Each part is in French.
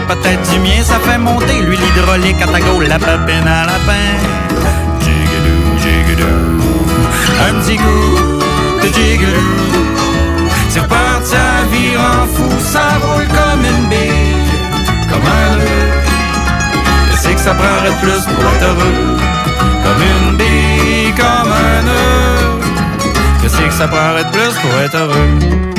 Peut-être du mien, ça fait monter lui l'hydraulique à ta gaule, la papine à lapin. Jigadoo, jigadoo, un petit coup de jigadoo. C'est reparti à vire en fou, ça roule comme une bille, comme un nœud. Je sais que ça prendrait plus pour être heureux, comme une bille, comme un nœud. Je sais que ça prendrait plus pour être heureux.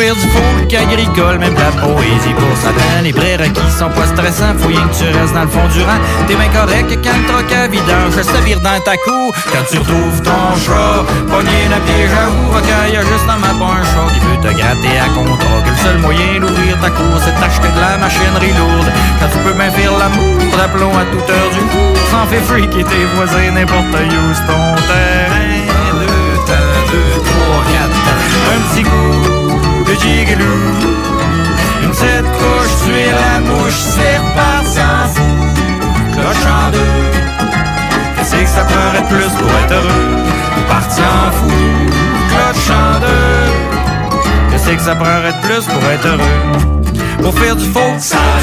Faire du folk agricole, même la poésie pour certains Les prérequis sont pas stressants, faut rien que tu restes dans le fond du rang. T'es bien correct quand le troc à vidange se vire dans ta cour. Quand tu retrouves ton chat, pogné le piège à vous y a justement pas un chat qui veut te gratter à contrat Que le seul moyen d'ouvrir ta cour, c'est d'acheter de la machinerie lourde. Quand tu peux bien faire l'amour d'aplomb à toute heure du jour Sans faire freaker tes voisins, n'importe où c'est ton terrain. Deux deux, trois, quatre. Un petit coup jigaloo Une petite couche, tuer la mouche C'est reparti en fou Cloche en deux Qu'est-ce que ça de plus pour être heureux? Parti en fou. Cloche en deux Qu'est-ce que ça de plus pour être heureux? Pour faire du faux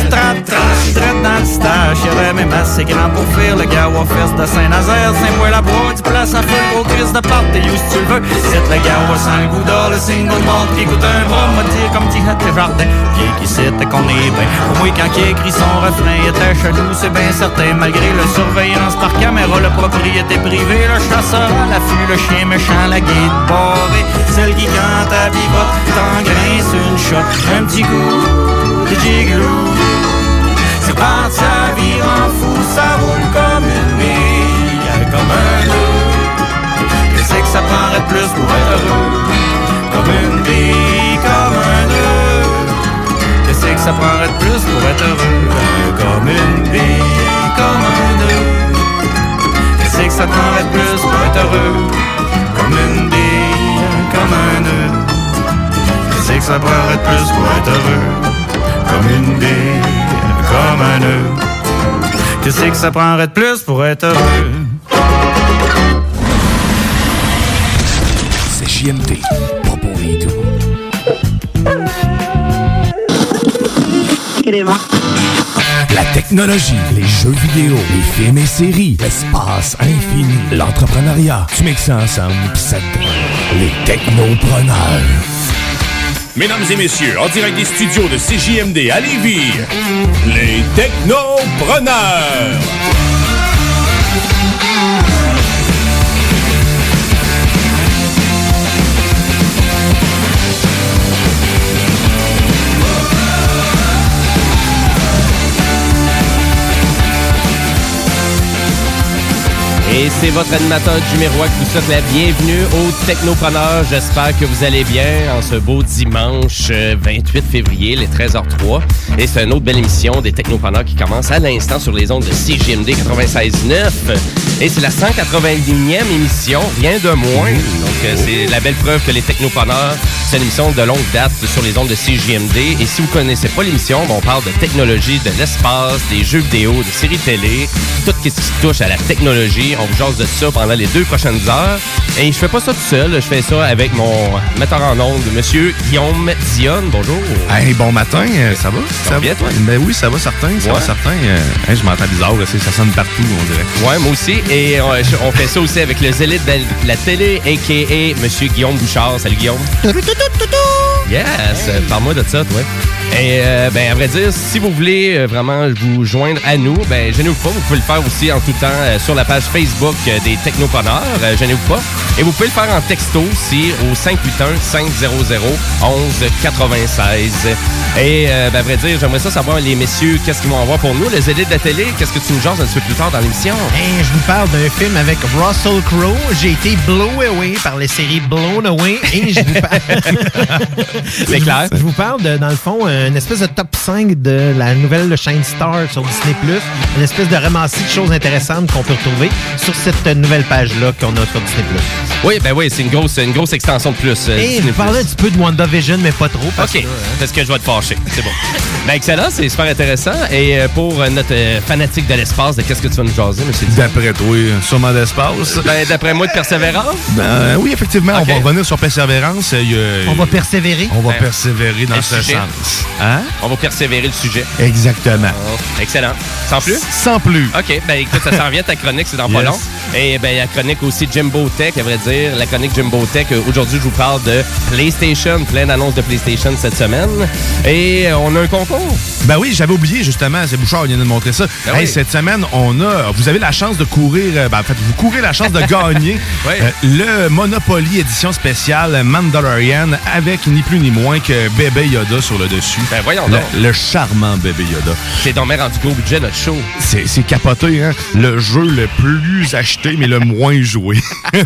trash, traite dans le stage. Y'aurait même assez grand pour faire le Gawa Fest de Saint-Nazaire. Saint-Poil la bois, du place à feu pour Chris de party où si tu le veux C'est le Gawa sans le goût d'or, le single malt qui coûte un bras moitié comme petit hat jardin Qui qui cite qu'on est bien. Au moins quand il écrit son refrain, il était chelou, c'est bien certain. Malgré le surveillance par caméra, la propriété privée Le chasseur à l'affût, le chien méchant, la guide barrée. Celle qui quand à vivote, t'en grince une shot. Un petit coup C'est parti à vire en fou, ça roule comme une bille Comme un nœud Qu'est-ce que ça de plus pour être heureux Comme une bille, comme un nœud. Qu'est-ce que ça de plus pour être heureux Comme une bille, comme un nœud. Qu'est-ce que ça de plus pour être heureux Comme une bille, comme un nœud. Qu'est-ce que ça de plus pour être heureux comme une bille, comme un nœud. Qu'est-ce que ça prendrait de plus pour être heureux? C'est JMD, pas pour les doux. La technologie, les jeux vidéo, les films et séries, l'espace infini, l'entrepreneuriat. Tu mixes ça ensemble pis ça te les technopreneurs. Mesdames et messieurs, en direct des studios de CJMD à Lévis, les Technopreneurs. Et c'est votre animateur Jimmy Roy qui vous souhaite la bienvenue aux Technopreneurs. J'espère que vous allez bien en ce beau dimanche euh, 28 février, les 13h03. Et c'est une autre belle émission des Technopreneurs qui commence à l'instant sur les ondes de CGMD 96.9. Et c'est la 191e émission, rien de moins. Donc euh, c'est la belle preuve que les Technopreneurs, c'est une émission de longue date sur les ondes de CGMD. Et si vous connaissez pas l'émission, on parle de technologie, de l'espace, des jeux vidéo, de séries télé, tout ce qui touche à la technologie. On vous jase de ça pendant les deux prochaines heures. Et je fais pas ça tout seul, je fais ça avec mon metteur en ondes, Monsieur Guillaume Dionne. Bonjour. Hey, bon matin, euh, ça va? Ça va bien, toi? Ben oui, ça va certain, ça Ouais. va certain. Euh, hey, je m'entends bizarre, là, ça sonne partout, on dirait. Ouais, moi aussi. Et on, on fait ça aussi avec le zélite de la télé, a.k.a. Monsieur Guillaume Bouchard. Salut, Guillaume. Yes, euh, parle-moi de ça, toi. Et euh, ben à vrai dire, si vous voulez euh, vraiment vous joindre à nous, ben gênez-vous pas, vous pouvez le faire aussi en tout temps euh, sur la page Facebook des Technopreneurs, gênez-vous pas. Et vous pouvez le faire en texto aussi au 581 500 11 96. Et ben à vrai dire, j'aimerais ça savoir les messieurs qu'est-ce qu'ils vont avoir pour nous, les élites de la télé, qu'est-ce que tu nous jases un petit peu plus tard dans l'émission? Hey, je vous parle d'un film avec Russell Crowe. J'ai été blown away par les séries Blown Away et je vous parle. C'est clair. Je vous parle de, dans le fond, une espèce de top 5 de la nouvelle chaîne Star sur Disney+. Une espèce de ramassis de choses intéressantes qu'on peut retrouver sur cette nouvelle page-là qu'on a sur Disney+. Oui, ben oui, c'est une grosse, une grosse extension de plus. euh, Et Disney+. vous parlez un petit peu de WandaVision, mais pas trop. Parce OK, que, hein, parce que je vais te fâcher. C'est bon. ben excellent, c'est super intéressant. Et euh, pour euh, notre euh, fanatique de l'espace, de qu'est-ce que tu vas nous jaser, monsieur? D'après toi, sûrement d'espace. Ben, d'après moi, de persévérance. Ben, oui, effectivement, on va revenir sur persévérance. On va persévérer. On va Ben, persévérer dans ce sujet. sens. Hein? On va persévérer le sujet. Exactement. Oh, excellent. Sans plus? Sans plus. OK, ben écoute, ça s'en vient ta chronique, c'est dans pas Yes. long. Et ben la chronique aussi Jimbo Tech, à vrai dire, la chronique Jimbo Tech. euh, Aujourd'hui, je vous parle de PlayStation, plein d'annonces de PlayStation cette semaine. Et euh, on a un concours. Ben oui, j'avais oublié justement, c'est Bouchard qui vient de montrer ça. Ben Hey, oui. Cette semaine, on a, vous avez la chance de courir, euh, ben, en fait, vous courez la chance de gagner euh, le Monopoly édition spéciale Mandalorian avec ni plus ni moins que Bébé Yoda sur le dessus. Ben voyons le, donc. le charmant Bébé Yoda. C'est donc bien rendu gros budget notre show. C'est capoté, hein? Le jeu le plus acheté, mais le moins joué.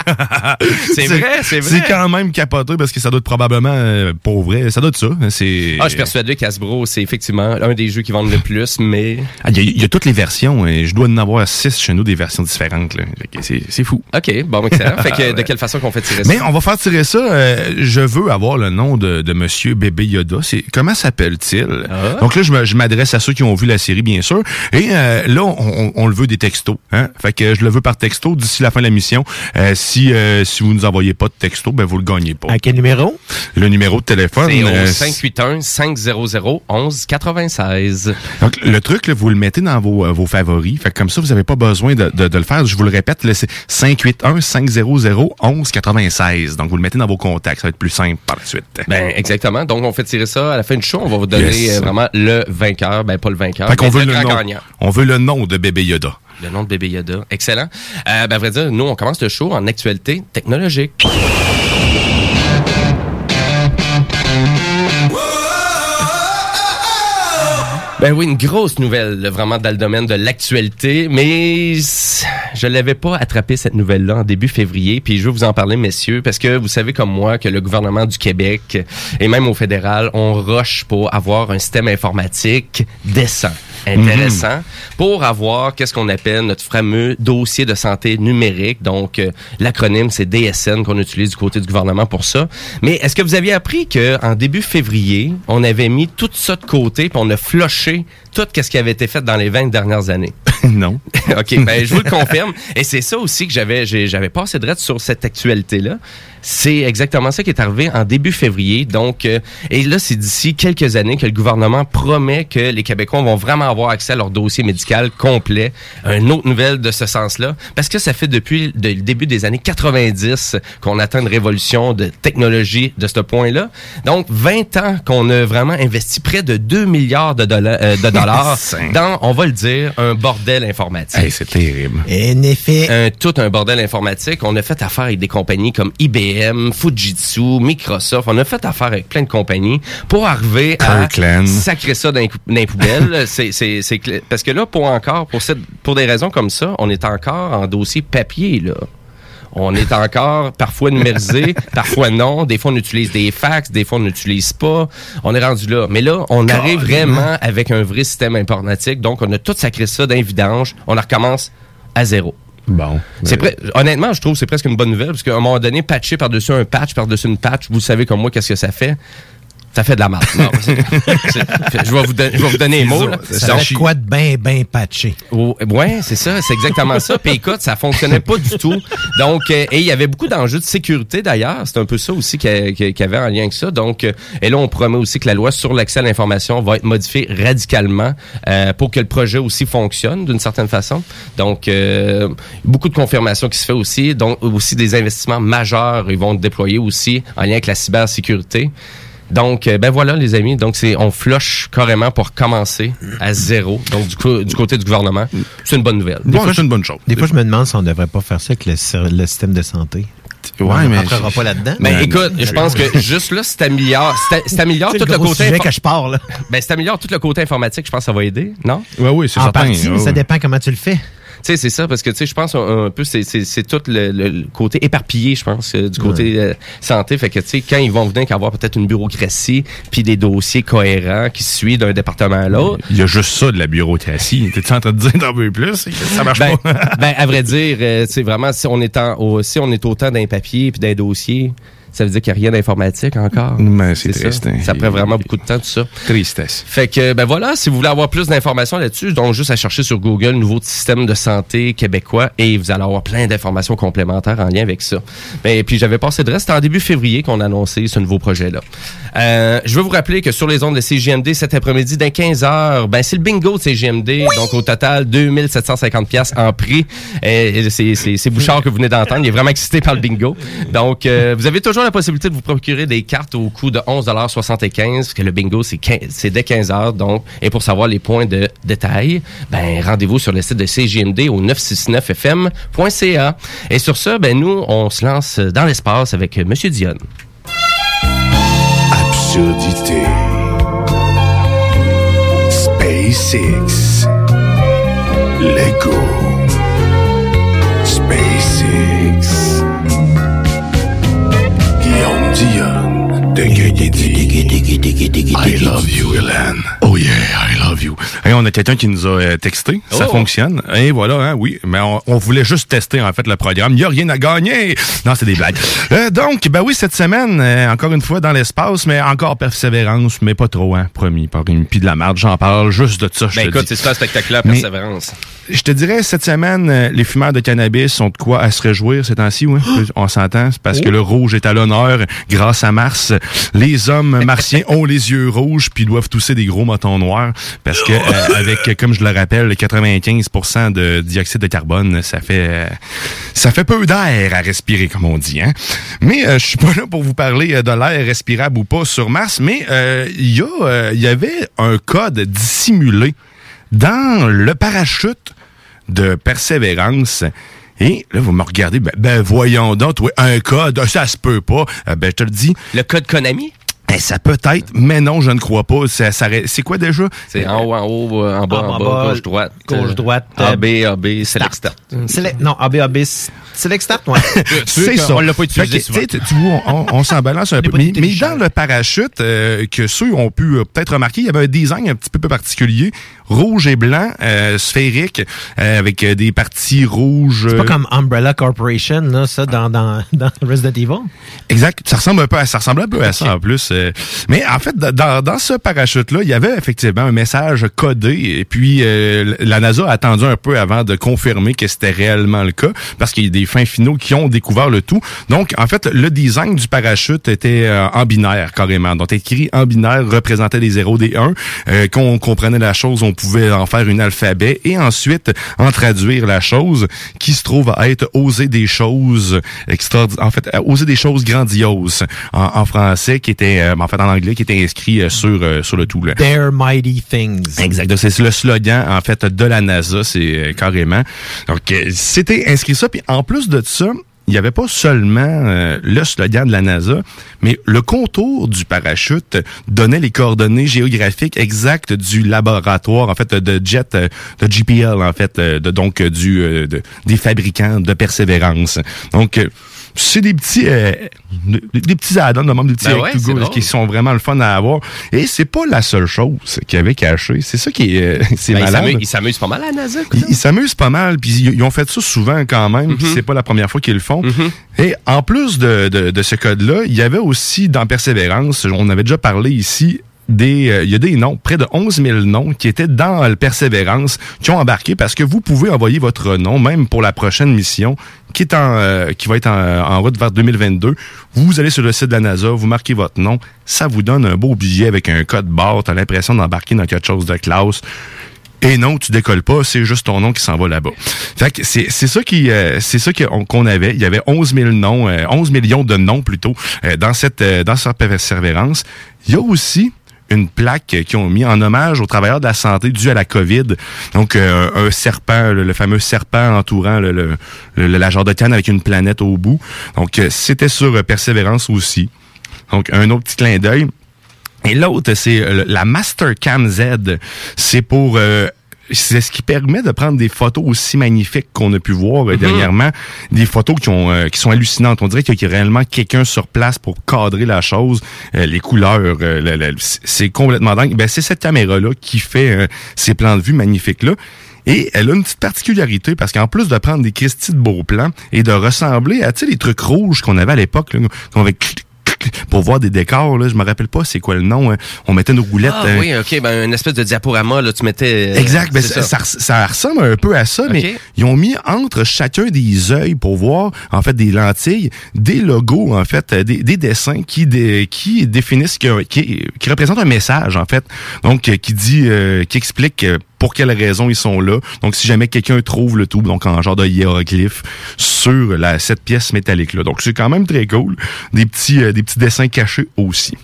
C'est vrai, c'est vrai. C'est quand même capoté parce que ça doit être probablement, euh, pour vrai, ça doit être ça. C'est... Ah, je suis persuadé qu'Asbro, c'est effectivement un des jeux qui vendent le plus, mais. Ah, Il y, a- il y a toutes les versions. et je dois en avoir six chez nous, des versions différentes. c'est fou. OK, bon, excellent. fait que de quelle façon qu'on fait tirer ça? Mais on va faire tirer ça. euh, je veux avoir le nom de, de Monsieur Bébé Yoda. C'est comment s'appelle-t-il? Ah. Donc là, je m'adresse à ceux qui ont vu la série, bien sûr. Et euh, là, on, on- on le veut des textos. Hein? Fait que je le veux par texto d'ici la fin de la mission. Euh, si euh, si vous nous envoyez pas de texto, ben vous le gagnez pas. À quel numéro? Le numéro de téléphone. C'est au euh, 581 500 11 96. Donc, le truc, là, vous le mettez dans vos, euh, vos favoris. Fait que comme ça, vous n'avez pas besoin de, de- de le faire. Je vous le répète, là, c'est 581-500-1196. Donc, vous le mettez dans vos contacts. Ça va être plus simple par la suite. Ben, exactement. Donc, on fait tirer ça à la fin du show. On va vous donner Yes. euh, vraiment le vainqueur. Ben, pas le vainqueur. fait qu'on veut le nom. gagnant. On veut le nom de bébé Yoda. Le nom de bébé Yoda. Excellent. Euh, ben, à vrai dire, nous, on commence le show en actualité technologique. Ben oui, une grosse nouvelle, vraiment dans le domaine de l'actualité, mais je l'avais pas attrapé cette nouvelle-là en début février, puis je veux vous en parler, messieurs, parce que vous savez comme moi que le gouvernement du Québec et même au fédéral, on roche pour avoir un système informatique décent, intéressant, pour avoir qu'est-ce qu'on appelle notre fameux dossier de santé numérique. Donc, euh, l'acronyme, c'est DSN qu'on utilise du côté du gouvernement pour ça. Mais est-ce que vous aviez appris que en début février, on avait mis tout ça de côté, puis on a floché tout ce qui avait été fait dans les 20 dernières années? non. OK, ben je vous le confirme. Et c'est ça aussi que j'avais j'avais passé de sur cette actualité-là. C'est exactement ça qui est arrivé en début février. Donc, euh, et là, c'est d'ici quelques années que le gouvernement promet que les Québécois vont vraiment avoir accès à leur dossier médical complet. Une autre nouvelle de ce sens-là. Parce que ça fait depuis de- le début des années 90 qu'on atteint une révolution de technologie de ce point-là. Donc, 20 ans qu'on a vraiment investi près de 2 milliards de, dollars euh, de dollars dans, on va le dire, un bordel informatique. Hey, c'est terrible. En effet. Un, tout un bordel informatique. On a fait affaire avec des compagnies comme IBM, Fujitsu, Microsoft. On a fait affaire avec plein de compagnies pour arriver à sacrer ça dans les, poubelles. c'est, parce que là, pour encore, pour, cette, pour des raisons comme ça, on est encore en dossier papier, là. On est encore parfois numérisé, parfois non. Des fois, on utilise des fax, des fois, on n'utilise pas. On est rendu là. Mais là, on arrive vraiment avec un vrai système informatique. Donc, on a tout sacré ça d'un vidange. On en recommence à zéro. Bon. C'est pre- honnêtement, je trouve que c'est presque une bonne nouvelle parce qu'à un moment donné, patcher par-dessus un patch, par-dessus une patch, vous savez comme moi qu'est-ce que ça fait. Ça fait de la merde. C'est- je, vais vous je vais vous donner les mots. là. Ça fait quoi de bien, bien patché? Oh, ouais, c'est ça, c'est exactement ça. Puis écoute, ça fonctionnait pas du tout. Donc, euh, et il y avait beaucoup d'enjeux de sécurité d'ailleurs. C'est un peu ça aussi qu'il y avait en lien avec ça. Donc, euh, et là, on promet aussi que la loi sur l'accès à l'information va être modifiée radicalement euh, pour que le projet aussi fonctionne d'une certaine façon. Donc, euh, beaucoup de confirmations qui se fait aussi. Donc, aussi des investissements majeurs, ils vont déployer aussi en lien avec la cybersécurité. Donc, euh, ben voilà, les amis. Donc, c'est on flush carrément pour commencer à zéro. Donc, du, coup, du côté du gouvernement, c'est une bonne nouvelle. Bon, c'est une bonne chose. Des fois, je me demande si on devrait pas faire ça avec le, système de santé. Ouais, on mais- rentrera pas là-dedans. Ben, Ben, écoute, je pense que juste là, si t'améliores C'est tout le côté, sujet que je pars, là. ben, si t'améliores tout le côté informatique, je pense que ça va aider, non? Ouais, oui, c'est En certain. partie, mais ça dépend comment tu le fais. Tu sais, c'est ça, parce que, tu sais, je pense un, un peu, c'est, c'est, c'est tout le, côté éparpillé, je pense, euh, du côté euh, santé. Fait que, tu sais, quand ils vont venir qu'avoir peut-être une bureaucratie, puis des dossiers cohérents qui suivent d'un département à l'autre, Il y a juste ça de la bureaucratie. T'es-tu en train de dire d'en veux plus? Ça marche ben, pas. ben, à vrai dire, euh, tu sais, vraiment, si on est en, au- si on est autant d'un papier puis d'un dossier, ça veut dire qu'il n'y a rien d'informatique encore? Ben, c'est ça. triste, hein. Ça prend vraiment beaucoup de temps, tout ça. Tristesse. Fait que, ben voilà, si vous voulez avoir plus d'informations là-dessus, donc juste à chercher sur Google nouveau système de santé québécois et vous allez avoir plein d'informations complémentaires en lien avec ça. Ben, et puis j'avais passé de reste, c'était en début février qu'on a annoncé ce nouveau projet-là. Euh, je veux vous rappeler que sur les ondes de CGMD cet après-midi, dès 15 heures, ben c'est le bingo de CGMD, donc au total 2750 pièces en prix. Et c'est, c'est, c'est Bouchard que vous venez d'entendre, il est vraiment excité par le bingo. Donc, euh, vous avez toujours la possibilité de vous procurer des cartes au coût de 11,75 parce que le bingo, c'est, 15 c'est dès 15 heures. Donc, et pour savoir les points de détail, ben, rendez-vous sur le site de CGMD au 969fm.ca. Et sur ça, ben, nous, on se lance dans l'espace avec Monsieur Dionne. Absurdité. SpaceX. Lego. SpaceX. I love you, Hélène. Oh yeah, I love you. On a quelqu'un qui nous a euh, texté. Ça Oh. fonctionne. Et voilà, hein, oui. Mais on, voulait juste tester, en fait, le programme. Il n'y a rien à gagner. Non, c'est des blagues. Euh, donc, ben oui, cette semaine, euh, encore une fois, dans l'espace, mais encore persévérance, mais pas trop, hein, promis. Par de la marde, j'en parle juste de ça. Ben te écoute, c'est super spectaculaire, persévérance. Je te dirais, cette semaine, euh, les fumeurs de cannabis ont de quoi se réjouir ces temps-ci, oui. On s'entend. Parce que le rouge est à l'honneur grâce à Mars. Les hommes martiens ont les yeux rouges puis doivent tousser des gros motons noirs parce que, euh, avec, comme je le rappelle, 95% de dioxyde de carbone, ça fait, ça fait peu d'air à respirer, comme on dit, hein. Mais, euh, je suis pas là pour vous parler euh, de l'air respirable ou pas sur Mars, mais, euh, il y a, il y avait un code dissimulé dans le parachute de persévérance. Et là, vous me regardez, ben, ben, voyons donc, oui, un code, ça se peut pas. Euh, ben, je te le dis, Le code Konami? eh, ça peut être, mais non, je ne crois pas. Ça, ça c'est quoi déjà? C'est en haut, en haut, euh, en bas, En en bas, bas, gauche, droite. gauche, euh, droite, A, euh, B, A, B, select start. Select- non, ABAB, Select Start, ouais. C'est ça. On l'a pas utilisé que, souvent. tu sais, Tu tu vois, on, on s'en balance un peu. Mais, dans le parachute, euh, que ceux ont pu euh, peut-être remarquer, il y avait un design un petit peu particulier, rouge et blanc, euh, sphérique, euh, avec euh, des parties rouges. C'est euh, pas comme Umbrella Corporation, là, ça, dans, dans, dans Resident Evil? Exact. Ça ressemble un peu à ça. ressemble un peu à ça en plus. euh. mais en fait, dans, dans ce parachute-là, il y avait effectivement un message codé. Et puis, euh, la NASA a attendu un peu avant de confirmer que c'était réellement le cas, parce qu'il y a des fins finaux qui ont découvert le tout. Donc, en fait, le design du parachute était euh, en binaire carrément. Donc, écrit en binaire représentait des 0, des 1. Euh, Qu'on comprenait la chose, on pouvait en faire une alphabet et ensuite en traduire la chose qui se trouve à être oser des choses extraordinaires. En fait, euh, oser des choses grandioses en, en français, qui était, euh, en fait, en anglais, qui était inscrit euh, sur sur le tout. Là. Mighty Things. Exact. C'est le slogan, en fait, de la NASA, c'est carrément. Donc, c'était inscrit ça. Puis en plus de ça, il n'y avait pas seulement euh, le slogan de la NASA, mais le contour du parachute donnait les coordonnées géographiques exactes du laboratoire, en fait, de jet, euh, de GPL, en fait, euh, de, donc euh, du de- des fabricants de persévérance. Donc, c'est des petits euh, des, petits add-ons, de même des petits Ben ouais, go, qui sont vraiment le fun à avoir. Et c'est pas la seule chose qu'il y avait caché. C'est ça qui est, euh, c'est Ben, malade. s'amuse- il s'amuse pas mal à la NASA. Ils ils s'amusent pas mal, puis ils, ils ont fait ça souvent quand même, puis c'est pas la première fois qu'ils le font. Et en plus de, de, de ce code-là, il y avait aussi dans Persévérance, on avait déjà parlé ici, des, euh, il y a des noms, près de 11 000 noms qui étaient dans le Persévérance, qui ont embarqué parce que vous pouvez envoyer votre nom, même pour la prochaine mission, qui est en, euh, qui va être en, route vers 2022. Vous allez sur le site de la NASA, vous marquez votre nom, ça vous donne un beau billet avec un code barre, t'as l'impression d'embarquer dans quelque chose de classe. Et non, tu décolles pas, c'est juste ton nom qui s'en va là-bas. Fait que c'est c'est ça qui euh, c'est ça qu'on qu'on avait. Il y avait 11 000 noms, euh, 11 millions de noms plutôt euh, dans cette euh, dans cette persévérance. Il y a aussi une plaque qu'ils ont mis en hommage aux travailleurs de la santé dû à la COVID. Donc, euh, un serpent, le, fameux serpent entourant le, la jarre de canne avec une planète au bout. Donc, euh, c'était sur euh, Persévérance aussi. Donc, un autre petit clin d'œil. Et l'autre, c'est la Mastercam Z. C'est pour... c'est ce qui permet de prendre des photos aussi magnifiques qu'on a pu voir euh, dernièrement, des photos qui ont euh, qui sont hallucinantes. On dirait qu'il y a réellement quelqu'un sur place pour cadrer la chose, Euh, les couleurs, euh, c'est complètement dingue. Ben c'est cette caméra là qui fait euh, ces plans de vue magnifiques là. Et elle a une petite particularité parce qu'en plus de prendre des Christie de beaux plans et de ressembler à tu sais les trucs rouges qu'on avait à l'époque là, qu'on avait pour voir des décors là, je me rappelle pas c'est quoi le nom. hein. On mettait une roulette. Ah euh, oui, OK. Ben, une espèce de diaporama, là, tu mettais... euh, Exact, ben, ça, ça res- ça ressemble un peu à ça, mais ils ont mis entre chacun des yeux pour voir, en fait, des lentilles, des logos, en fait, euh, des, des dessins qui dé- qui définissent, que- qui, qui représentent un message, en fait, donc euh, qui dit, euh, qui explique euh, pour quelles raisons ils sont là. Donc, si jamais quelqu'un trouve le tout, donc en genre de hiéroglyphe sur la, cette pièce métallique-là. Donc, c'est quand même très cool. Des petits, euh, des petits dessins cachés aussi.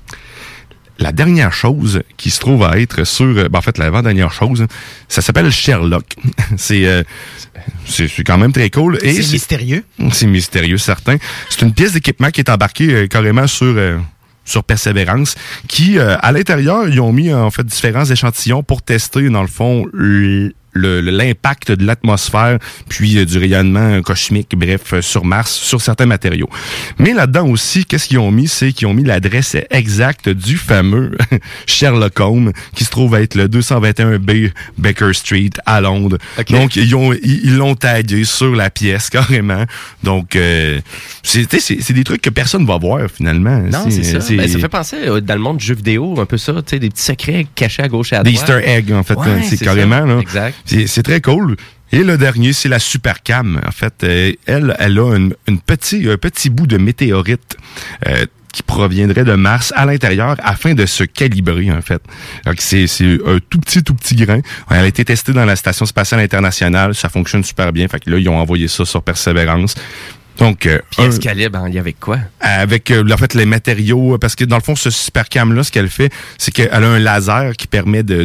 La dernière chose qui se trouve à être sur, euh, ben, en fait, l'avant-dernière chose, ça s'appelle Sherlock. c'est, euh, c'est, c'est quand même très cool. Et C'est mystérieux. C'est mystérieux, certain. C'est une pièce d'équipement qui est embarquée euh, carrément sur, euh, sur Persévérance, qui, euh, à l'intérieur, ils ont mis en fait différents échantillons pour tester, dans le fond, l'impact de l'atmosphère, puis euh, du rayonnement cosmique, bref, euh, sur Mars, sur certains matériaux. Mais là-dedans aussi, qu'est-ce qu'ils ont mis? C'est qu'ils ont mis l'adresse exacte du fameux Sherlock Holmes, qui se trouve être le 221B Baker Street à Londres. Donc, ils ont ils ils l'ont tagué sur la pièce carrément. Donc, euh, c'est des trucs que personne va voir finalement. Non, c'est ça. Ben, ça fait penser euh, dans le monde du jeu vidéo, un peu ça, tu sais, des petits secrets cachés à gauche et à des droite. Easter eggs en fait. Ouais, hein, c'est c'est carrément ça. là. Exact. C'est très cool. Et le dernier, c'est la Super Cam. En fait, euh, elle, elle a une, petit, un petit bout de météorite euh, qui proviendrait de Mars à l'intérieur afin de se calibrer, en fait. C'est un tout petit, tout petit grain. Elle a été testée dans la Station spatiale internationale. Ça fonctionne super bien. Fait que là, ils ont envoyé ça sur Persévérance. Donc, euh, Puis un- ce calibre, en lien avec quoi? avec euh, en fait les matériaux parce que dans le fond ce supercam là ce qu'elle fait c'est qu'elle a un laser qui permet de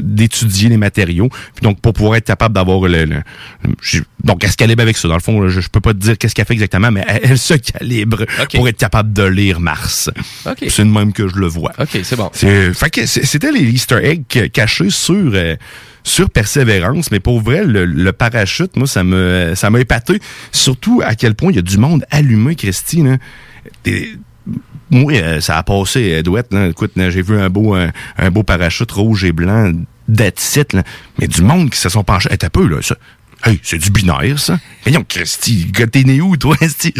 d'étudier les matériaux puis donc pour pouvoir être capable d'avoir le, le- donc elle se calibre avec ça dans le fond là, je, je peux pas te dire qu'est-ce qu'elle fait exactement mais elle, elle se calibre pour être capable de lire Mars OK. c'est de même que je le vois OK, c'est bon. c'est, fait que c'est- c'était les Easter eggs ca- cachés sur euh, sur Persévérance, mais pour vrai, le, le parachute, moi, ça me ça m'a épaté. Surtout à quel point il y a du monde allumé, Christine. Moi, euh, ça a passé, douette, là. Écoute, j'ai vu un beau un, un beau parachute rouge et blanc, that's it, là. Mais du monde qui se sont penchés. T'as peu, là, ça. Hey, c'est du binaire, ça. Voyons, Christy, gars, t'es né où, toi, Christy?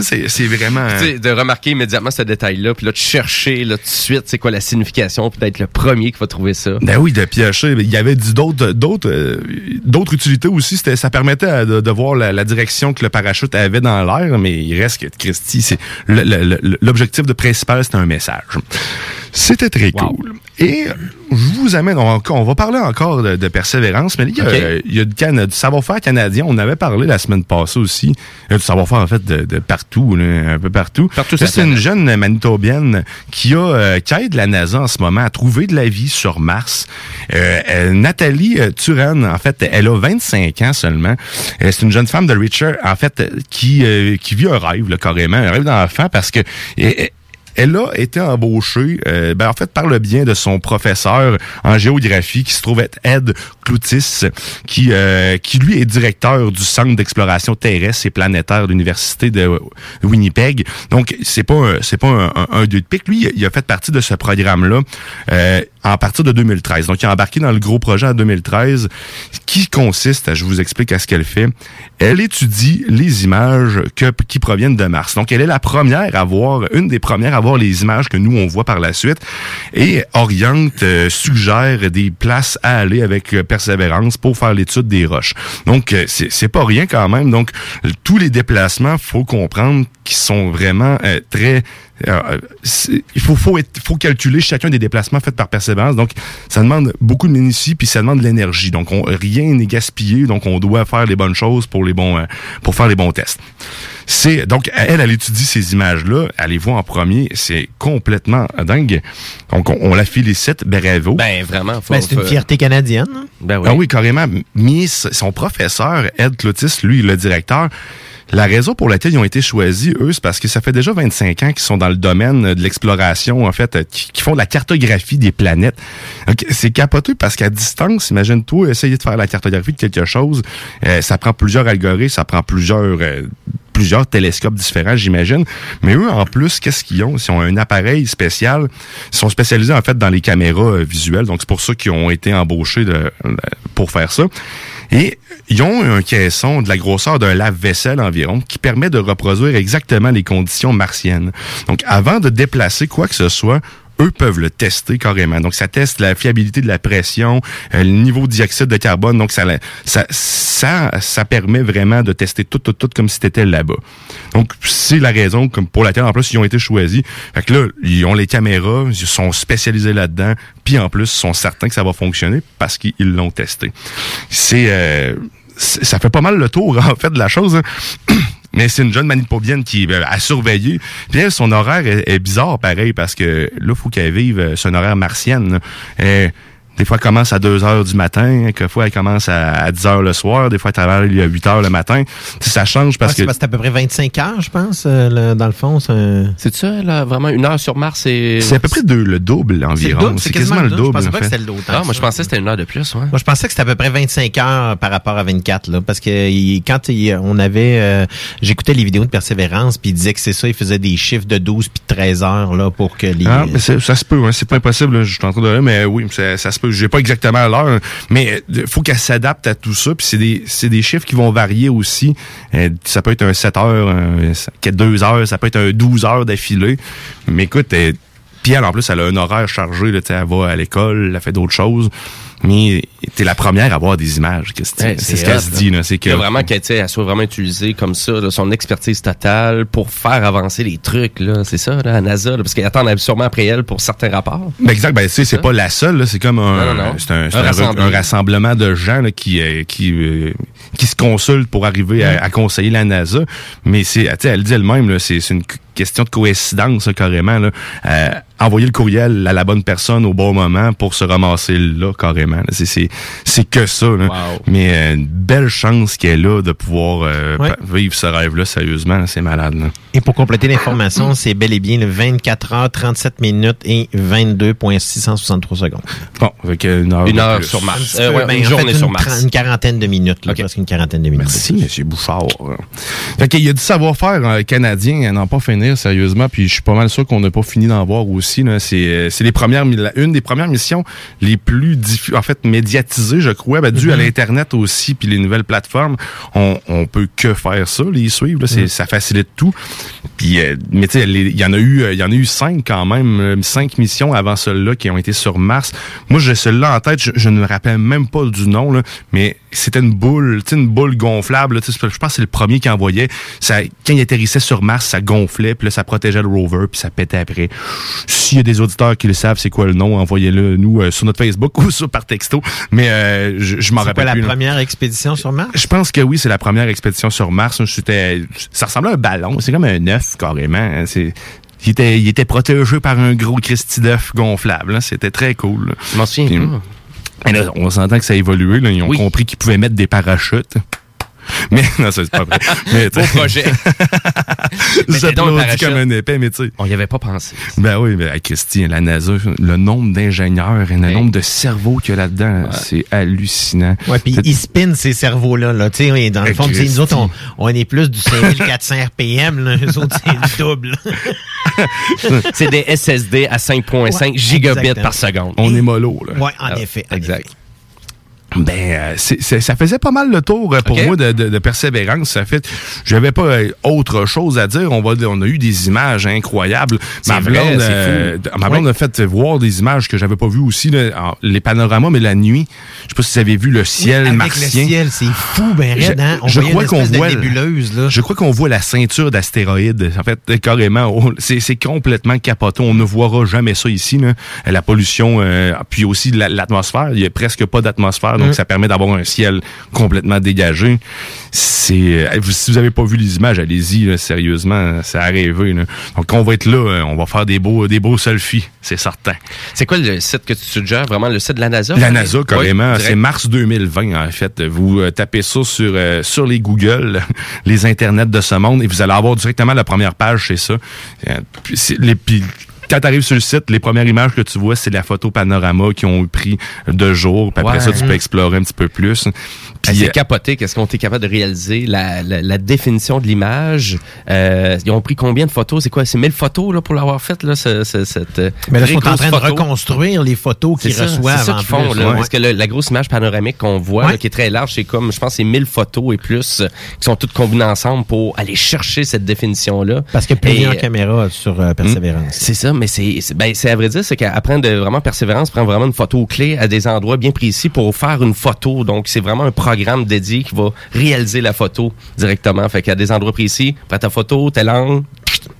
C'est, vraiment... Tu sais, de remarquer immédiatement ce détail-là, puis là, de chercher là, tout de suite c'est quoi la signification, puis d'être le premier qui va trouver ça. Ben oui, de piocher. Il y avait d'autres d'autres euh, d'autres utilités aussi. Ça permettait à- de, de voir la, la direction que le parachute avait dans l'air, mais il reste que Christy, l'objectif de principal, c'était un message. C'était très Wow. cool. Et je vous amène, on, va- on va parler encore de, de persévérance, mais il y a, euh, il y a du, du savoir-faire canadien. On avait parlé la semaine passée aussi. Il y a du savoir-faire en fait de, de partout, là, un peu partout. Partout c'est une jeune manitobienne qui a euh, qui aide la NASA en ce moment à trouver de la vie sur Mars. Euh, euh, Nathalie euh, Turan, en fait, elle a 25 ans seulement. Euh, c'est une jeune femme de Richard, en fait, euh, qui euh, qui vit un rêve là, carrément, un rêve d'enfant parce que euh, elle a été embauchée, euh, ben, en fait, par le bien de son professeur en géographie qui se trouve être Ed Cloutis, qui, euh, qui lui est directeur du Centre d'exploration terrestre et planétaire de l'Université de Winnipeg. Donc, c'est pas un- c'est pas un, un, un deux de pique. Lui, il a fait partie de ce programme-là euh, en partir de 2013. Donc, il a embarqué dans le gros projet en 2013 qui consiste, à- je vous explique à ce qu'elle fait. Elle étudie les images que, qui proviennent de Mars. Donc, elle est la première à voir, une des premières à voir les images que nous, on voit par la suite et oriente, euh, suggère des places à aller avec euh, persévérance pour faire l'étude des roches. Donc, euh, c'est pas rien quand même. Donc, tous les déplacements, faut comprendre qu'ils sont vraiment très euh, il faut, faut, être- faut calculer chacun des déplacements faits par Persévérance. Donc, ça demande beaucoup de minutie, puis ça demande de l'énergie. Donc, on, rien n'est gaspillé. Donc, on doit faire les bonnes choses pour les bons, euh, pour faire les bons tests. C'est donc elle, elle étudie ces images-là. Elle les voit en premier. C'est complètement dingue. Donc, on, on la félicite. Bravo. Ben, vraiment. Ben, c'est une fierté canadienne. hein? Ben oui. Ah oui, carrément. Miss, son professeur, Ed Clotis, lui, le directeur, la raison pour laquelle ils ont été choisis, eux, c'est parce que ça fait déjà 25 ans qu'ils sont dans le domaine de l'exploration, en fait, euh, qui, font de la cartographie des planètes. C'est capoté parce qu'à distance, imagine-toi essayer de faire la cartographie de quelque chose, euh, ça prend plusieurs algorithmes, ça prend plusieurs... euh, plusieurs télescopes différents, j'imagine. Mais eux, en plus, qu'est-ce qu'ils ont? Ils ont un appareil spécial. Ils sont spécialisés, en fait, dans les caméras visuelles. Donc, c'est pour ça qu'ils ont été embauchés pour faire ça. Et ils ont un caisson de la grosseur d'un lave-vaisselle environ qui permet de reproduire exactement les conditions martiennes. Donc, avant de déplacer quoi que ce soit, eux peuvent le tester carrément. Donc, ça teste la fiabilité de la pression, euh, le niveau de dioxyde de carbone. Donc, ça, ça, ça, permet vraiment de tester tout, tout, tout comme si t'étais là-bas. Donc, c'est la raison comme pour laquelle, en plus, ils ont été choisis. Fait que là, ils ont les caméras, ils sont spécialisés là-dedans, puis en plus, ils sont certains que ça va fonctionner parce qu'ils l'ont testé. C'est... euh, ça fait pas mal le tour, en fait, de la chose. hein. Mais c'est une jeune manipobienne qui euh, a surveillé. Puis elle, son horaire est, bizarre, pareil, parce que là, faut qu'elle vive euh, un horaire martienne. là. Des fois, elle commence à 2 heures du matin, quelquefois, elle commence à, à 10 heures le soir, des fois, elle travaille à 8 heures le matin. Tu sais, ça change parce Ah, c'est que... c'est à peu près 25 heures, je pense, euh, le- dans le fond. C'est C'est ça, là, vraiment une heure sur Mars et. C'est à peu près deux, le double C'est le environ. double, C'est quasiment le Je double, pensais en pas que c'était le autant. Ah, moi, je pensais que c'était une heure de plus, ouais. Moi, je pensais que c'était à peu près 25 heures par rapport à 24, là, parce que il- quand il- on avait, euh, j'écoutais les vidéos de Persévérance, puis il disait que c'est ça, il faisait des chiffres de 12 puis de 13 heures là pour que les. Ah, mais c'est- ça se peut, hein, c'est pas impossible, là, je suis en train de mais oui, ça, ça se J'ai pas exactement l'heure, mais il faut qu'elle s'adapte à tout ça. Puis c'est des, c'est des chiffres qui vont varier aussi. Euh, ça peut être un 7 heures, un 2 heures, ça peut être un 12 heures d'affilée. Mais écoute, euh, puis elle, en plus, elle a un horaire chargé, là, elle va à l'école, elle fait d'autres choses. Mais t'es la première à voir des images. qu'est-ce que Ouais, c'est ce qu'elle se dit, là. C'est que Il y a vraiment qu'elle elle soit vraiment utilisée comme ça, là, son expertise totale pour faire avancer les trucs, là. C'est ça, là, à NASA, là, parce qu'ils attendent sûrement après elle pour certains rapports. Ben exact, ben tu sais, c'est pas la seule, là, c'est comme un, Non, non, non. c'est un, c'est Un un- rassemblement. un rassemblement de gens là, qui euh, qui euh, qui se consultent pour arriver à, à conseiller la NASA. Mais c'est, elle dit elle-même, là, c'est c'est une question de coïncidence carrément. Là. Euh, envoyer le courriel à la bonne personne au bon moment pour se ramasser là carrément. là. C'est c'est c'est que ça. Là. Wow. Mais euh, une belle chance qu'elle a de pouvoir euh, Ouais. vivre ce rêve-là sérieusement. là. C'est malade. Là. Et pour compléter l'information, c'est bel et bien le 24 heures, 37 minutes et 22,663 secondes. Bon, avec une heure. Une heure plus. sur Mars. Euh, ouais, ben, une journée fait, sur une, Mars. une quarantaine de minutes, là, Ok. presque une quarantaine de minutes. Merci, M. Bouchard. Fait qu'il y a du savoir-faire euh, canadien à n'en pas finir, sérieusement, puis je suis pas mal sûr qu'on n'a pas fini d'en voir aussi. là. C'est euh, c'est les premières, une des premières missions les plus en fait médiatisées, je crois, ben, dû à l'Internet aussi, puis les nouvelles plateformes. On, on peut que faire ça, les suivre. là. C'est- Ça facilite tout. Puis, euh, mais tu sais, il y en a eu, euh, il y en a eu cinq quand même, euh, cinq missions avant celle-là qui ont été sur Mars. Moi, j'ai celle-là en tête, je, ne me rappelle même pas du nom, mais c'était une boule, tu sais, une boule gonflable. là, tu sais, Je pense que c'est le premier qui envoyait. Ça, quand il atterrissait sur Mars, ça gonflait, puis là, ça protégeait le rover, puis ça pétait après. S'il y a des auditeurs qui le savent, c'est quoi le nom, envoyez-le nous euh, sur notre Facebook ou sur par texto. Mais euh, je, je m'en C'est rappelle pas la plus. première expédition sur Mars? Je pense que oui, c'est la première expédition sur Mars. C'était, ça ressemblait à un ballon. C'est comme un œuf, carrément. hein. C'est, il était, il était protégé par un gros Christy d'œuf gonflable. hein. C'était très cool. là. Je m'en souviens Puis, pas. Et là, on s'entend que ça a évolué. là. Ils ont Oui. compris qu'ils pouvaient mettre des parachutes. Mais non, ça, c'est pas vrai. Mais, Beau projet. J'applaudis comme un épais, mais tu sais. On y avait pas pensé. Ben oui, mais Christy, la NASA, le nombre d'ingénieurs et le nombre de cerveaux qu'il y a là-dedans, c'est hallucinant. Ouais, puis ils spinent ces cerveaux-là. Là. Tu sais, dans le fond, tu sais, nous autres, on, on est plus du 5400 RPM. Là. Eux autres, c'est le double. C'est des SSD à 5.5 Ouais, gigabits exactement. par seconde. On est mollo, là. ouais, en Ah, effet. en exact. Ben, euh, ça faisait pas mal le tour euh, pour moi de, de- de persévérance. Ça fait, j'avais pas euh, autre chose à dire. On va, on a eu des images incroyables. Ma blonde, euh, ma blonde a fait voir des images que j'avais pas vues aussi. Là, les panoramas, mais la nuit. Je sais pas si vous avez vu le ciel Avec martien. le ciel, c'est fou, ben raide, hein? On je crois qu'on voit- nébuleuse, là. Je crois qu'on voit la ceinture d'astéroïdes. En fait, carrément, c'est complètement capoté. On ne verra jamais ça ici. Là. La pollution, euh, puis aussi la- l'atmosphère. Il y a presque pas d'atmosphère, donc Mm. ça permet d'avoir un ciel complètement dégagé. C'est, euh, si vous avez pas vu les images, allez-y. Sérieusement, c'est à rêver. Là. Donc, on va être là. euh, On va faire des beaux, des beaux selfies, c'est certain. C'est quoi le site que tu suggères? Vraiment le site de la NASA? La NASA, carrément. Oui, c'est mars 2020, en fait. Vous euh, tapez ça sur, euh, sur les Google, les internets de ce monde, et vous allez avoir directement la première page, c'est ça. Puis c'est- les, puis quand tu arrives sur le site, les premières images que tu vois, c'est la photo panorama qu'ils ont pris de jour. Puis après Ouais. ça, tu peux explorer un petit peu plus. Ah, Puis, c'est euh, capoté. Qu'est-ce qu'on est capable de réaliser? La, la, la définition de l'image. Euh, ils ont pris combien de photos? C'est quoi? C'est 1000 photos là, pour l'avoir fait, là, ce- ce- cette euh, Mais là, ils sont en train de reconstruire les photos qu'ils reçoivent c'est ça en qu'ils font, plus. là. ouais. Parce que le- la grosse image panoramique qu'on voit, Ouais. là, qui est très large, c'est comme, je pense, c'est 1000 photos et plus euh, qui sont toutes combinées ensemble pour aller chercher cette définition-là. Parce qu'il y a plusieurs caméras sur euh, Persévérance. C'est ça, mais c'est ben, à vrai dire, c'est qu'après de vraiment persévérance, prend vraiment une photo clé à des endroits bien précis pour faire une photo. Donc, c'est vraiment un programme dédié qui va réaliser la photo directement. Fait qu'à des endroits précis, prends ta photo, tel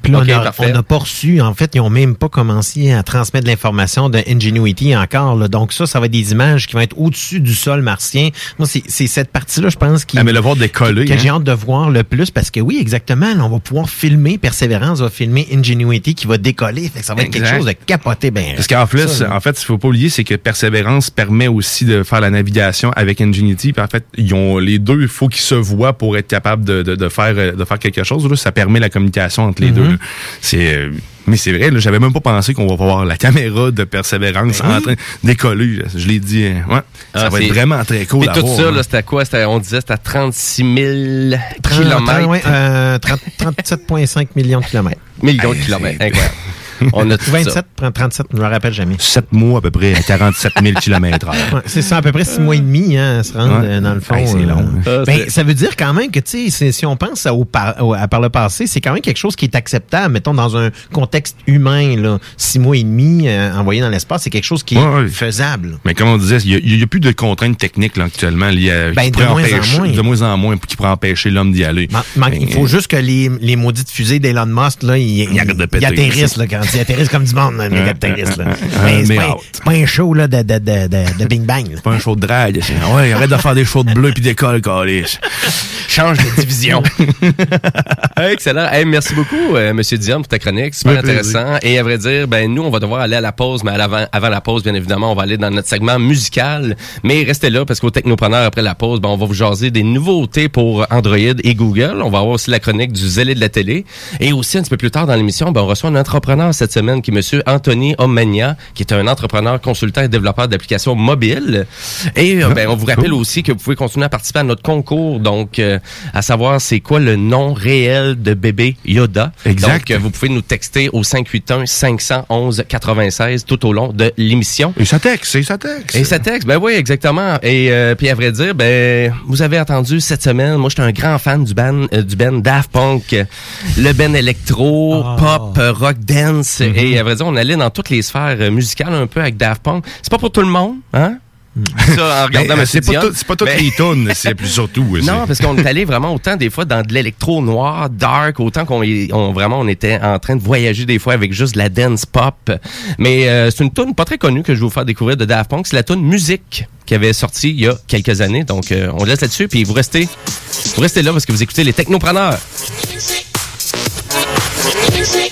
Puis là, on n'a pas reçu, en fait, ils ont même pas commencé à transmettre de l'information de Ingenuity encore. là. Donc ça, ça va être des images qui vont être au-dessus du sol martien. Moi, c'est cette partie-là, je pense, qui, ah, mais le voir décoller. que hein. j'ai hâte de voir le plus parce que oui, exactement, là, on va pouvoir filmer, Persévérance va filmer Ingenuity qui va décoller. Fait que ça va être quelque chose de capoté. Ben, Parce qu'en plus, ça, en fait, ce qu'il faut pas oublier, c'est que Persévérance permet aussi de faire la navigation avec Ingenuity. Puis en fait, ils ont les deux, il faut qu'ils se voient pour être capable de, de, de faire euh, de faire quelque chose. Là. Ça permet la communication entre les Mhm. deux. C'est euh, mais c'est vrai, j'avais même pas pensé qu'on va voir la caméra de Persévérance Ben en train de décoller. Je l'ai dit, euh, ouais. ça Ah, va être vraiment très cool à tout voir, ça, hein. là, c'était quoi? On disait c'était à 36 000 30, kilomètres. ouais, euh, 30 37,5 millions de kilomètres. Millions de kilomètres. Incroyable. On a tout ça. 27, 37, je me rappelle jamais. Sept mois à peu près à 47 000 km heure. Ouais, c'est ça, à peu près six mois et demi, hein, à se rendre Ouais. dans le fond. C'est euh, long, hein. Ah, ben, ça veut dire quand même que, tu sais, si on pense à, au par, à par le passé, c'est quand même quelque chose qui est acceptable, mettons, dans un contexte humain, là. Six mois et demi euh, envoyé dans l'espace, c'est quelque chose qui est faisable. Mais comme on disait, il n'y a, plus de contraintes techniques là, actuellement liées à, Ben, qui de moins en moins. de moins en moins qui pourraient empêcher l'homme d'y aller. Man- man- il Ben, faut juste que les, les maudites fusées d'Elon Musk, là, ils, ils- ils atterrissent, là, quand ils atterrissent comme du monde, les gars atterrissent, là. Mais c'est mais pas, un- out. c'est pas un show, là, de, de, de, de, de Bing Bang, là. pas un show de drague. c'est- Ouais, arrête de faire des shows de bleu puis d'école, calice. Change de division. Excellent. Hey, merci beaucoup, euh, Monsieur Dion, pour ta chronique. Super intéressant. Et à vrai dire, ben nous, on va devoir aller à la pause, mais à l'avant- avant la pause, bien évidemment, on va aller dans notre segment musical. Mais restez là parce qu'au Technopreneur, après la pause, ben, on va vous jaser des nouveautés pour Android et Google. On va avoir aussi la chronique du zélé de la télé. Et aussi, un petit peu plus tard dans l'émission, ben, on reçoit un entrepreneur cette semaine qui est Monsieur Anthony Omania, qui est un entrepreneur, consultant et développeur d'applications mobiles. Et euh, ben, on vous rappelle aussi que vous pouvez continuer à participer à notre concours, donc euh, à savoir c'est quoi le nom réel de bébé Yoda. Exact. Donc euh, vous pouvez nous texter au 581 511 96 tout au long de l'émission. Et ça texte, et ça texte. Et ça texte, ben oui, exactement. Et euh, puis à vrai dire, ben vous avez entendu cette semaine, moi j'étais un grand fan du band du band Daft Punk, le band électro, Ah. pop, rock, dance. Et à vrai dire, on allait dans toutes les sphères euh, musicales un peu avec Daft Punk. C'est pas pour tout le monde, hein? Ça, en regardant Ben, c'est pas, tout- c'est pas toutes Ben, les tunes, c'est plus surtout. c'est- non, parce qu'on est allé vraiment autant des fois dans de l'électro noir, dark, autant qu'on est- on, vraiment on était en train de voyager des fois avec juste de la dance pop. Mais euh, c'est une tune pas très connue que je vais vous faire découvrir de Daft Punk, c'est la tune Musique qui avait sorti il y a quelques années. Donc euh, on laisse là-dessus puis vous restez vous restez là parce que vous écoutez les technopreneurs. 99.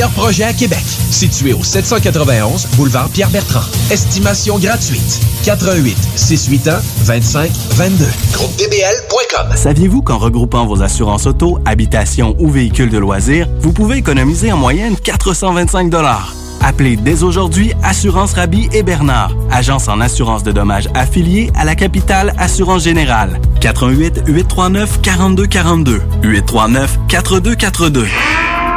projets à Québec. Situé au 791 boulevard Pierre-Bertrand. Estimation gratuite. 88 681 25 22. GroupeDBL.com. Saviez-vous qu'en regroupant vos assurances auto, habitation ou véhicules de loisirs, vous pouvez économiser en moyenne 425 Appelez dès aujourd'hui Assurance Rabi et Bernard, agence en assurance de dommages affiliée à la capitale Assurance Générale. 88 839 4242 839 4242.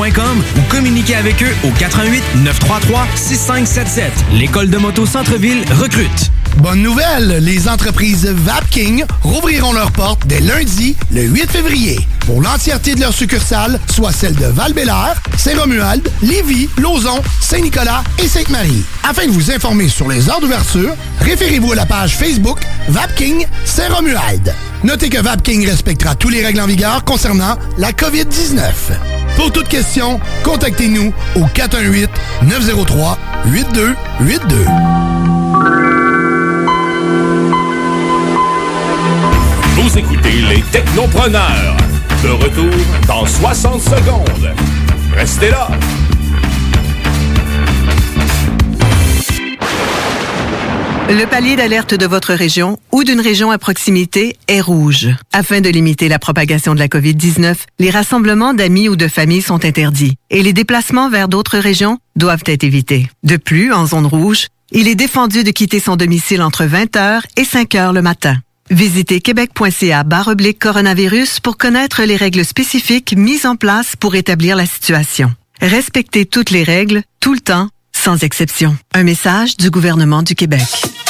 ou communiquez avec eux au 88 933 6577. L'école de moto Centre-ville recrute. Bonne nouvelle, les entreprises Vapking rouvriront leurs portes dès lundi, le 8 février, pour l'entièreté de leurs succursales, soit celles de val Saint-Romuald, Lévis, Lauson, Saint-Nicolas et Sainte-Marie. Afin de vous informer sur les heures d'ouverture, référez-vous à la page Facebook Vapking Saint-Romuald. Notez que Vapking respectera tous les règles en vigueur concernant la COVID-19. Pour toute question, contactez-nous au 418-903-8282. Vous écoutez les Technopreneurs. De retour dans 60 secondes. Restez là. Le palier d'alerte de votre région ou d'une région à proximité est rouge. Afin de limiter la propagation de la COVID-19, les rassemblements d'amis ou de familles sont interdits et les déplacements vers d'autres régions doivent être évités. De plus, en zone rouge, il est défendu de quitter son domicile entre 20h et 5h le matin. Visitez québec.ca oblique coronavirus pour connaître les règles spécifiques mises en place pour établir la situation. Respectez toutes les règles, tout le temps, sans exception. Un message du gouvernement du Québec.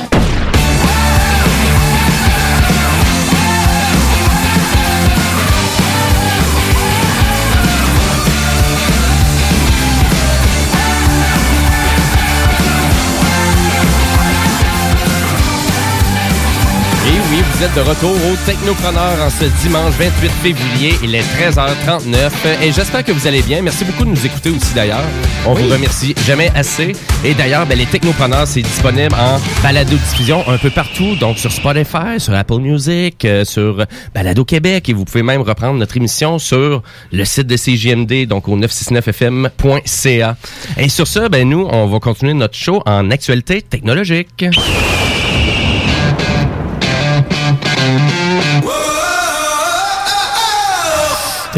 Et oui, vous êtes de retour au Technopreneur en ce dimanche 28 février. Il est 13h39 et j'espère que vous allez bien. Merci beaucoup de nous écouter aussi d'ailleurs. On vous remercie jamais assez. Et d'ailleurs, ben, les Technopreneurs, c'est disponible en balado-diffusion un peu partout. Donc sur Spotify, sur Apple Music, euh, sur Balado Québec. Et vous pouvez même reprendre notre émission sur le site de CJMD, donc au 969fm.ca. Et sur ce, ben, nous, on va continuer notre show en actualité technologique.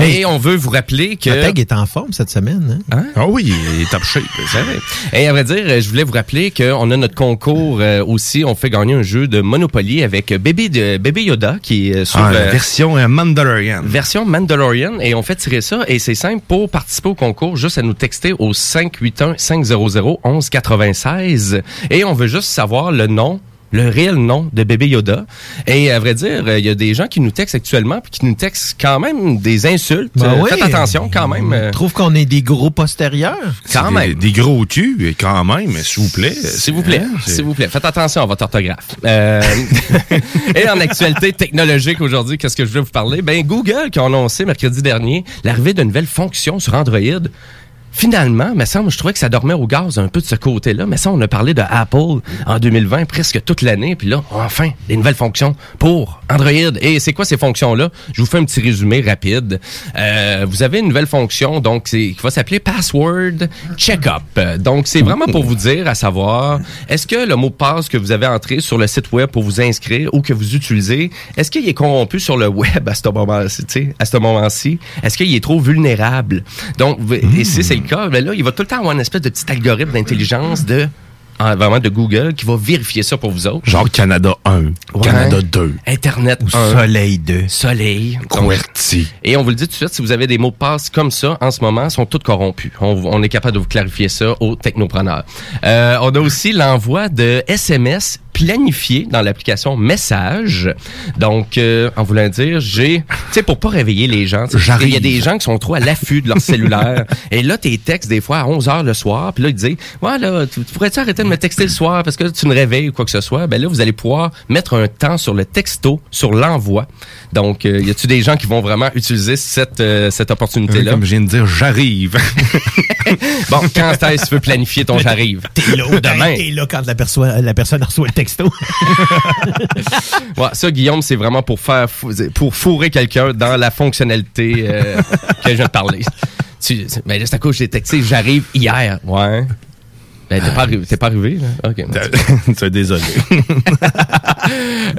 Et on veut vous rappeler que... Tag est en forme cette semaine. Hein? Ah oui, il est top shape. C'est vrai. Et à vrai dire, je voulais vous rappeler qu'on a notre concours euh, aussi. On fait gagner un jeu de Monopoly avec Bébé, de, Bébé Yoda qui est sur... Ah, la euh, version euh, Mandalorian. version Mandalorian et on fait tirer ça et c'est simple pour participer au concours juste à nous texter au 581 500 1196 et on veut juste savoir le nom le réel nom de bébé Yoda. Et à vrai dire, il y a des gens qui nous textent actuellement puis qui nous textent quand même des insultes. Ben Euh, oui. Faites attention quand même. Je euh, trouve qu'on est des gros postérieurs. Quand même. Des, des gros culs, quand même, s'il vous plaît. S'il vous plaît, Hein, s'il vous plaît, faites attention à votre orthographe. Euh, et en actualité technologique aujourd'hui, qu'est-ce que je veux vous parler? Ben Google qui a annoncé mercredi dernier l'arrivée d'une nouvelle fonction sur Android. Finalement, mais je trouvais que ça dormait au gaz un peu de ce côté-là. Mais ça, on a parlé de Apple en 2020 presque toute l'année. Puis là, enfin, des nouvelles fonctions pour Android. Et c'est quoi ces fonctions-là? Je vous fais un petit résumé rapide. Euh, vous avez une nouvelle fonction donc qui va s'appeler Password Checkup. Donc, c'est vraiment pour vous dire, à savoir, est-ce que le mot de passe que vous avez entré sur le site web pour vous inscrire ou que vous utilisez, est-ce qu'il est corrompu sur le web à ce moment-ci? est-ce qu'il est trop vulnérable? Donc, et c'est cas, ben là, il va tout le temps avoir une espèce de petit algorithme d'intelligence de vraiment de Google qui va vérifier ça pour vous autres. Genre Canada 1, Ouais. Canada 2. Internet Ou 1. Soleil 2. Soleil. QWERTY. Et on vous le dit tout de suite, si vous avez des mots de passe comme ça, en ce moment, ils sont tous corrompus. On, on est capable de vous clarifier ça aux technopreneurs. Euh, on a aussi l'envoi de SMS planifié dans l'application Message. Donc, euh, en voulant dire, j'ai... Tu sais, pour pas réveiller les gens, il y a des gens qui sont trop à l'affût de leur cellulaire. et là, tes textes, des fois, à 11 heures le soir, puis là, ils disent, ouais, là, tu, tu pourrais-tu arrêter de me texter le soir parce que tu me réveilles ou quoi que ce soit? Ben là, vous allez pouvoir mettre un temps sur le texto, sur l'envoi. Donc, euh, y a-tu des gens qui vont vraiment utiliser cette, euh, cette opportunité-là? Comme je viens de dire, j'arrive. Bon, quand est-ce que tu veux planifier ton j'arrive? T'es là, Demain. T'es là quand la, la personne reçoit le texto. Ouais, ça, Guillaume, c'est vraiment pour faire pour fourrer quelqu'un dans la fonctionnalité euh, que je viens de parler. Tu, là, c'est à cause texté, j'arrive hier. Ouais. Ben, t'es pas arrivé, t'es pas arrivé, là? OK. C'est désolé.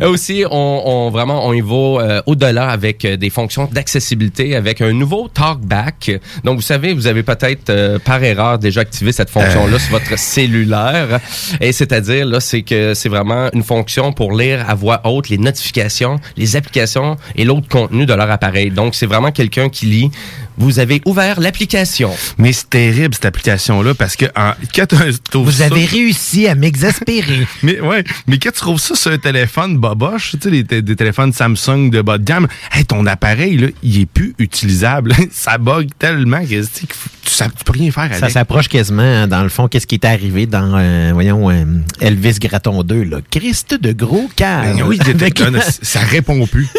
Euh, aussi, on, on- vraiment on y va euh, au-delà avec euh, des fonctions d'accessibilité, avec un nouveau talkback. Donc, vous savez, vous avez peut-être euh, par erreur déjà activé cette fonction-là sur votre cellulaire. Et c'est-à-dire, là, c'est que c'est vraiment une fonction pour lire à voix haute les notifications, les applications et l'autre contenu de leur appareil. Donc, c'est vraiment quelqu'un qui lit. Vous avez ouvert l'application. Mais c'est terrible, cette application-là, parce que en, quand tu trouves Vous ça- avez réussi à m'exaspérer. Mais ouais, mais quand tu trouves ça sur un téléphone boboche, tu sais, des, téléphones Samsung de bas de gamme, hey, ton appareil, là, il est plus utilisable. ça bug tellement que tu tu peux rien faire avec. Ça s'approche quasiment, hein, dans le fond, qu'est-ce qui est arrivé dans, euh, voyons, euh, Elvis Gratton 2, là. Christ de gros cave. Ben oui, Avec- ça répond plus.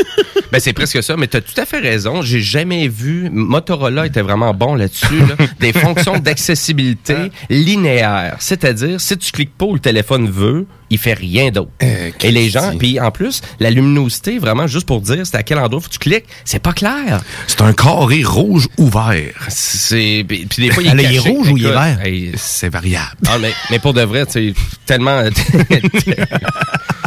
Ben, c'est presque ça, mais tu as tout à fait raison. J'ai jamais vu. Motorola était vraiment bon là-dessus. là. des fonctions d'accessibilité linéaire. C'est-à-dire, si tu cliques pas où le téléphone veut, il fait rien d'autre. Et les gens, puis en plus, la luminosité, vraiment, juste pour dire c'est à quel endroit faut que tu cliques, c'est pas clair. C'est un carré rouge ouvert. C'est puis des fois il est, Alors, il est caché. rouge ou il est vert? hey, C'est variable. ah, mais, mais pour de vrai, sais, tellement.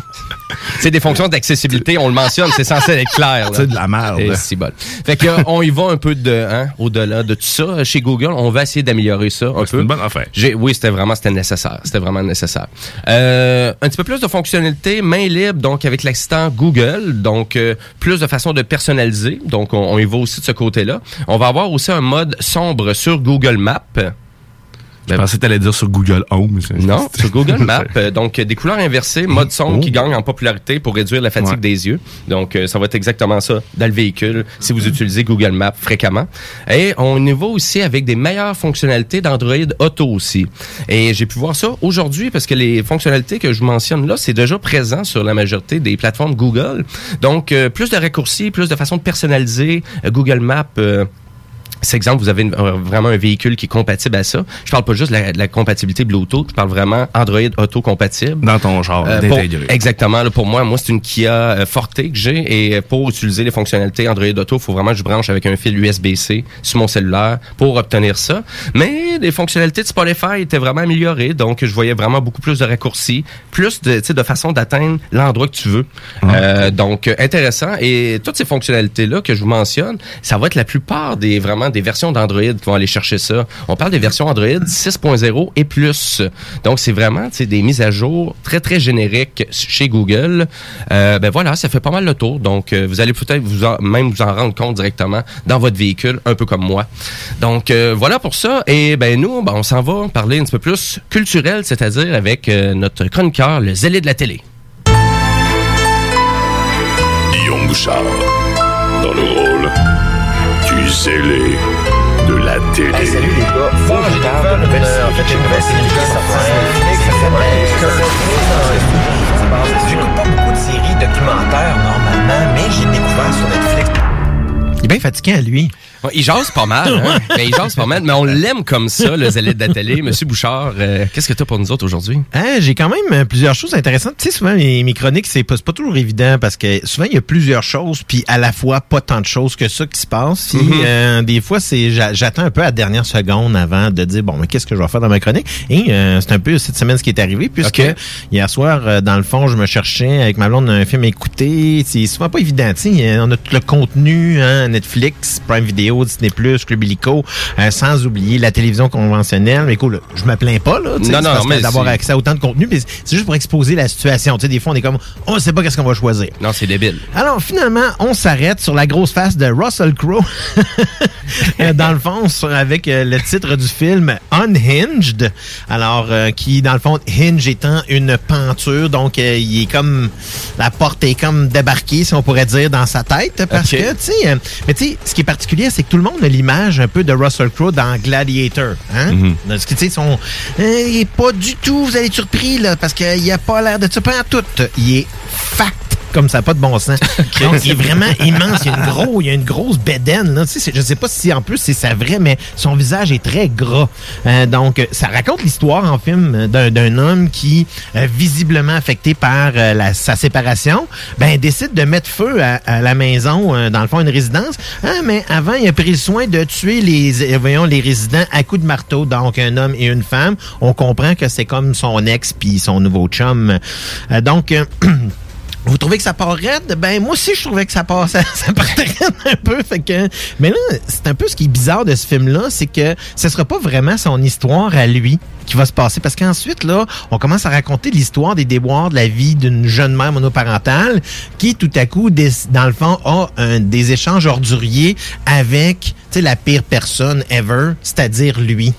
C'est des fonctions d'accessibilité, on le mentionne, c'est censé être clair. C'est de la merde. C'est bon. Fait que on y va un peu de hein, au-delà de tout ça chez Google, on va essayer d'améliorer ça un peu. une bonne affaire. Oui, c'était vraiment c'était nécessaire, c'était vraiment nécessaire. Euh, un petit peu plus de fonctionnalités main libre donc avec l'assistant Google, donc euh, plus de façon de personnaliser, donc on, on y va aussi de ce côté-là. On va avoir aussi un mode sombre sur Google Maps. Je pensais que t'allais dire sur Google Home. Non, sur Google Maps. Euh, donc, des couleurs inversées, mode sombre Oh. qui gagne en popularité pour réduire la fatigue Ouais. des yeux. Donc, euh, ça va être exactement ça dans le véhicule si vous utilisez Google Maps fréquemment. Et on y va aussi avec des meilleures fonctionnalités d'Android Auto aussi. Et j'ai pu voir ça aujourd'hui parce que les fonctionnalités que je vous mentionne là, c'est déjà présent sur la majorité des plateformes Google. Donc, euh, plus de raccourcis, plus de façon de personnaliser euh, Google Maps. Euh, c'est exemple, vous avez une- euh, vraiment un véhicule qui est compatible à ça. Je parle pas juste de la, de la compatibilité Bluetooth, je parle vraiment Android auto compatible. Dans ton genre, Euh, pour- exactement. là, pour moi, moi c'est une Kia euh, Forte que j'ai et pour utiliser les fonctionnalités Android Auto, il faut vraiment que je branche avec un fil USB-C sur mon cellulaire pour obtenir ça. Mais les fonctionnalités de Spotify étaient vraiment améliorées, donc je voyais vraiment beaucoup plus de raccourcis, plus de, tu sais, de façon d'atteindre l'endroit que tu veux. Euh, donc euh, intéressant et toutes ces fonctionnalités là que je vous mentionne, ça va être la plupart des vraiment des versions d'Android qui vont aller chercher ça. On parle des versions Android 6.0 et plus. Donc c'est vraiment des mises à jour très très génériques chez Google. Euh, ben voilà, ça fait pas mal le tour. Donc euh, vous allez peut-être vous même vous en rendre compte directement dans votre véhicule, un peu comme moi. Donc euh, voilà pour ça. Et ben nous, ben, on s'en va parler un petit peu plus culturel, c'est-à-dire avec notre chroniqueur, le zélé de la télé. Guillaume Bouchard, dans le rôle du zélé de la télé. salut les gars. Faut que j'ai découvert une nouvelle série. En fait, j'ai une nouvelle série qui sur J'écoute pas beaucoup de séries documentaires normalement, mais j'ai découvert sur Netflix. Il est bien fatiguant, lui. Ouais, il jase pas mal. Hein? Ben, il jase pas mal, mais on l'aime comme ça, le zélé de la télé. Monsieur Bouchard, euh, qu'est-ce que tu as pour nous autres aujourd'hui? Hein, j'ai quand même euh, plusieurs choses intéressantes. Tu sais, souvent, mes, mes chroniques, c'est pas, pas toujours évident parce que souvent, il y a plusieurs choses, puis à la fois, pas tant de choses que ça qui se passent. Puis, Mhm. euh, des fois, c'est j'a- j'attends un peu à la dernière seconde avant de dire, bon, mais qu'est-ce que je vais faire dans ma chronique? Et euh, c'est un peu cette semaine ce qui est arrivé, puisque hier soir, dans le fond, je me cherchais avec ma blonde un film à écouter. C'est souvent pas évident. Sais, on a tout le contenu, hein, Netflix, Prime Video, Disney+, Club Illico, euh, sans oublier la télévision conventionnelle. Mais écoute, je me plains pas, là. Non, non, mais d'avoir accès à autant de contenu, mais c'est juste pour exposer la situation. Tu sais, des fois, on est comme, on sait pas qu'est-ce qu'on va choisir. Non, c'est débile. Alors, finalement, on s'arrête sur la grosse face de Russell Crowe. Euh, dans le fond, sur- avec euh, le titre du film Unhinged. Alors, euh, qui, dans le fond, Hinge étant une penture. Donc, euh, il est comme, la porte est comme débarquée, si on pourrait dire, dans sa tête. Parce que, tu sais, mais tu sais, ce qui est particulier, c'est que tout le monde a l'image un peu de Russell Crowe dans Gladiator. Hein? Parce que, tu sais, son, euh, il est pas du tout, vous allez être surpris, là, parce qu'il a pas l'air de ça. Pas en tout. Il est fat comme ça, pas de bon sens. Donc, il est vraiment immense. Il y a une, gros, il y a une grosse bédaine. Là. Tu sais, c'est- je sais pas si en plus c'est sa vraie, mais son visage est très gras. Euh, donc, ça raconte l'histoire en film d'un, homme qui, euh, visiblement affecté par euh, la- sa séparation, ben décide de mettre feu à, à la maison, dans le fond, une résidence. Hein, mais avant, il a pris le soin de tuer les, voyons, les résidents à coups de marteau. Donc, un homme et une femme. On comprend que c'est comme son ex puis son nouveau chum. Donc, Vous trouvez que ça part raide? Ben, moi aussi, je trouvais que ça part, ça, raide un peu. Fait que, mais là, c'est un peu ce qui est bizarre de ce film-là, c'est que ce sera pas vraiment son histoire à lui qui va se passer. Parce qu'ensuite, là, on commence à raconter l'histoire des déboires de la vie d'une jeune mère monoparentale qui, tout à coup, dans le fond, a des échanges orduriers avec, tu la pire personne ever, c'est-à-dire lui.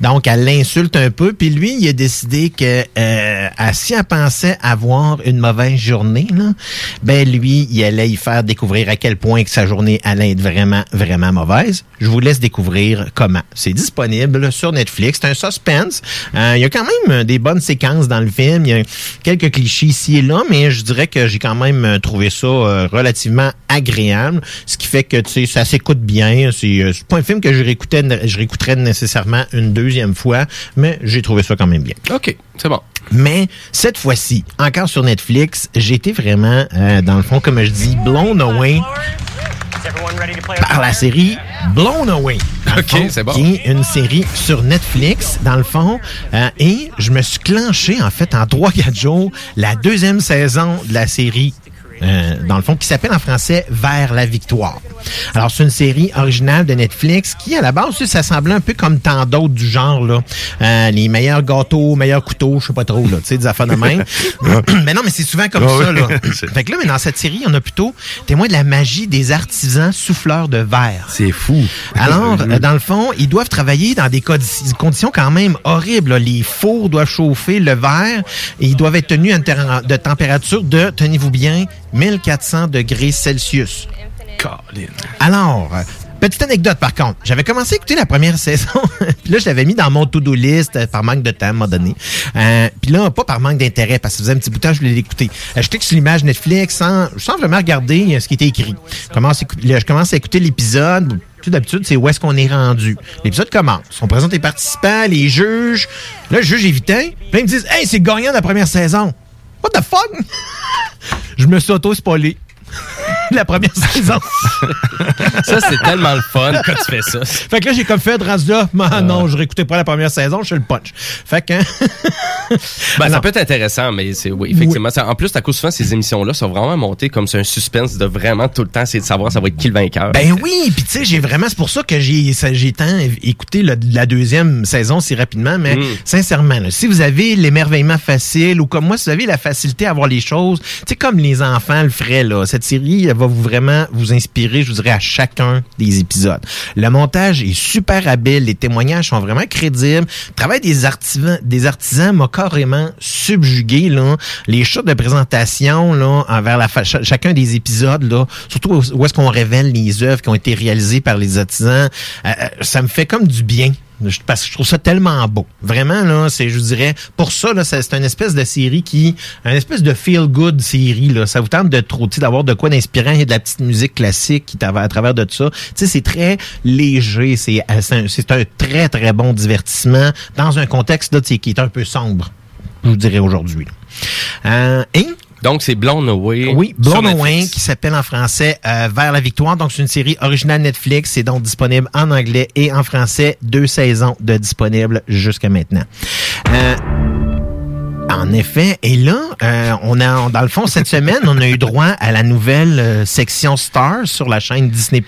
Donc, elle l'insulte un peu. Puis lui, il a décidé que euh, si elle pensait avoir une mauvaise journée, là, ben lui, il allait y faire découvrir à quel point que sa journée allait être vraiment, vraiment mauvaise. Je vous laisse découvrir comment. C'est disponible sur Netflix. C'est un suspense. Euh, il y a quand même euh, des bonnes séquences dans le film. Il y a quelques clichés ici et là, mais je dirais que j'ai quand même euh, trouvé ça relativement agréable. Ce qui fait que tu sais, ça s'écoute bien. C'est pas un film que je je réécouterais nécessairement une deuxième fois, mais j'ai trouvé ça quand même bien. OK, c'est bon. Mais cette fois-ci, encore sur Netflix, été vraiment, euh, dans le fond, comme je dis, blown away par la série Blown Away. OK, c'est bon. Qui est une série sur Netflix, dans le fond. euh, et je me suis clenché, en fait, en 3-4 jours, la deuxième saison de la série. Euh, dans le fond, qui s'appelle en français Vers la victoire. Alors, c'est une série originale de Netflix qui, à la base, ça semblait un peu comme tant d'autres du genre, là. Euh, les meilleurs gâteaux, meilleurs couteaux, je sais pas trop, là, tu sais, des affaires de même. mais non, mais c'est souvent comme Ah ça, là. Fait que là, mais dans cette série, on a plutôt témoin de la magie des artisans souffleurs de verre. C'est fou. Alors, dans le fond, ils doivent travailler dans des conditions quand même horribles. là. Les fours doivent chauffer le verre et ils doivent être tenus à une de température de, tenez-vous bien, 1400 degrés Celsius. Alors, petite anecdote par contre. J'avais commencé à écouter la première saison. puis là, je l'avais mis dans mon to-do list euh, par manque de temps à un moment donné. Euh, puis là, pas par manque d'intérêt, parce que ça faisait un petit bout de temps que je voulais l'écouter. Euh, clique sur l'image Netflix sans, sans vraiment regarder euh, ce qui était écrit. Je commence, à écou- là, je commence à écouter l'épisode. D'habitude, c'est où est-ce qu'on est rendu. L'épisode commence. On présente les participants, les juges. Là, le juge vitin. Puis là, ils me disent Hey, c'est gagnant de la première saison. What the fuck? Je me suis auto-spoilé. la première saison. ça, c'est tellement le fun quand tu fais ça. Fait que là, j'ai comme fait, rendu là, Ah non, je réécoutais pas la première saison, je suis le punch. Fait que. Ben, ça peut être intéressant, mais c'est oui, effectivement. ça- en plus, à cause souvent, ces émissions-là sont vraiment montées comme c'est un suspense de vraiment tout le temps essayer de savoir ça va être qui le vainqueur. Ben oui, puis tu sais, j'ai vraiment, c'est pour ça que j'ai ça- j'ai tant écouté le- la deuxième saison si rapidement, mais Mm. sincèrement, là, si vous avez l'émerveillement facile ou comme moi, si vous avez la facilité à voir les choses, tu sais, comme les enfants le feraient, là, cette série elle va vous vraiment vous inspirer, je vous dirais, à chacun des épisodes. Le montage est super habile, les témoignages sont vraiment crédibles. Le travail des artisans, des artisans m'a carrément subjugué, là. Les shots de présentation, là, envers la chacun des épisodes, là, surtout où où est-ce qu'on révèle les œuvres qui ont été réalisées par les artisans, euh, euh, ça me fait comme du bien. Parce que je trouve ça tellement beau. Vraiment, là, c'est, je dirais, pour ça, là, c'est une espèce de série qui, une espèce de feel-good série, là. Ça vous tente de trop, d'avoir de quoi d'inspirant. A de la petite musique classique qui à travers de ça. Tu sais, c'est très léger. C'est, euh, c'est un, très, très bon divertissement dans un contexte, là, qui est un peu sombre. Je vous dirais aujourd'hui. Euh, et Donc, c'est Blown Away. oui, Blown Away, qui s'appelle en français euh, Vers la victoire. Donc, c'est une série originale Netflix. C'est donc disponible en anglais et en français. Deux saisons de disponibles jusqu'à maintenant. Euh, en effet. Et là, euh, on a, dans le fond, cette semaine, on a eu droit à la nouvelle euh, section Stars sur la chaîne Disney+.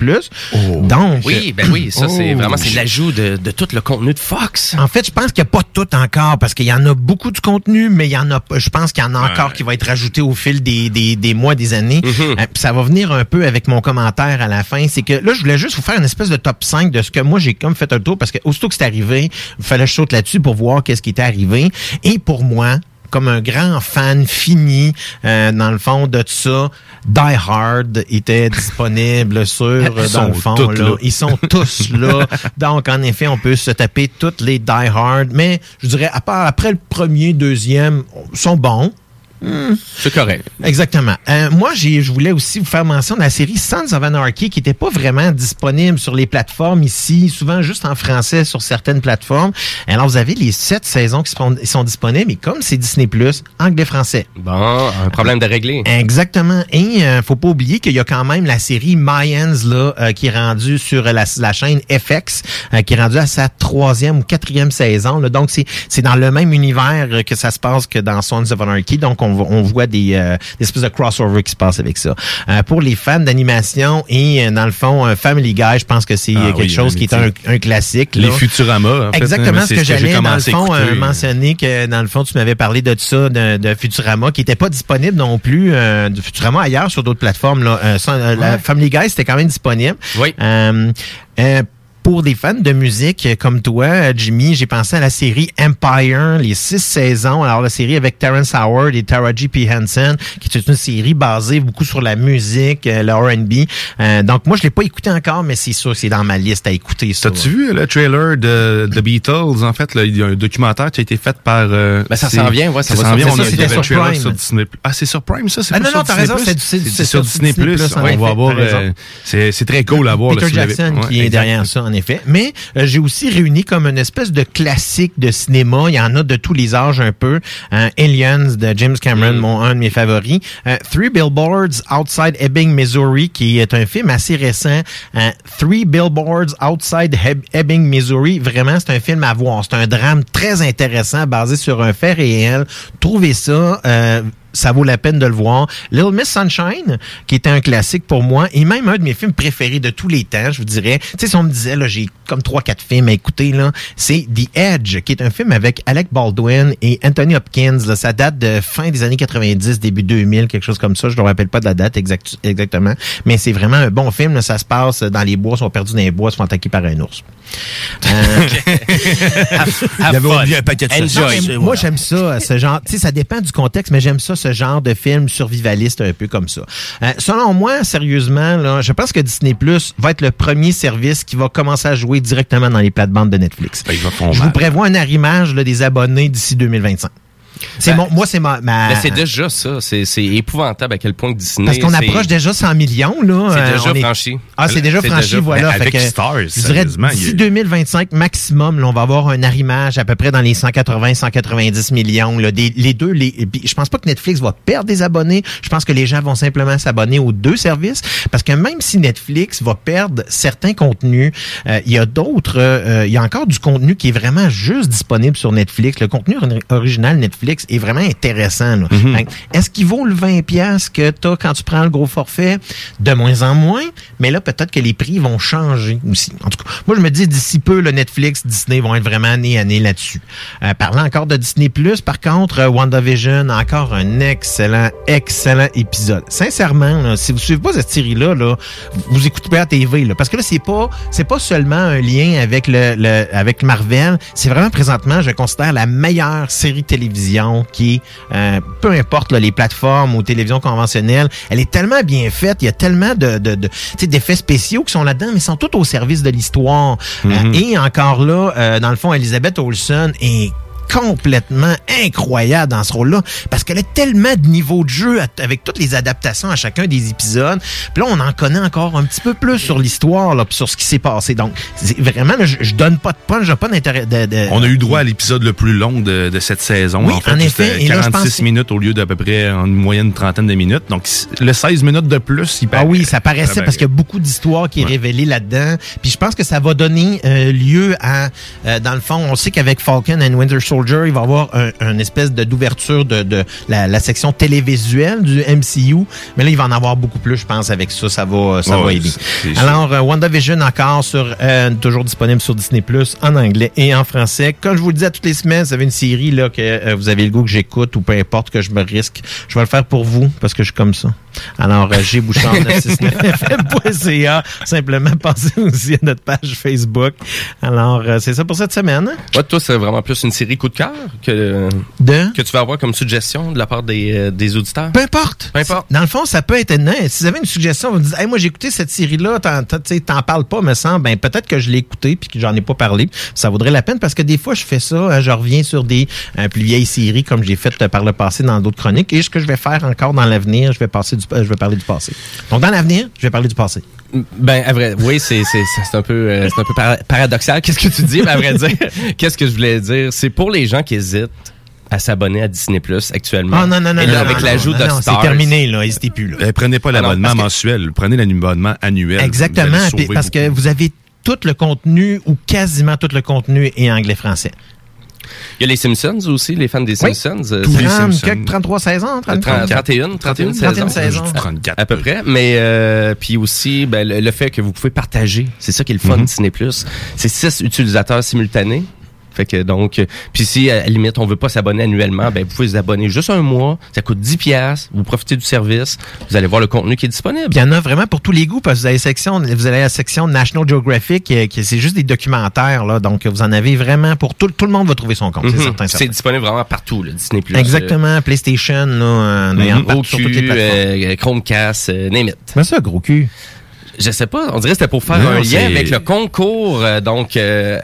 Donc, Oui, ben oui, ça, c'est Oh. vraiment c'est l'ajout de, de tout le contenu de Fox. En fait, je pense qu'il n'y a pas tout encore parce qu'il y en a beaucoup du contenu, mais il y en a pas. Je pense qu'il y en a encore qui va être rajouté au fil des, des, des mois, des années. Mm-hmm. Euh, ça va venir un peu avec mon commentaire à la fin. C'est que là, je voulais juste vous faire une espèce de top 5 de ce que moi j'ai comme fait un tour parce que aussitôt que c'est arrivé, il fallait que je saute là-dessus pour voir qu'est-ce qui était arrivé. Et pour moi, comme un grand fan fini, euh, dans le fond de tout ça, Die Hard était disponible sur, euh, Ils dans le fond, toutes là. là. Ils sont tous là. Donc, en effet, on peut se taper toutes les Die Hard. Mais, je dirais, à part, après le premier, deuxième, sont bons. Hmm. C'est correct. Exactement. Euh, moi, j'ai, je voulais aussi vous faire mention de la série Sons of Anarchy qui n'était pas vraiment disponible sur les plateformes ici, souvent juste en français sur certaines plateformes. Alors, vous avez les sept saisons qui sont, sont disponibles et comme c'est Disney+, anglais-français. Bon, un problème de régler. Exactement. Et euh, faut pas oublier qu'il y a quand même la série Mayans là euh, qui est rendue sur la, la chaîne FX, euh, qui est rendue à sa troisième ou quatrième saison. là. Donc c'est c'est dans le même univers euh, que ça se passe que dans Sons of Anarchy. Donc on, on voit des, euh, des espèces de crossover qui se passent avec ça. Euh, pour les fans d'animation et euh, dans le fond un Family Guy, je pense que c'est Ah euh, quelque oui, chose qui est un, un classique. Les là. Futurama, en fait, Exactement hein, ce que j'allais dans le fond euh, écouter. mentionner que dans le fond tu m'avais parlé de ça de, de Futurama qui était pas disponible non plus euh, de Futurama ailleurs sur d'autres plateformes là. Euh, euh, La. Family Guy c'était quand même disponible. Oui. Euh, euh, pour des fans de musique euh, comme toi, euh, Jimmy, j'ai pensé à la série Empire, les six saisons. Alors, la série avec Terrence Howard et Taraji P. Henson, qui est une série basée beaucoup sur la musique, euh, le R&B. Euh, donc, moi, je l'ai pas écouté encore, mais c'est sûr que c'est dans ma liste à écouter. ça. T'as-tu vu le trailer de The Beatles? En fait, là, il y a un documentaire qui a été fait par. euh, Ben, ça s'en vient, ouais, ça va s'en vient. On Ça, a c'était sur Prime. sur Disney. Ah, c'est sur Prime, ça? C'est Ah, non, non, t'as raison, c'est sur sur Disney+. En On va euh, C'est très cool à voir. là, Peter Jackson qui est derrière ça, en effet. Mais euh, j'ai aussi réuni comme une espèce de classique de cinéma. Il y en a de tous les âges un peu. Euh, Aliens de James Cameron, mon un de mes favoris. Euh, Three Billboards Outside Ebbing, Missouri, qui est un film assez récent. Euh, Three Billboards Outside Heb- Ebbing, Missouri. Vraiment, c'est un film à voir. C'est un drame très intéressant basé sur un fait réel. Trouvez ça. euh, ça vaut la peine de le voir. Little Miss Sunshine, qui était un classique pour moi, et même un de mes films préférés de tous les temps, je vous dirais. Tu sais, si on me disait, là, j'ai comme trois, quatre films à écouter, là, c'est The Edge, qui est un film avec Alec Baldwin et Anthony Hopkins. Là, ça date de fin des années 90, début 2000, quelque chose comme ça. Je ne me rappelle pas de la date exact- exactement. Mais c'est vraiment un bon film. là. Ça se passe dans les bois, ils sont perdus dans les bois, ils sont attaqués par un ours. Euh, Il avait oublié un paquet de moi, j'aime ça, ce genre. Tu sais, ça dépend du contexte, mais j'aime ça, ce genre de film survivaliste un peu comme ça. Euh, selon moi, sérieusement, là, je pense que Disney Plus va être le premier service qui va commencer à jouer directement dans les plates-bandes de Netflix. Ben, Je vous prévois un arrimage là, des abonnés d'ici 2025. C'est mon, moi, c'est ma. ma- Ben, c'est déjà ça. C'est c'est épouvantable à quel point Disney. Parce qu'on approche déjà 100 millions, là. C'est Euh, déjà est- franchi. Ah, c'est déjà franchi, déjà- voilà. Fait avec que, Stars, je dirais, d'ici a- 2025 maximum, là, on va avoir un arrimage à peu près dans les 180-190 millions. Là, Des- les deux, les, je pense pas que Netflix va perdre des abonnés. Je pense que les gens vont simplement s'abonner aux deux services. Parce que même si Netflix va perdre certains contenus, euh, il y a d'autres, euh, il y a encore du contenu qui est vraiment juste disponible sur Netflix. Le contenu ori- original Netflix est vraiment intéressant. Mhm. Est-ce qu'il vaut le 20$ piastres que tu as quand tu prends le gros forfait? De moins en moins. Mais là, peut-être que les prix vont changer aussi. En tout cas, moi, je me dis d'ici peu, le Netflix, Disney vont être vraiment nez à nez là-dessus. Euh, parlant encore de Disney+, par contre, euh, WandaVision, encore un excellent, excellent épisode. Sincèrement, là, si vous suivez pas cette série-là, là, vous, écoutez pas la TV, là, parce que là, c'est pas, c'est pas seulement un lien avec le, le- avec Marvel, c'est vraiment présentement, je considère la meilleure série de télévision qui euh, peu importe là, les plateformes ou télévisions conventionnelles, elle est tellement bien faite, il y a tellement de, d'effets spéciaux qui sont là-dedans, mais ils sont tous au service de l'histoire. Euh, et encore là, euh, dans le fond, Elizabeth Olsen est complètement incroyable dans ce rôle-là parce qu'elle a tellement de niveaux de jeu avec toutes les adaptations à chacun des épisodes. Puis là, on en connaît encore un petit peu plus sur l'histoire, là, puis sur ce qui s'est passé. Donc, vraiment, là, je, je donne pas de punch, j'ai pas d'intérêt. De, de- On a eu droit à l'épisode le plus long de, de cette saison. Oui, en fait, en effet. C'était Et là, je 46 pense- minutes au lieu d'à peu près en moyenne trentaine de minutes. Donc, le 16 minutes de plus, il Ah paraît- oui, ça paraissait parce qu'il y a beaucoup d'histoires qui est révélée là-dedans. Puis je pense que ça va donner euh, lieu à, euh, dans le fond, on sait qu'avec Falcon and Winter Soldier, il va y avoir un, un espèce de d'ouverture de, de la, la section télévisuelle du MCU. Mais là, il va en avoir beaucoup plus, je pense, avec ça. Ça va, ça va aider. Alors, euh, WandaVision encore sur, euh, toujours disponible sur Disney Plus en anglais et en français. Comme je vous le dis à toutes les semaines, vous avez une série là que euh, vous avez le goût que j'écoute ou peu importe que je me risque, je vais le faire pour vous parce que je suis comme ça. Alors, euh, G Bouchard 969fm.ca. Simplement passez aussi à notre page Facebook. Alors, euh, c'est ça pour cette semaine. toi, c'est vraiment plus une série coup de cœur que, De? que tu vas avoir comme suggestion de la part des, euh, des auditeurs? Peu importe. Peu importe. Dans le fond, ça peut être étonnant. Si vous avez une suggestion, vous me dites, hey, moi, j'ai écouté cette série-là, t'en, parles pas, me semble. Ben, peut-être que je l'ai écouté puis que j'en ai pas parlé. Ça vaudrait la peine parce que des fois, je fais ça. hein, je reviens sur des euh, plus vieilles séries comme j'ai fait euh, par le passé dans d'autres chroniques. Et ce que je vais faire encore dans l'avenir, je vais passer du, euh, je vais parler du passé. Donc, dans l'avenir, je vais parler du passé. Ben, à vrai, oui, c'est c'est c'est c'est un peu euh, c'est un peu para- paradoxal. Qu'est-ce que tu dis, mais à vrai dire, qu'est-ce que je voulais dire, c'est pour les gens qui hésitent à s'abonner à Disney Plus actuellement. Ah, non, non, non, Et là, non, avec l'ajout de non, Stars. C'est terminé, là. N'hésitez plus, là. Eh, prenez pas l'abonnement que- mensuel, prenez l'abonnement annuel. Exactement, parce que vous avez tout le contenu ou quasiment tout le contenu est anglais-français. Il y a les Simpsons aussi, les fans des Oui. Simpsons. euh, Tous les c'est- 30, Simpsons. quelques 33 saisons, 30, 30, 31, 31 saisons. 31 saisons. Du 34. À peu près, mais euh, puis aussi ben, le, le fait que vous pouvez partager, c'est ça qui est le fun Mhm. de Disney Plus. C'est six utilisateurs simultanés. Fait que donc, euh, puis si à la limite on veut pas s'abonner annuellement, ben vous pouvez vous abonner juste un mois. Ça coûte 10 pièces. Vous profitez du service. Vous allez voir le contenu qui est disponible. Il y en a vraiment pour tous les goûts parce que vous avez la section, vous avez la section National Geographic euh, qui c'est juste des documentaires là, donc vous en avez vraiment pour tout tout le monde va trouver son compte, c'est Mhm. certain. C'est certain. disponible vraiment partout, Disney Plus. Exactement, PlayStation là, euh, Euh, en partout sur toutes les plateformes. euh, Chromecast, euh, name it. Mais ça gros cul. Je sais pas, on dirait que c'était pour faire Non, un lien avec le concours, euh, donc euh,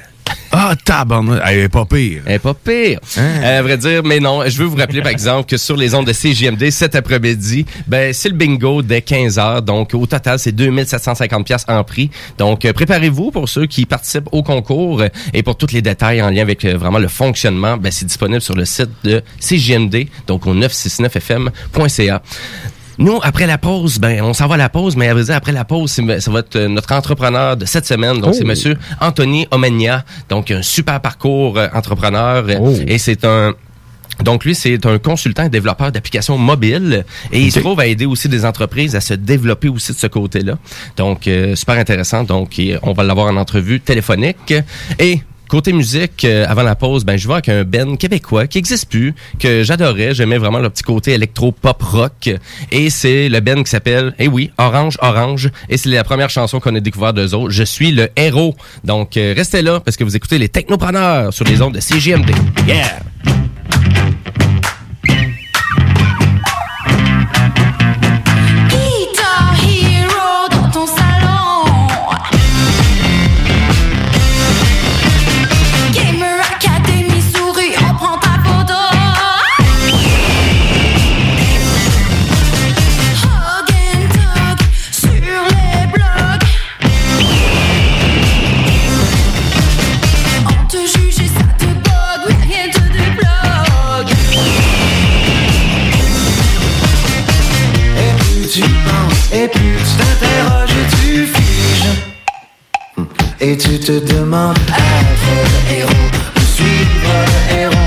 Ah, tabarnak, elle est pas pire. Elle est pas pire. Euh, à vrai dire, mais non. Je veux vous rappeler, par exemple, que sur les ondes de CJMD, cet après-midi, ben, c'est le bingo dès 15 heures. Donc, au total, c'est 2750 pièces en prix. Donc, euh, préparez-vous pour ceux qui participent au concours et pour tous les détails en lien avec euh, vraiment le fonctionnement, ben, c'est disponible sur le site de CJMD, donc au 969fm.ca. Nous, après la pause, ben, on s'en va à la pause, mais à vrai dire, après la pause, c'est- ça va être notre entrepreneur de cette semaine. Donc, Oh. c'est monsieur Anthony Omenia. Donc, un super parcours euh, entrepreneur. Oh. Et c'est un, donc lui, c'est un consultant et développeur d'applications mobiles et il se trouve à aider aussi des entreprises à se développer aussi de ce côté-là. Donc, euh, super intéressant. Donc, et on va l'avoir en entrevue téléphonique. Et Côté musique, euh, avant la pause, ben je vais avec un Ben québécois qui existe plus, que j'adorais. J'aimais vraiment le petit côté électro-pop-rock. Et c'est le Ben qui s'appelle, eh oui, Orange Orange. Et c'est la première chanson qu'on a découvert d'eux autres. Je suis le héros. Donc, euh, restez là parce que vous écoutez les Technopreneurs sur les ondes de CGMD. Yeah! Et tu te demandes être héros ou suivre héros.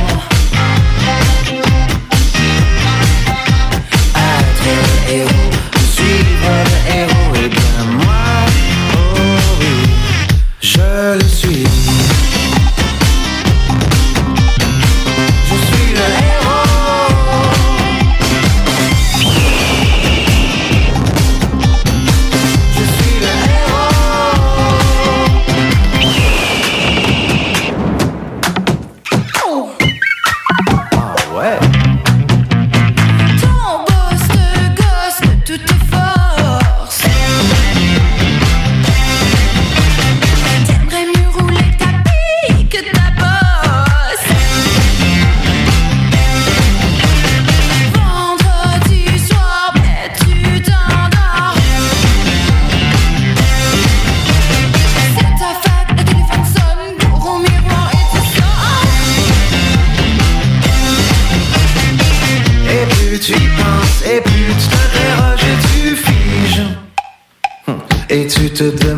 Tu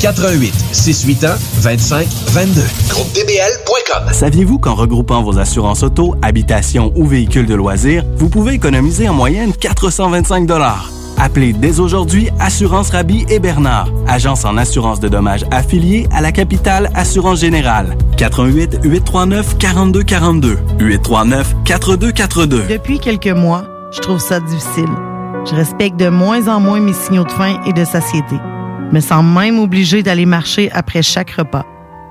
88 681 25 22. GroupeDBL.com. Saviez-vous qu'en regroupant vos assurances auto, habitation ou véhicules de loisirs, vous pouvez économiser en moyenne 425 Appelez dès aujourd'hui Assurance Rabi et Bernard, agence en assurance de dommages affiliée à la capitale Assurance Générale. 88 839 4242 839 4242. Depuis quelques mois, je trouve ça difficile. Je respecte de moins en moins mes signaux de faim et de satiété. Me sens même obligée d'aller marcher après chaque repas.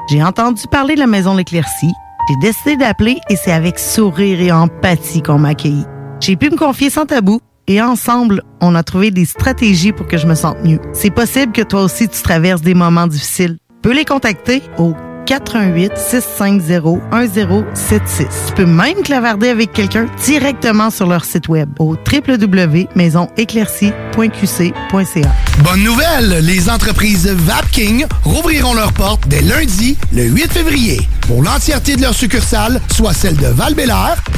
J'ai entendu parler de la maison L'Éclaircie. J'ai décidé d'appeler et c'est avec sourire et empathie qu'on m'a accueilli. J'ai pu me confier sans tabou et ensemble, on a trouvé des stratégies pour que je me sente mieux. C'est possible que toi aussi tu traverses des moments difficiles. peux les contacter au 418 650 1076. Tu peux même clavarder avec quelqu'un directement sur leur site web au www.maisonéclaircie.qc.ca. Bonne nouvelle, les entreprises Vapking rouvriront leurs portes dès lundi, le 8 février, pour l'entièreté de leurs succursales, soit celles de val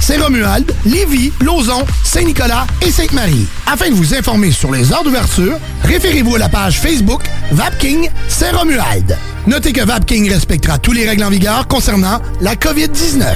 Saint-Romuald, Lévis, Lauson, Saint-Nicolas et Sainte-Marie. Afin de vous informer sur les heures d'ouverture, référez-vous à la page Facebook Vapking Saint-Romuald. Notez que Vapking respectera tous les règles en vigueur concernant la COVID-19.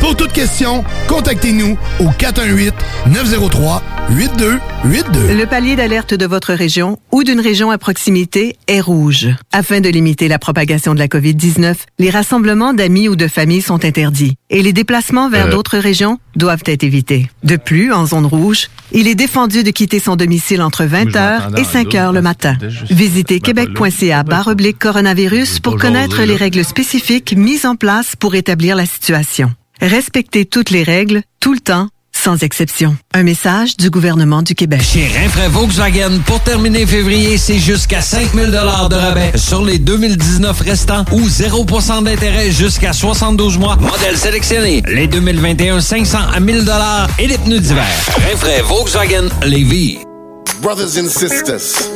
Pour toute question, contactez-nous au 418-903-8282. Le palier d'alerte de votre région ou d'une région à proximité est rouge. Afin de limiter la propagation de la COVID-19, les rassemblements d'amis ou de familles sont interdits et les déplacements vers Euh. d'autres régions doivent être évités. De plus, en zone rouge, il est défendu de quitter son domicile entre 20h m'entendais et en 5h le matin. Visitez québec.ca barre oblique coronavirus pour connaître les règles spécifiques mises en place pour établir la situation. Respectez toutes les règles, tout le temps, sans exception. Un message du gouvernement du Québec. Chez Rinfraie Volkswagen, pour terminer février, c'est jusqu'à 5000 de rabais sur les 2019 restants ou 0% d'intérêt jusqu'à 72 mois. Modèle sélectionné. Les 2021, 500 à 1000 et les pneus d'hiver. Rinfraie Volkswagen Lévis. Brothers and sisters.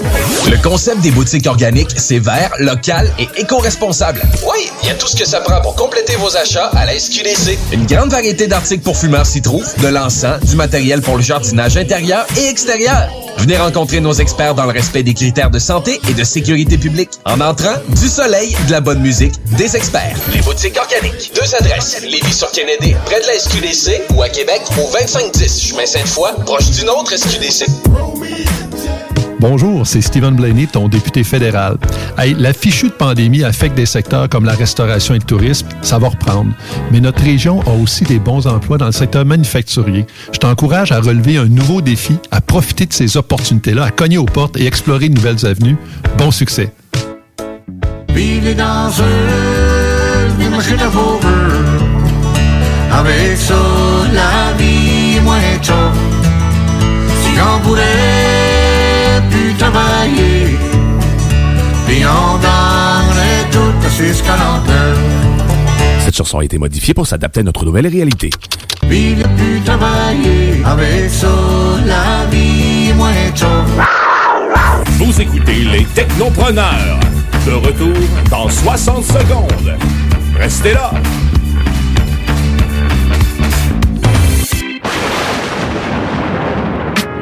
Le concept des boutiques organiques, c'est vert, local et éco-responsable. Oui, il y a tout ce que ça prend pour compléter vos achats à la SQDC. Une grande variété d'articles pour fumeurs s'y trouve, de l'encens, du matériel pour le jardinage intérieur et extérieur. Venez rencontrer nos experts dans le respect des critères de santé et de sécurité publique. En entrant, du soleil, de la bonne musique, des experts. Les boutiques organiques. Deux adresses. Lévis sur Kennedy, près de la SQDC ou à Québec au 2510 chemin Sainte-Foy, proche d'une autre SQDC. Bonjour, c'est Stephen Blaney, ton député fédéral. La fichue de pandémie affecte des secteurs comme la restauration et le tourisme, ça va reprendre. Mais notre région a aussi des bons emplois dans le secteur manufacturier. Je t'encourage à relever un nouveau défi, à profiter de ces opportunités-là, à cogner aux portes et explorer de nouvelles avenues. Bon succès. Plus travailler, puis on donnerait tout à 649. Cette chanson a été modifiée pour s'adapter à notre nouvelle réalité. Puis le plus travailler. Avec ça, la vie est moins tough. Vous écoutez les Technopreneurs. De retour dans 60 secondes. Restez là.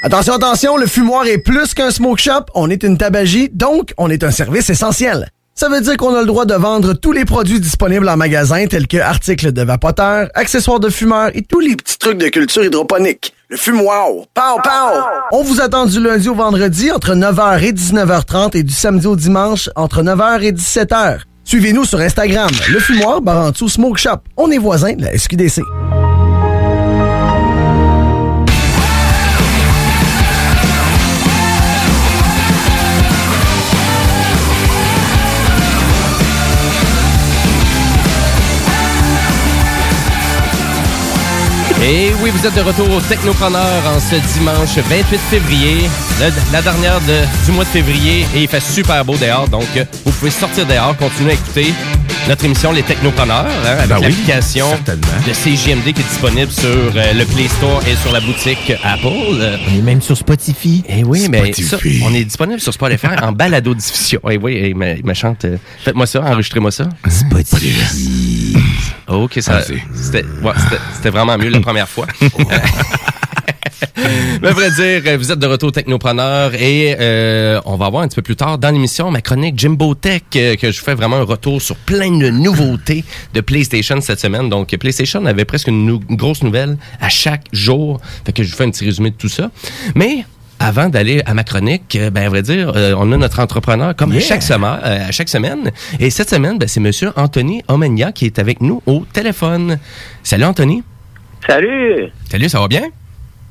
Attention, attention, le fumoir est plus qu'un smoke shop, on est une tabagie, donc on est un service essentiel. Ça veut dire qu'on a le droit de vendre tous les produits disponibles en magasin, tels que articles de vapoteurs, accessoires de fumeurs et tous les petits trucs de culture hydroponique. Le fumoir, pow pow! On vous attend du lundi au vendredi entre 9h et 19h30 et du samedi au dimanche entre 9h et 17h. Suivez-nous sur Instagram, le fumoir Barantou Smoke Shop. On est voisins de la SQDC. Et oui, vous êtes de retour au Technopreneur en ce dimanche 28 février, la dernière de- du mois de février, et il fait super beau dehors, donc euh, vous pouvez sortir dehors, continuer à écouter notre émission Les Technopreneurs, hein, avec Ben oui, l'application certainement. de CJMD qui est disponible sur euh, le Play Store et sur la boutique Apple. On est même sur Spotify. Et oui, mais ça, on est disponible sur Spotify en balado diffusion. Et oui, et me, me chante. euh, Faites-moi ça, enregistrez-moi ça. Spotify. Ok, ça, c'était, ouais, vraiment mieux la première fois. Mais à vrai dire, euh, vous êtes de retour Technopreneur et euh, on va voir un petit peu plus tard dans l'émission ma chronique Jimbo Tech euh, que je fais vraiment un retour sur plein de nouveautés de PlayStation cette semaine. Donc PlayStation avait presque une, nou- une grosse nouvelle à chaque jour. Fait que je vous fais un petit résumé de tout ça. Mais avant d'aller à ma chronique, ben, à vrai dire, euh, on a notre entrepreneur comme à chaque semaine, euh, à chaque semaine. Et cette semaine, ben, c'est Monsieur Anthony Omenia qui est avec nous au téléphone. Salut Anthony. Salut. Salut, ça va bien?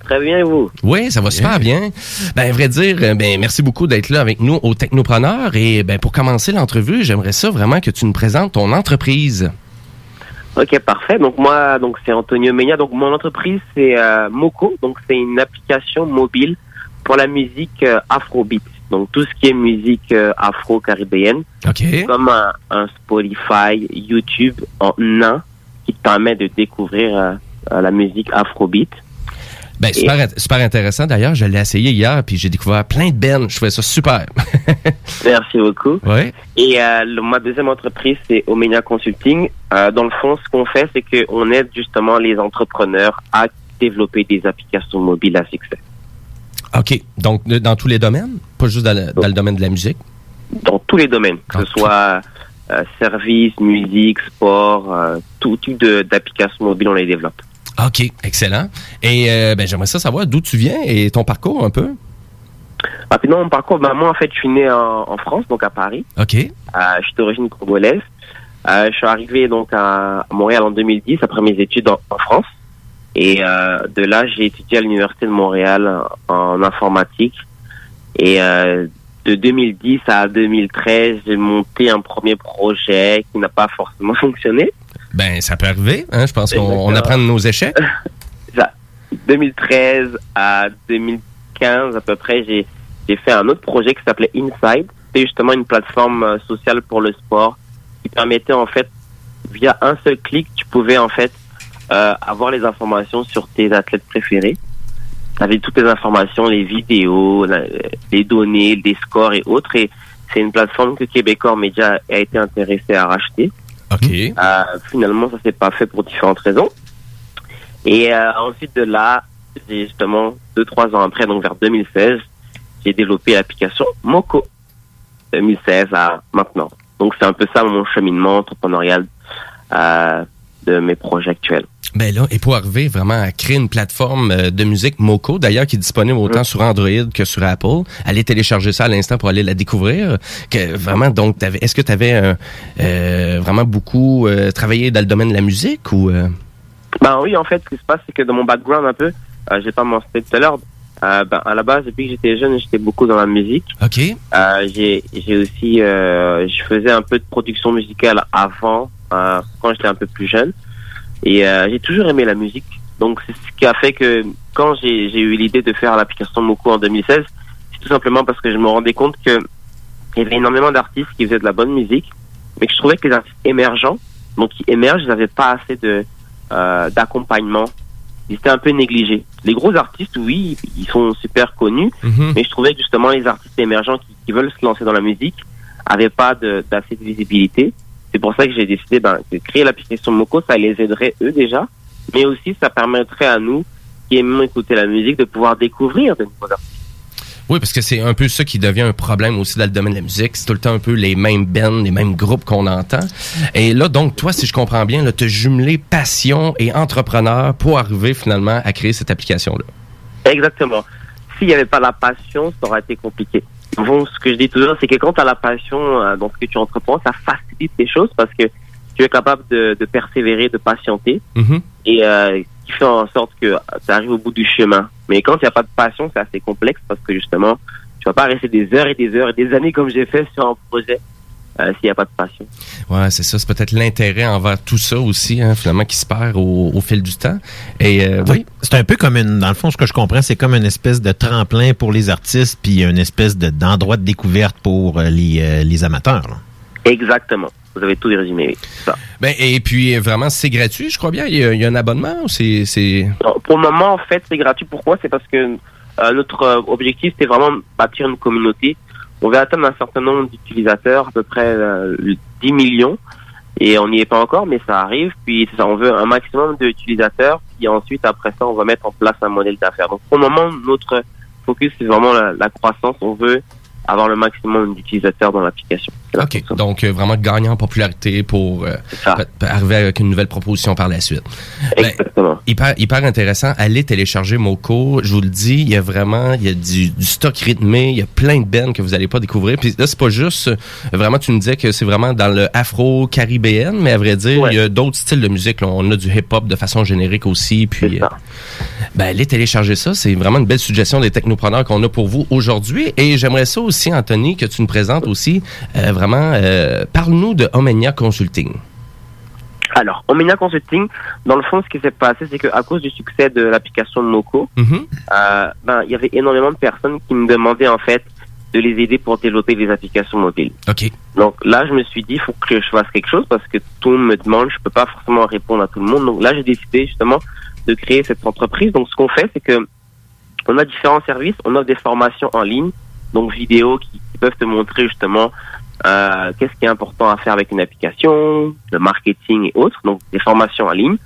Très bien, vous? Oui, ça va super bien. Ben, à vrai dire, euh, ben, merci beaucoup d'être là avec nous au Technopreneur. Et ben, pour commencer l'entrevue, j'aimerais ça vraiment que tu nous présentes ton entreprise. Ok, parfait. Donc moi, donc c'est Antonio Menia. Donc mon entreprise c'est euh, Moco. Donc c'est une application mobile pour la musique euh, afrobeat. Donc tout ce qui est musique euh, afro-caribéenne. Ok. Comme un, un Spotify, YouTube en un qui te permet de découvrir la musique afrobeat. Ben, super, super intéressant. D'ailleurs, je l'ai essayé hier, puis j'ai découvert plein de bennes. Je trouvais ça super. Merci beaucoup. Ouais. Et euh, le- ma deuxième entreprise, c'est Omenia Consulting. Euh, dans le fond, ce qu'on fait, c'est qu'on aide justement les entrepreneurs à développer des applications mobiles à succès. OK. Donc, dans tous les domaines? Pas juste dans le, dans le domaine de la musique? Dans tous les domaines, que ce soit euh, service, musique, sport, tout type d'applications mobiles, on les développe. OK. Excellent. Et euh, ben, j'aimerais ça savoir d'où tu viens et ton parcours un peu. Rapidement, mon parcours, ben, moi, en fait, je suis né en, en France, donc à Paris. OK. Euh, je suis d'origine congolaise. Euh, je suis arrivé donc à, Montréal en 2010 après mes études en, en France. Et de là, j'ai étudié à l'université de Montréal en, en informatique. Et de 2010 à 2013, j'ai monté un premier projet qui n'a pas forcément fonctionné. Ben, ça peut arriver. Hein? Je pense qu'on apprend de nos échecs. Ça, 2013 à 2015 à peu près, j'ai fait un autre projet qui s'appelait Inside. C'était justement une plateforme euh, sociale pour le sport qui permettait en fait, via un seul clic, tu pouvais en fait euh, avoir les informations sur tes athlètes préférés. Tu avais toutes les informations, les vidéos, la- les données, les scores et autres. Et c'est une plateforme que Québécois Média a été intéressé à racheter. OK. Euh, finalement, ça s'est pas fait pour différentes raisons. Et euh, ensuite de là, j'ai justement deux trois ans après, donc vers 2016, j'ai développé l'application Moco. 2016 à maintenant. Donc c'est un peu ça mon cheminement entrepreneurial euh, de mes projets actuels. Ben là, et pour arriver vraiment à créer une plateforme euh, de musique Moco, d'ailleurs, qui est disponible autant sur Android que sur Apple. Allez télécharger ça à l'instant pour aller la découvrir. Que vraiment, donc, t'avais- est-ce que tu avais vraiment beaucoup euh, travaillé dans le domaine de la musique ou euh? Ben oui, en fait, ce qui se passe, c'est que dans mon background un peu, euh, j'ai pas mentionné tout à l'heure, euh, ben, à la base, depuis que j'étais jeune, j'étais beaucoup dans la musique. OK. Euh, j'ai j'ai aussi, euh, je faisais un peu de production musicale avant, euh, quand j'étais un peu plus jeune. Et euh, j'ai toujours aimé la musique. Donc c'est ce qui a fait que quand j'ai j'ai eu l'idée de faire l'application Moco en 2016, c'est tout simplement parce que je me rendais compte que il y avait énormément d'artistes qui faisaient de la bonne musique, mais que je trouvais que les artistes émergents, donc qui émergent, ils n'avaient pas assez de euh, d'accompagnement. Ils étaient un peu négligés. Les gros artistes, oui, ils sont super connus, Mhm. mais je trouvais que justement les artistes émergents qui, qui veulent se lancer dans la musique avaient pas de- d'assez de, visibilité. C'est pour ça que j'ai décidé ben, de créer l'application Moco. Ça les aiderait eux déjà, mais aussi ça permettrait à nous qui aimons écouter la musique de pouvoir découvrir de nouveaux artistes. Oui, parce que c'est un peu ça qui devient un problème aussi dans le domaine de la musique. C'est tout le temps un peu les mêmes bands, les mêmes groupes qu'on entend. Et là, donc, toi, si je comprends bien, là, te jumelé passion et entrepreneur pour arriver finalement à créer cette application-là. Exactement. S'il n'y avait pas la passion, ça aurait été compliqué. Bon, ce que je dis toujours, c'est que quand tu as la passion euh, dans ce que tu entreprends, ça facilite les choses parce que tu es capable de, de persévérer, de patienter Mhm. et euh, qui fait en sorte que tu arrives au bout du chemin. Mais quand il n'y a pas de passion, c'est assez complexe parce que justement, tu vas pas rester des heures et des heures et des années comme j'ai fait sur un projet euh, s'il n'y a pas de passion. Ouais, c'est ça. C'est peut-être l'intérêt envers tout ça aussi, hein, finalement, qui se perd au, au fil du temps. Et euh, oui. C'est un peu comme une, dans le fond, ce que je comprends, c'est comme une espèce de tremplin pour les artistes, puis une espèce de- d'endroit de découverte pour euh, les, euh, les amateurs. là. Exactement. Vous avez tout résumé. oui, c'est ça. Ben, et puis, vraiment, c'est gratuit, je crois bien. Il y a, il y a un abonnement ou c'est... c'est... Non, Pour le moment, en fait, c'est gratuit. Pourquoi? C'est parce que euh, notre objectif, c'était vraiment de bâtir une communauté. On veut atteindre un certain nombre d'utilisateurs, à peu près euh, 10 millions. Et on n'y est pas encore, mais ça arrive. Puis ça, on veut un maximum d'utilisateurs. Puis ensuite, après ça, on va mettre en place un modèle d'affaires. Donc pour le moment, notre focus, c'est vraiment la, la croissance. On veut avoir le maximum d'utilisateurs dans l'application. OK. Donc, euh, vraiment gagnant en popularité pour euh, arriver avec une nouvelle proposition par la suite. Exactement. hyper, hyper intéressant. Allez télécharger Moco. Je vous le dis, il y a vraiment, il y a du, du stock rythmé. Il y a plein de bands que vous allez pas découvrir. Puis là, c'est pas juste, euh, vraiment, tu me disais que c'est vraiment dans le afro-caribéen, mais à vrai dire, il y a d'autres styles de musique. là. On a du hip-hop de façon générique aussi. Puis, euh, ben, allez télécharger ça. C'est vraiment une belle suggestion des technopreneurs qu'on a pour vous aujourd'hui. Et j'aimerais ça aussi, Anthony, que tu nous présentes aussi, euh, euh, parle-nous de Omenia Consulting. Alors, Omenia Consulting, dans le fond, ce qui s'est passé, c'est qu'à cause du succès de l'application Moco, euh, ben, il y avait énormément de personnes qui me demandaient en fait de les aider pour développer des applications mobiles. OK. Donc là, je me suis dit, il faut que je fasse quelque chose parce que tout me demande, je peux pas forcément répondre à tout le monde. Donc là, j'ai décidé justement de créer cette entreprise. Donc ce qu'on fait, c'est que on a différents services, on offre des formations en ligne, donc vidéos qui, qui peuvent te montrer justement euh, qu'est-ce qui est important à faire avec une application, le marketing et autres, donc des formations en ligne.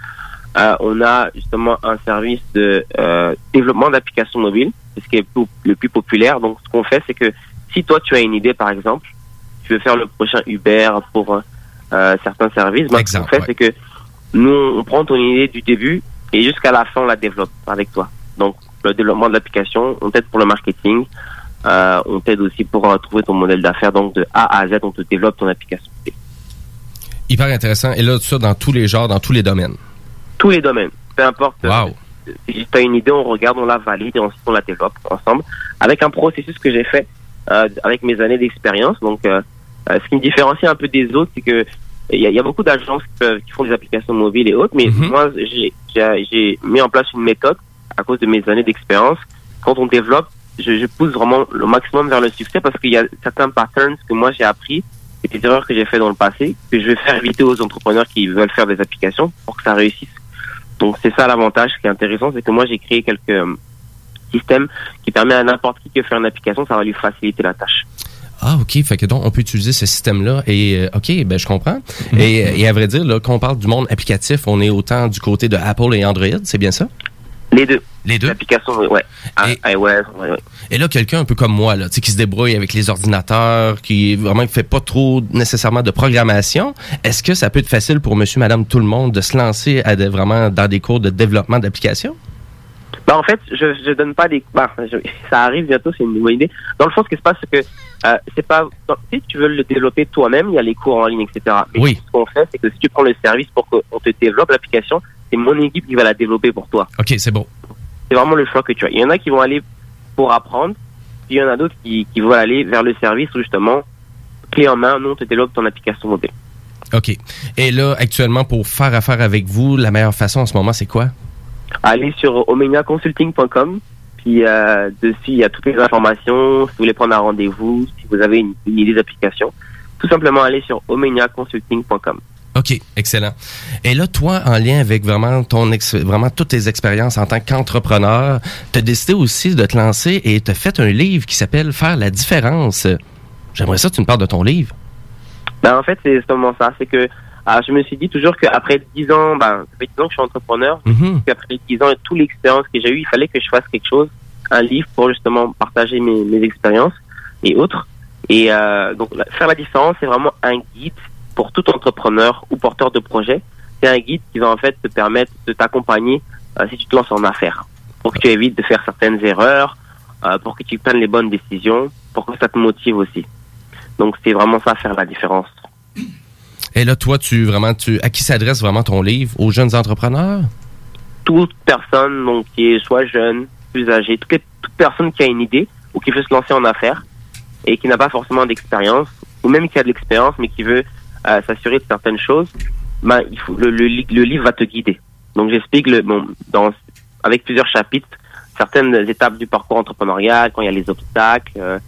Euh, on a justement un service de euh, développement d'applications mobiles, c'est ce qui est le plus populaire. Donc, ce qu'on fait, c'est que si toi, tu as une idée, par exemple, tu veux faire le prochain Uber pour euh, certains services, ben, ce qu'on fait, c'est que nous, on prend ton idée du début et jusqu'à la fin, on la développe avec toi. Donc, le développement de l'application, on t'aide pour le marketing, euh, on t'aide aussi pour euh, trouver ton modèle d'affaires. Donc, de A à Z, on te développe ton application. Hyper intéressant. Et là, tout ça dans tous les genres, dans tous les domaines. tous les domaines, peu importe. Wow. Si tu as une idée, on regarde, on la valide et ensuite on la développe ensemble avec un processus que j'ai fait euh, avec mes années d'expérience. Donc, euh, euh, ce qui me différencie un peu des autres, c'est que il y, a- il y a beaucoup d'agences qui, font des applications mobiles et autres, mais moi, j'ai- j'ai j'ai mis en place une méthode à cause de mes années d'expérience. Quand on développe, je, je pousse vraiment le maximum vers le succès parce qu'il y a certains patterns que moi j'ai appris et des erreurs que j'ai fait dans le passé que je vais faire éviter aux entrepreneurs qui veulent faire des applications pour que ça réussisse. Donc c'est ça l'avantage qui est intéressant, c'est que moi j'ai créé quelques euh, systèmes qui permettent à n'importe qui de faire une application, ça va lui faciliter la tâche. Ah, OK. Fait que donc, on peut utiliser ce système-là. Et, euh, OK, ben, je comprends. et, et à vrai dire, là, quand on parle du monde applicatif, on est autant du côté de Apple et Android, c'est bien ça? Les deux. Les deux? L'application, ouais. Ah, iOS, ouais, ouais. Et là, quelqu'un un peu comme moi, là, tu sais, qui se débrouille avec les ordinateurs, qui vraiment fait pas trop nécessairement de programmation, est-ce que ça peut être facile pour monsieur, madame, tout le monde de se lancer à vraiment dans des cours de développement d'applications? Bah, en fait, je, je donne pas des. Je- ça arrive bientôt, c'est une bonne idée. Dans le fond, ce qui se passe, c'est que euh, c'est pas. si tu veux le développer toi-même, il y a les cours en ligne, etc. Mais Oui. ce qu'on fait, c'est que si tu prends le service pour qu'on te développe l'application, c'est mon équipe qui va la développer pour toi. OK, c'est bon. C'est vraiment le choix que tu as. Il y en a qui vont aller pour apprendre, puis il y en a d'autres qui, qui vont aller vers le service où justement, clé en main, nous, on te développe ton application mobile. OK. Et là, actuellement, pour faire affaire avec vous, la meilleure façon en ce moment, c'est quoi? allez sur omeniaconsulting.com. Puis euh, dessus, il y a toutes les informations. Si vous voulez prendre un rendez-vous, si vous avez une, une idée d'application, tout simplement allez sur omeniaconsulting.com. OK, excellent. Et là, toi, en lien avec vraiment ton ex vraiment toutes tes expériences en tant qu'entrepreneur, tu as décidé aussi de te lancer et tu as fait un livre qui s'appelle Faire la différence. J'aimerais ça que tu me parles de ton livre. Ben, en fait, c'est justement ça. C'est que ah, je me suis dit toujours qu'après 10 ans, ben, ça fait 10 ans que je suis entrepreneur. Puis après 10 ans et toute l'expérience que j'ai eue, il fallait que je fasse quelque chose, un livre pour justement partager mes, mes expériences et autres. Et euh, donc, faire la différence, c'est vraiment un guide pour tout entrepreneur ou porteur de projet. C'est un guide qui va en fait te permettre de t'accompagner euh, si tu te lances en affaires, pour que tu évites de faire certaines erreurs, euh, pour que tu prennes les bonnes décisions, pour que ça te motive aussi. Donc, c'est vraiment ça, faire la différence. Et là, toi, tu vraiment, tu à qui s'adresse vraiment ton livre? Aux jeunes entrepreneurs? toute personne donc qui est soit jeune, plus âgée, toute, toute personne qui a une idée ou qui veut se lancer en affaires et qui n'a pas forcément d'expérience ou même qui a de l'expérience mais qui veut s'assurer de certaines choses, ben il faut le, le, li- le livre va te guider. Donc j'explique le bon dans avec plusieurs chapitres certaines étapes du parcours entrepreneurial, quand il y a les obstacles, euh,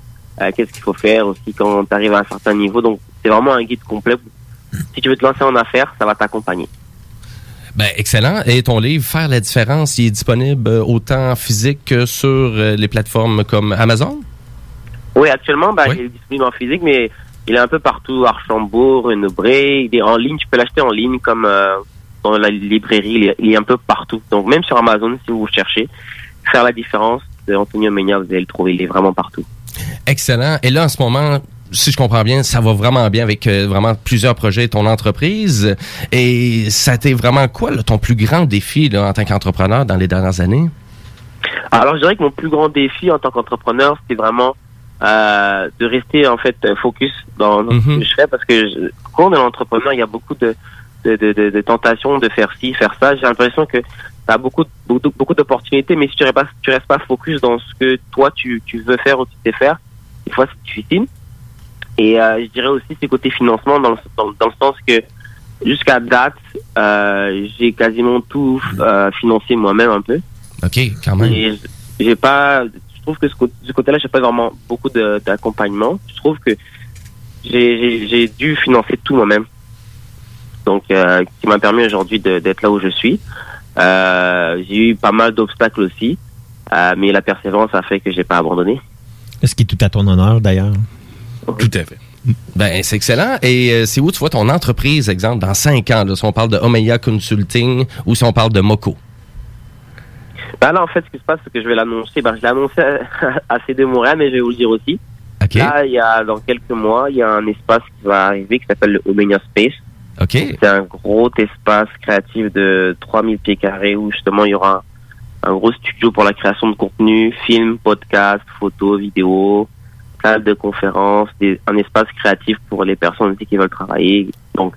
euh, qu'est-ce qu'il faut faire aussi quand tu arrives à un certain niveau. Donc c'est vraiment un guide complet. Si tu veux te lancer en affaires, ça va t'accompagner. Ben, excellent. Et ton livre, Faire la différence, il est disponible euh, autant physique que sur les plateformes comme Amazon? Oui, actuellement, bah, il est disponible en physique, mais il est un peu partout, Archambault, Renaud-Bré. Il est en ligne, tu peux l'acheter en ligne comme euh, dans la librairie, il est, il est un peu partout. Donc même sur Amazon, si vous cherchez, faire la différence de Antonio Menia, vous allez le trouver, il est vraiment partout. Excellent. Et là, en ce moment, si je comprends bien, ça va vraiment bien avec euh, vraiment plusieurs projets de ton entreprise. Et ça a été vraiment quoi, là, ton plus grand défi là, en tant qu'entrepreneur dans les dernières années? Alors, je dirais que mon plus grand défi en tant qu'entrepreneur, c'est vraiment euh, de rester en fait focus dans, dans ce que je fais parce que je- quand on est entrepreneur, il y a beaucoup de, de, de, de- de tentations de faire ci, faire ça. J'ai l'impression que tu as beaucoup, beaucoup, beaucoup d'opportunités, mais si tu restes pas, tu restes pas focus dans ce que toi tu, tu veux faire ou tu sais faire, des fois c'est difficile. Et euh, je dirais aussi c'est côté financement dans le, dans, dans le sens que jusqu'à date, euh, j'ai quasiment tout euh, financé moi-même un peu. OK, quand même. J'ai pas, trouve que ce, cô- ce côté-là, j'ai pas vraiment beaucoup d'accompagnement. Je trouve que j'ai- dû financer tout moi-même. Donc, euh, qui m'a permis aujourd'hui d'être là où je suis. Euh, j'ai eu pas mal d'obstacles aussi, euh, mais la persévérance a fait que j'ai pas abandonné. Ce qui est tout à ton honneur, d'ailleurs? Tout à fait. Ben, c'est excellent. Et euh, c'est où tu vois ton entreprise, exemple, dans cinq ans, là, si on parle de Omeya Consulting ou si on parle de Moco? Ben là, en fait, ce qui se passe, c'est que je vais l'annoncer. Ben, je l'ai annoncé à, à CD Montréal, mais je vais vous le dire aussi. Là, il y a, dans quelques mois, il y a un espace qui va arriver qui s'appelle le Omenia Space. C'est un gros espace créatif de 3000 pieds carrés où justement il y aura un, un gros studio pour la création de contenu, films, podcasts, photos, vidéos, salle de conférences, des- un espace créatif pour les personnes aussi qui veulent travailler. Donc,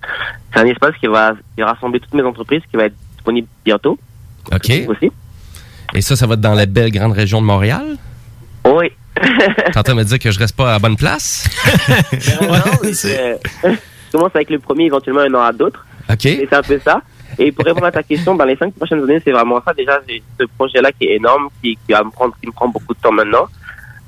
c'est un espace qui va, qui va rassembler toutes mes entreprises, qui va être disponible bientôt. OK. Aussi. Et ça, ça va être dans la belle grande région de Montréal? Oui. T'es en train de me dire que je reste pas à la bonne place? non, mais c'est- je commence avec le premier, éventuellement il y en aura d'autres. OK. C'est un peu ça. Et pour répondre à ta question, dans les cinq prochaines années, c'est vraiment ça. Déjà, j'ai ce projet-là qui est énorme, qui, qui va me prendre, qui me prend beaucoup de temps maintenant.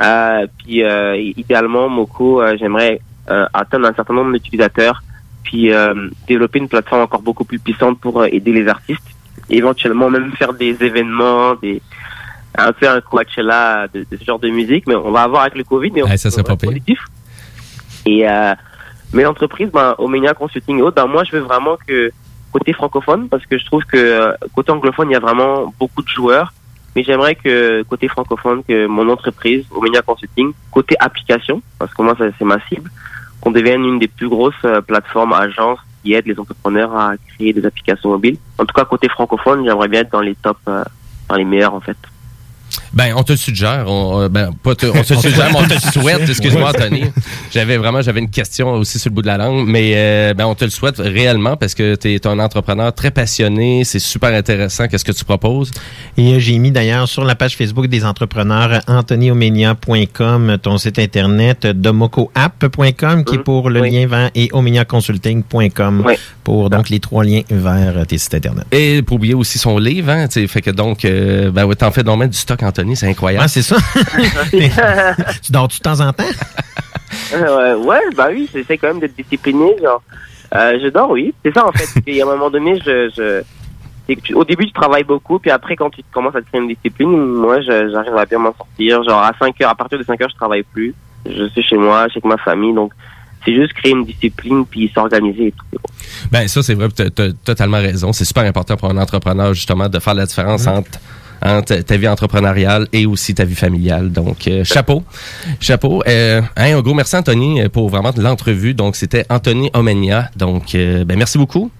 Euh, puis, euh, idéalement, Moco, euh, j'aimerais euh, atteindre un certain nombre d'utilisateurs, puis euh, développer une plateforme encore beaucoup plus puissante pour euh, aider les artistes. Éventuellement, même faire des événements, des un peu un Coachella de, de ce genre de musique. Mais on va avoir avec le Covid, mais on, Ouais, ça serait on va pas positif. Et euh, mais l'entreprise, ben, Omenia Consulting et autres, ben, moi, je veux vraiment que côté francophone, parce que je trouve que euh, côté anglophone, il y a vraiment beaucoup de joueurs. Mais j'aimerais que côté francophone, que mon entreprise, Omenia Consulting, côté application, parce que moi, c'est ma cible, qu'on devienne une des plus grosses euh, plateformes agences qui aident les entrepreneurs à créer des applications mobiles. En tout cas, côté francophone, j'aimerais bien être dans les tops, euh, dans les meilleurs, en fait. Ben, on te le suggère. On, euh, ben, pas te- on te le suggère, mais on te le souhaite. Excuse-moi, Anthony. J'avais vraiment, j'avais une question aussi sur le bout de la langue, mais euh, ben, on te le souhaite réellement parce que tu es un entrepreneur très passionné. C'est super intéressant. Qu'est-ce que tu proposes? Et euh, j'ai mis d'ailleurs sur la page Facebook des entrepreneurs anthonyomenia.com, ton site internet domocoapp.com qui est pour le lien vers et omeniaconsulting.com pour donc les trois liens vers tes sites internet. Et pour oublier aussi son livre, hein, tu sais, fait que donc, euh, ben ouais, t'en fais donc même du stock, Anthony, c'est incroyable. Ah, c'est ça. tu dors de temps en temps? Euh, ouais, bah oui, j'essaie quand même d'être discipliné. Genre, euh, je dors, oui. C'est ça en fait. Il y a un moment donné, je, tu- au début tu travailles beaucoup, puis après quand tu commences à te créer une discipline, moi je- j'arrive à bien m'en sortir. Genre à 5 heures, à partir de 5 heures, je travaille plus. Je suis chez moi, je suis avec ma famille, donc c'est juste créer une discipline puis s'organiser et tout. Ben ça c'est vrai, tu as totalement raison. C'est super important pour un entrepreneur justement de faire la différence entre entre ta vie entrepreneuriale et aussi ta vie familiale. Donc, euh, chapeau. Chapeau. Euh, hein, un gros merci, Anthony, euh, pour vraiment l'entrevue. Donc, c'était Anthony Omenia. Donc, ben, merci beaucoup.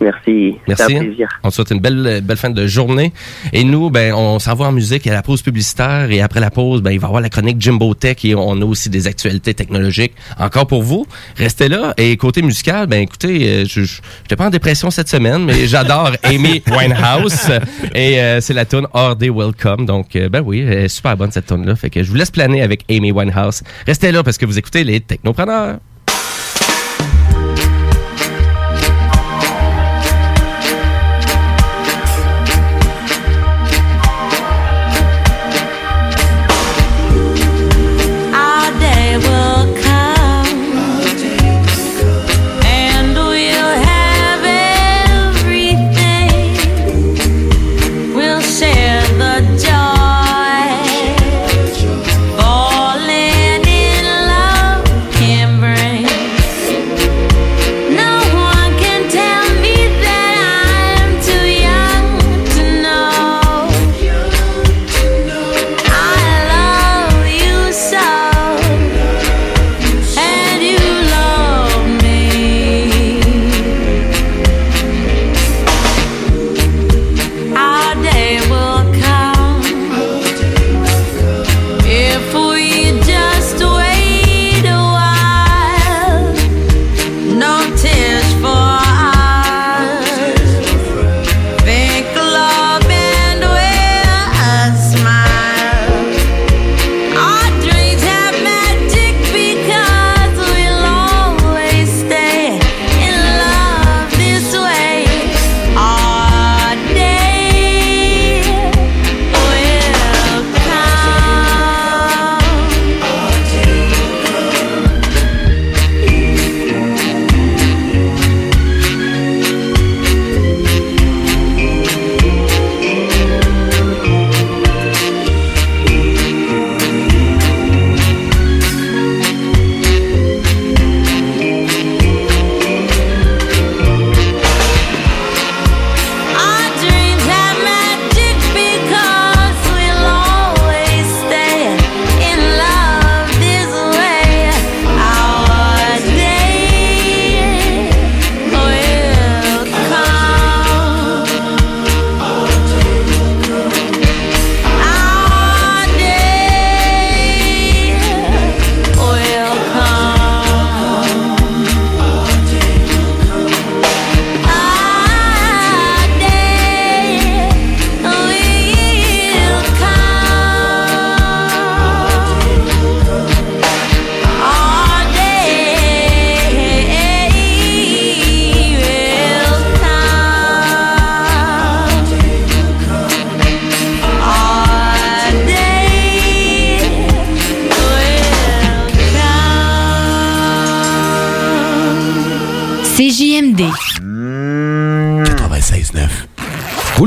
Merci. Merci. Un plaisir. On te souhaite une belle, belle fin de journée. Et nous, ben, on s'en va en musique à la pause publicitaire. Et après la pause, ben, il va y avoir la chronique Jimbo Tech et on a aussi des actualités technologiques. Encore pour vous. Restez là. Et côté musical, ben, écoutez, euh, je, je, j'étais pas en dépression cette semaine, mais j'adore Amy Winehouse. Et euh, c'est la tune Are They Welcome. Donc, euh, ben oui, elle est super bonne cette tune là Fait que je vous laisse planer avec Amy Winehouse. Restez là parce que vous écoutez les technopreneurs.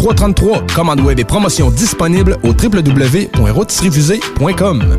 3333. Commande web et promotion disponible au www.rotisseriefusée.com.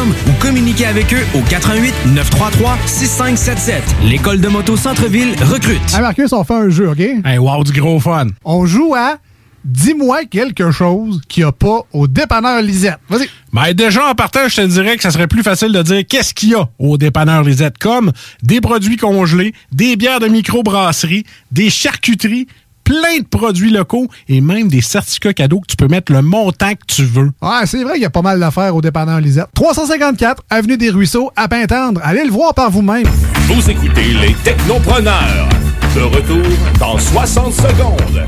ou communiquez avec eux au 88 933 6577. L'école de moto Centre-ville recrute. Hey Marcus, on fait un jeu, OK? Hey, wow, du gros fun. On joue à Dis-moi quelque chose qu'il n'y a pas au dépanneur Lisette. Vas-y. Ben déjà, en partant, je te dirais que ça serait plus facile de dire qu'est-ce qu'il y a au dépanneur Lisette, comme des produits congelés, des bières de microbrasserie, des charcuteries, plein de produits locaux et même des certificats cadeaux que tu peux mettre le montant que tu veux. Ouais, c'est vrai qu'il y a pas mal d'affaires au dépanneur Lisette. 354 Avenue des Ruisseaux, à Pintendre. Allez le voir par vous-même. Vous écoutez les Technopreneurs. De retour dans 60 secondes.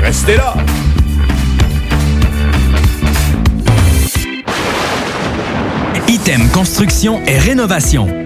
Restez là. Item Construction et Rénovation.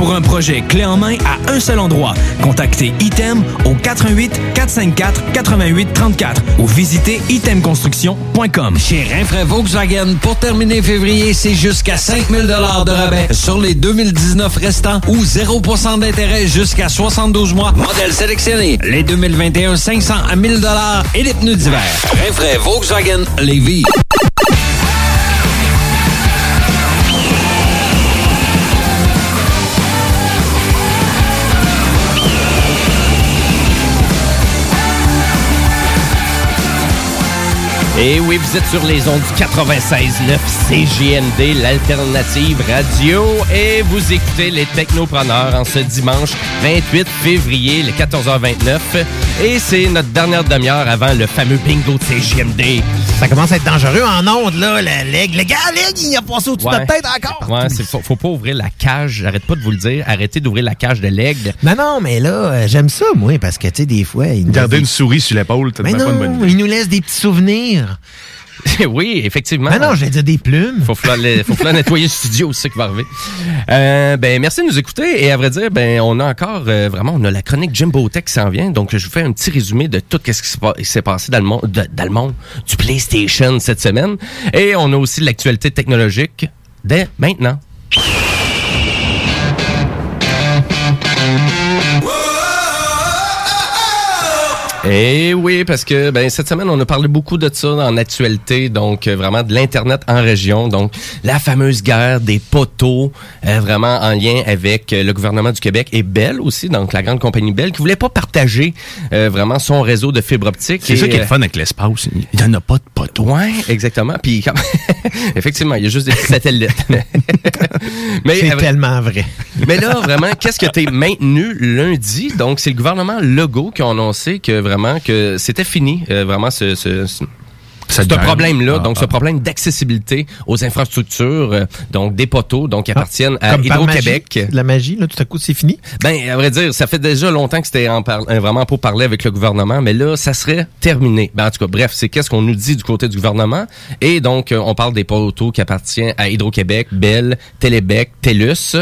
Pour un projet clé en main à un seul endroit, contactez Item au 88 454 88 34 ou visitez itemconstruction.com. Chez Rinfraie Volkswagen, pour terminer février, c'est jusqu'à 5000 de rabais sur les 2019 restants ou 0% d'intérêt jusqu'à 72 mois. Modèle sélectionné. Les 2021 500 à 1000 et les pneus d'hiver. Rinfraie Volkswagen Lévis. Et oui, vous êtes sur les ondes du 96.9 CGND, l'alternative radio. Et vous écoutez les Technopreneurs en ce dimanche 28 février, le 14h29. Et c'est notre dernière demi-heure avant le fameux bingo de CGND. Ça commence à être dangereux en ondes, là. Le, l'aigle. le gars, l'aigle, il a passé au-dessus de notre tête encore. Ouais, c'est, faut, faut pas ouvrir la cage. J'arrête pas de vous le dire. Arrêtez d'ouvrir la cage de l'aigle. Non, non, mais là, euh, j'aime ça, moi, parce que, tu sais, des fois... Il nous Garder une souris sur l'épaule, t'as pas une non, bonne idée. il nous laisse des petits souvenirs. oui, effectivement. Mais non, je vais dire des plumes. Faut falloir, faut falloir nettoyer le studio, ça qui va arriver. Euh, ben, merci de nous écouter. Et à vrai dire, ben, on a encore, euh, vraiment, on a la chronique Jimbo Tech qui s'en vient. Donc, je vous fais un petit résumé de tout ce qui s'est passé dans le monde, de- dans le monde du PlayStation cette semaine. Et on a aussi l'actualité technologique dès maintenant. Et oui, parce que ben cette semaine, on a parlé beaucoup de ça en actualité, donc euh, vraiment de l'Internet en région, donc la fameuse guerre des poteaux, euh, vraiment en lien avec euh, le gouvernement du Québec et Bell aussi, donc la grande compagnie Bell, qui voulait pas partager euh, vraiment son réseau de fibre optique. C'est ça qui est le fun avec l'espace. Il y en a pas de poteaux. Ouais, exactement. Puis effectivement, il y a juste des satellites. Mais C'est tellement vrai. mais là, vraiment, qu'est-ce a été maintenu lundi? Donc, c'est le gouvernement Legault qui a annoncé que vraiment que c'était fini, euh, vraiment ce, ce, ce- problème-là, Ah, donc ce ah. problème d'accessibilité aux infrastructures, euh, donc des poteaux, donc qui appartiennent à Ah, Hydro-Québec. La magie, là, tout à coup, c'est fini? Ben, à vrai dire, ça fait déjà longtemps que c'était en par- euh, vraiment pour parler avec le gouvernement, mais là, ça serait terminé. Ben, en tout cas, bref, c'est qu'est-ce qu'on nous dit du côté du gouvernement. Et donc, euh, on parle des poteaux qui appartiennent à Hydro-Québec, Bell, Télébec, TELUS.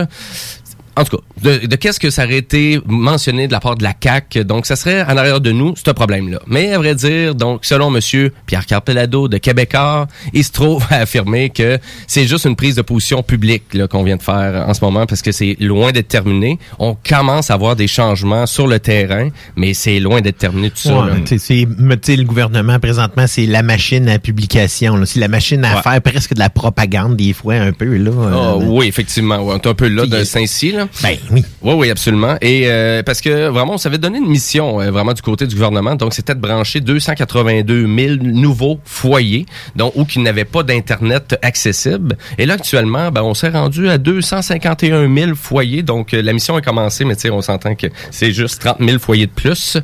En tout cas, de, de qu'est-ce que ça aurait été mentionné de la part de la CAC. Donc, ça serait en arrière de nous, ce problème-là. Mais à vrai dire, donc, selon Monsieur Pierre Carpellado de Québécois, il se trouve à affirmer que c'est juste une prise de position publique là, qu'on vient de faire en ce moment parce que c'est loin d'être terminé. On commence à voir des changements sur le terrain, mais c'est loin d'être terminé tout ça. Ouais, sais, c'est- le gouvernement, présentement, c'est la machine à publication. là. C'est la machine à Ouais. faire presque de la propagande, des fois, un peu. Là, Ah, Euh, oui, effectivement. Ouais, on est un peu là de Saint-Cy. Là. Ben oui. Oui, oui, absolument. Et euh, parce que vraiment, on s'avait donné une mission euh, vraiment du côté du gouvernement. Donc, c'était de brancher 282 000 nouveaux foyers, donc où qui n'avaient pas d'Internet accessible. Et là, actuellement, ben, on s'est rendu à 251 000 foyers. Donc, euh, la mission a commencé, mais on s'entend que c'est juste 30 000 foyers de plus.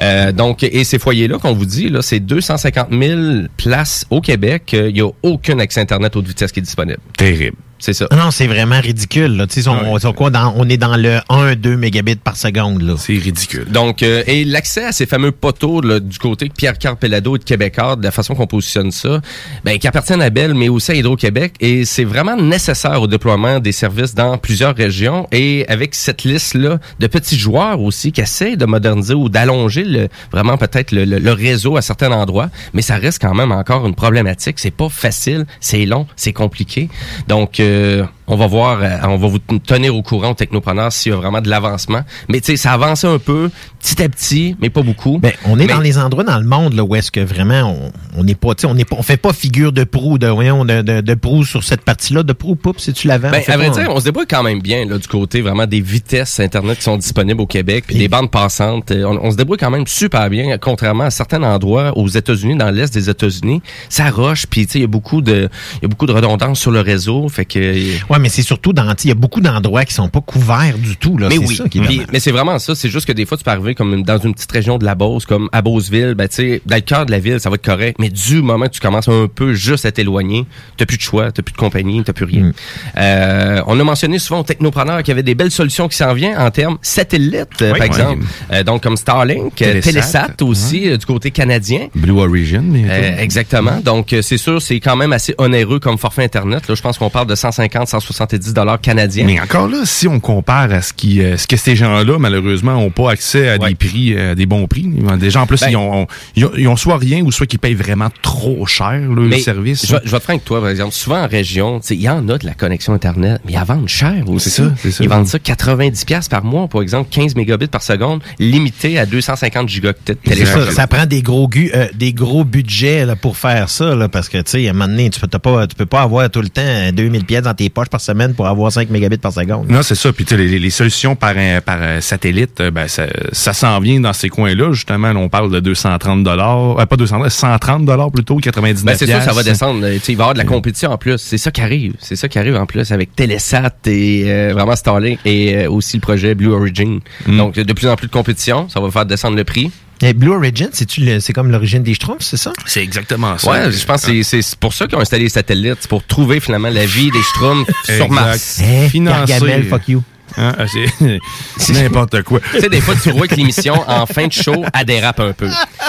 Euh, donc, et ces foyers-là, qu'on vous dit, là, c'est 250 000 places au Québec. Euh, Il n'y a aucun accès Internet haute vitesse qui est disponible. Terrible. C'est ça. Non, c'est vraiment ridicule. Là. On, quoi, dans- on est dans le 1-2 mégabits par seconde. là. C'est ridicule. Donc, euh, et l'accès à ces fameux poteaux là, du côté de Pierre Carpellado et de Québécois, de la façon qu'on positionne ça, ben, qui appartiennent à Bell, mais aussi à Hydro-Québec, et c'est vraiment nécessaire au déploiement des services dans plusieurs régions, et avec cette liste-là de petits joueurs aussi qui essaient de moderniser ou d'allonger le, vraiment peut-être le, le- le réseau à certains endroits, mais ça reste quand même encore une problématique. C'est pas facile, c'est long, c'est compliqué. Donc, euh, Yeah. On va voir, euh, on va vous tenir au courant, technopreneurs, s'il y a vraiment de l'avancement. Mais tu sais, ça avance un peu, petit à petit, mais pas beaucoup. Ben, on est Mais- dans les endroits dans le monde là, où est-ce que vraiment on on n'est pas, tu sais, on n'est pas, on fait pas figure de proue, de, de, de, de proue sur cette partie-là, de proue, poup, si tu l'avais. Ben, à vrai dire, on se débrouille quand même bien là, du côté vraiment des vitesses Internet qui sont disponibles au Québec, puis des bandes passantes. Euh, On, on se débrouille quand même super bien, contrairement à certains endroits aux États-Unis, dans l'est des États-Unis, ça roche, puis tu sais, il y a beaucoup de, il y a beaucoup de redondance sur le réseau, fait que. Ouais, mais c'est surtout dans, il y a beaucoup d'endroits qui sont pas couverts du tout là. Mais c'est oui, ça qui est mais c'est vraiment ça. C'est juste que des fois, tu peux arriver comme dans une petite région de la Beauce, comme à Beauceville, ben, tu sais, dans le cœur de la ville, ça va être correct. Mais du moment que tu commences un peu juste à t'éloigner, t'as plus de choix, t'as plus de compagnie, t'as plus rien. Mm. Euh, on a mentionné souvent aux technopreneurs qu'il y avait des belles solutions qui s'en viennent en termes satellites, Oui, par oui. exemple. Euh, donc, comme Starlink, euh, Télésat. Télésat aussi, du côté canadien. Blue Origin. Euh, exactement. Donc, euh, c'est sûr, c'est quand même assez onéreux comme forfait Internet. Là, je pense qu'on parle de 150, 170 dollars canadiens. Mais encore là, si on compare à ce qui, euh, ce que ces gens-là, malheureusement, n'ont pas accès à des prix, euh, des bons prix. Des gens, en plus, Ben- ils, ont, ils, ont, ils ont soit rien ou soit qu'ils payent vraiment trop cher le Mais service. Je, vais- je vais te faire avec toi, par exemple. Souvent en région, tu sais, il y en a de la connexion Internet, mais ils vendent cher aussi. C'est ça, c'est ça. Ils vendent ça 90$ piastres par mois, par exemple, 15 mégabits par seconde, limité à 250 gigaoctets de C'est téléchargement. ça, ça prend des gros gu- euh, des gros budgets là, pour faire ça là, parce que tu sais à un moment donné tu peux pas tu peux pas avoir tout le temps euh, 2000 pièces dans tes poches par semaine pour avoir 5 mégabits par seconde. Non, c'est ça. Puis tu sais, les, les solutions par, euh, par euh, satellite, euh, ben, ça, ça s'en vient dans ces coins-là. Justement, là, on parle de 230 dollars, euh, pas 230, 130 dollars plutôt, 99 Ben, c'est sûr, ça va descendre. Tu sais, Il va y avoir de la compétition en plus. C'est ça qui arrive. C'est ça qui arrive en plus avec Telesat et euh, vraiment Starlink et euh, aussi le projet Blue Origin. Mm. Donc, de plus en plus de compétition. Ça va faire descendre le prix. Et Blue Origin, c'est-tu le- c'est comme l'origine des Schtroumpfs, c'est ça? C'est exactement ça. Ouais, je pense que c'est- c'est pour ça qu'ils ont installé les satellites. C'est pour trouver finalement la vie des Schtroumpfs sur. Mars. Eh, Financé. Gargamel, fuck you. Hein, euh, c'est n'importe quoi. Tu sais, des fois, tu vois que l'émission, en fin de show, elle dérape un peu.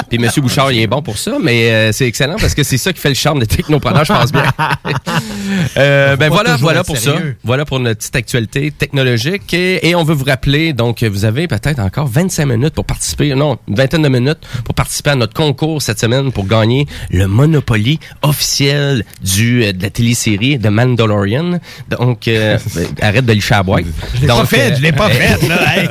Puis M. Bouchard, il est bon pour ça, mais euh, c'est excellent parce que c'est ça qui fait le charme des technopreneurs, je pense bien. Euh, ben voilà, voilà pour sérieux. ça. Voilà pour notre petite actualité technologique. Et, et on veut vous rappeler, donc, vous avez peut-être encore 25 minutes pour participer, non, une vingtaine de minutes pour participer à notre concours cette semaine pour gagner le Monopoly officiel du, euh, de la télésérie de Mandalorian. Donc, euh, ben, arrête de licher à la boîte. Je l'ai pas fait, je l'ai pas fait là. Hey,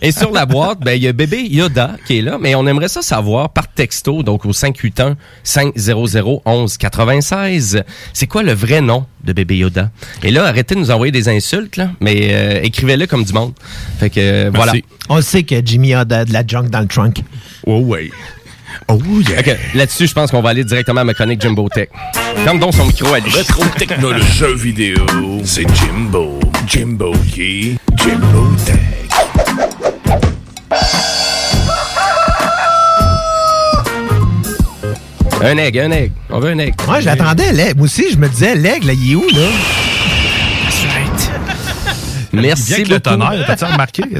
et sur la boîte, ben il y a bébé Yoda qui est là, mais on aimerait ça savoir par texto, donc au 581 500 11 96. C'est quoi le vrai nom de bébé Yoda? Et là, arrêtez de nous envoyer des insultes là, mais euh, écrivez-le comme du monde. Fait que euh, voilà. On sait que Jimmy a de, de la junk dans le trunk. Oh ouais. Oh yeah. Ok, là-dessus, je pense qu'on va aller directement à ma chronique Jimbo Tech. Ferme donc son micro à lui. Rétro technologie. jeu vidéo, c'est Jimbo. Jimbo qui? Jimbo Tech. Un egg, un egg. On veut un egg. Moi, j'attendais l'aigle. Moi aussi, je me disais, l'aigle, là, il est où, là? Merci Bien que beaucoup. le tonnerre, t'as-tu remarqué?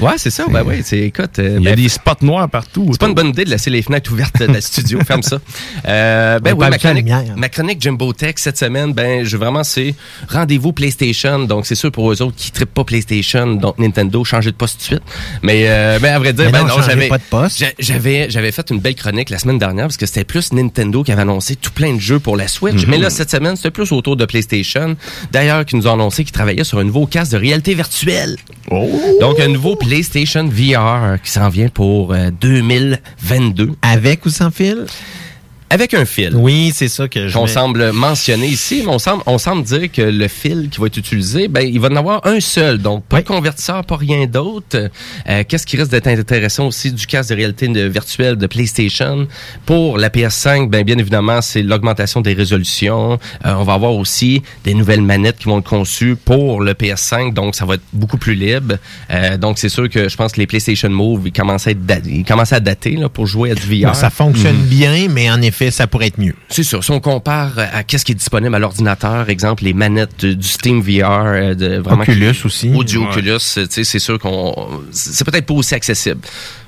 Ouais, c'est ça. Ben oui, c'est, écoute. euh, Il y a ben, des spots noirs partout. C'est pas une bonne idée de laisser les fenêtres ouvertes de la studio. Ferme ça. Euh, ben oui, ma chronique, ma chronique Jimbo Tech cette semaine, ben, je vraiment, c'est rendez-vous PlayStation. Donc, c'est sûr pour eux autres qui trippent pas PlayStation, donc Nintendo, changez de poste tout de suite. Mais, euh, ben, à vrai dire, Mais ben non, non, j'avais, pas de poste. j'a- j'avais, j'avais fait une belle chronique la semaine dernière parce que c'était plus Nintendo qui avait annoncé tout plein de jeux pour la Switch. Mhm. Mais là, cette semaine, c'était plus autour de PlayStation. D'ailleurs, qui nous ont annoncé qu'ils travaillaient sur un nouveau casque de réalité virtuelle. Donc, un nouveau PlayStation VR qui s'en vient pour euh, 2022. Avec ou sans fil? Avec un fil. Oui, c'est ça que je qu'on mets- semble mentionner ici, mais on semble, on semble dire que le fil qui va être utilisé, ben, il va en avoir un seul. Donc, pas de convertisseur, pas rien d'autre. Euh, Qu'est-ce qui risque d'être intéressant aussi du casque de réalité virtuelle de PlayStation? Pour la PS5, ben, bien évidemment, c'est l'augmentation des résolutions. Euh, on va avoir aussi des nouvelles manettes qui vont être conçues pour le PS5, donc ça va être beaucoup plus libre. Euh, donc, c'est sûr que je pense que les PlayStation Move, ils commencent à, ils commencent à dater là, pour jouer à du VR. Ben, ça fonctionne Mhm. bien, mais en effet, ça pourrait être mieux. C'est sûr. Si on compare à qu'est-ce qui est disponible à l'ordinateur, exemple les manettes du Steam VR, euh, de vraiment Oculus aussi. du Ouais. Oculus, euh, tu sais, c'est sûr qu'on, c'est peut-être pas aussi accessible.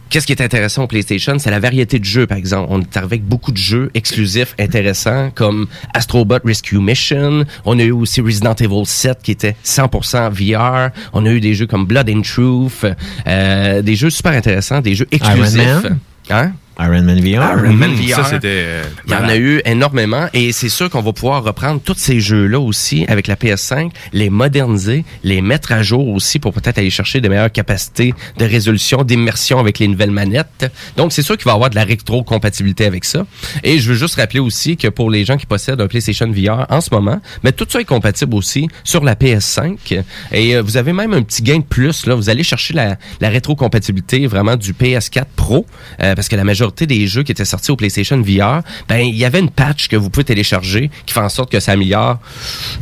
Qu'est-ce qui est intéressant au PlayStation, c'est la variété de jeux, par exemple. On est avec beaucoup de jeux exclusifs intéressants, comme Astrobot Rescue Mission. On a eu aussi Resident Evil 7, qui était 100% VR. On a eu des jeux comme Blood and Truth, euh, des jeux super intéressants, des jeux exclusifs. Iron Man. Hein? Iron Man VR. Iron Man Mhm. VR. Ça, c'était, euh, Il y en a eu énormément et c'est sûr qu'on va pouvoir reprendre tous ces jeux-là aussi avec la PS5, les moderniser, les mettre à jour aussi pour peut-être aller chercher des meilleures capacités de résolution, d'immersion avec les nouvelles manettes. Donc, c'est sûr qu'il va y avoir de la rétro-compatibilité avec ça. Et je veux juste rappeler aussi que pour les gens qui possèdent un PlayStation VR en ce moment, mais tout ça est compatible aussi sur la PS5. Et euh, vous avez même un petit gain de plus. Là. Vous allez chercher la, la rétro-compatibilité vraiment du PS4 Pro euh, parce que la majorité des jeux qui étaient sortis au PlayStation VR, ben il y avait une patch que vous pouvez télécharger qui fait en sorte que ça améliore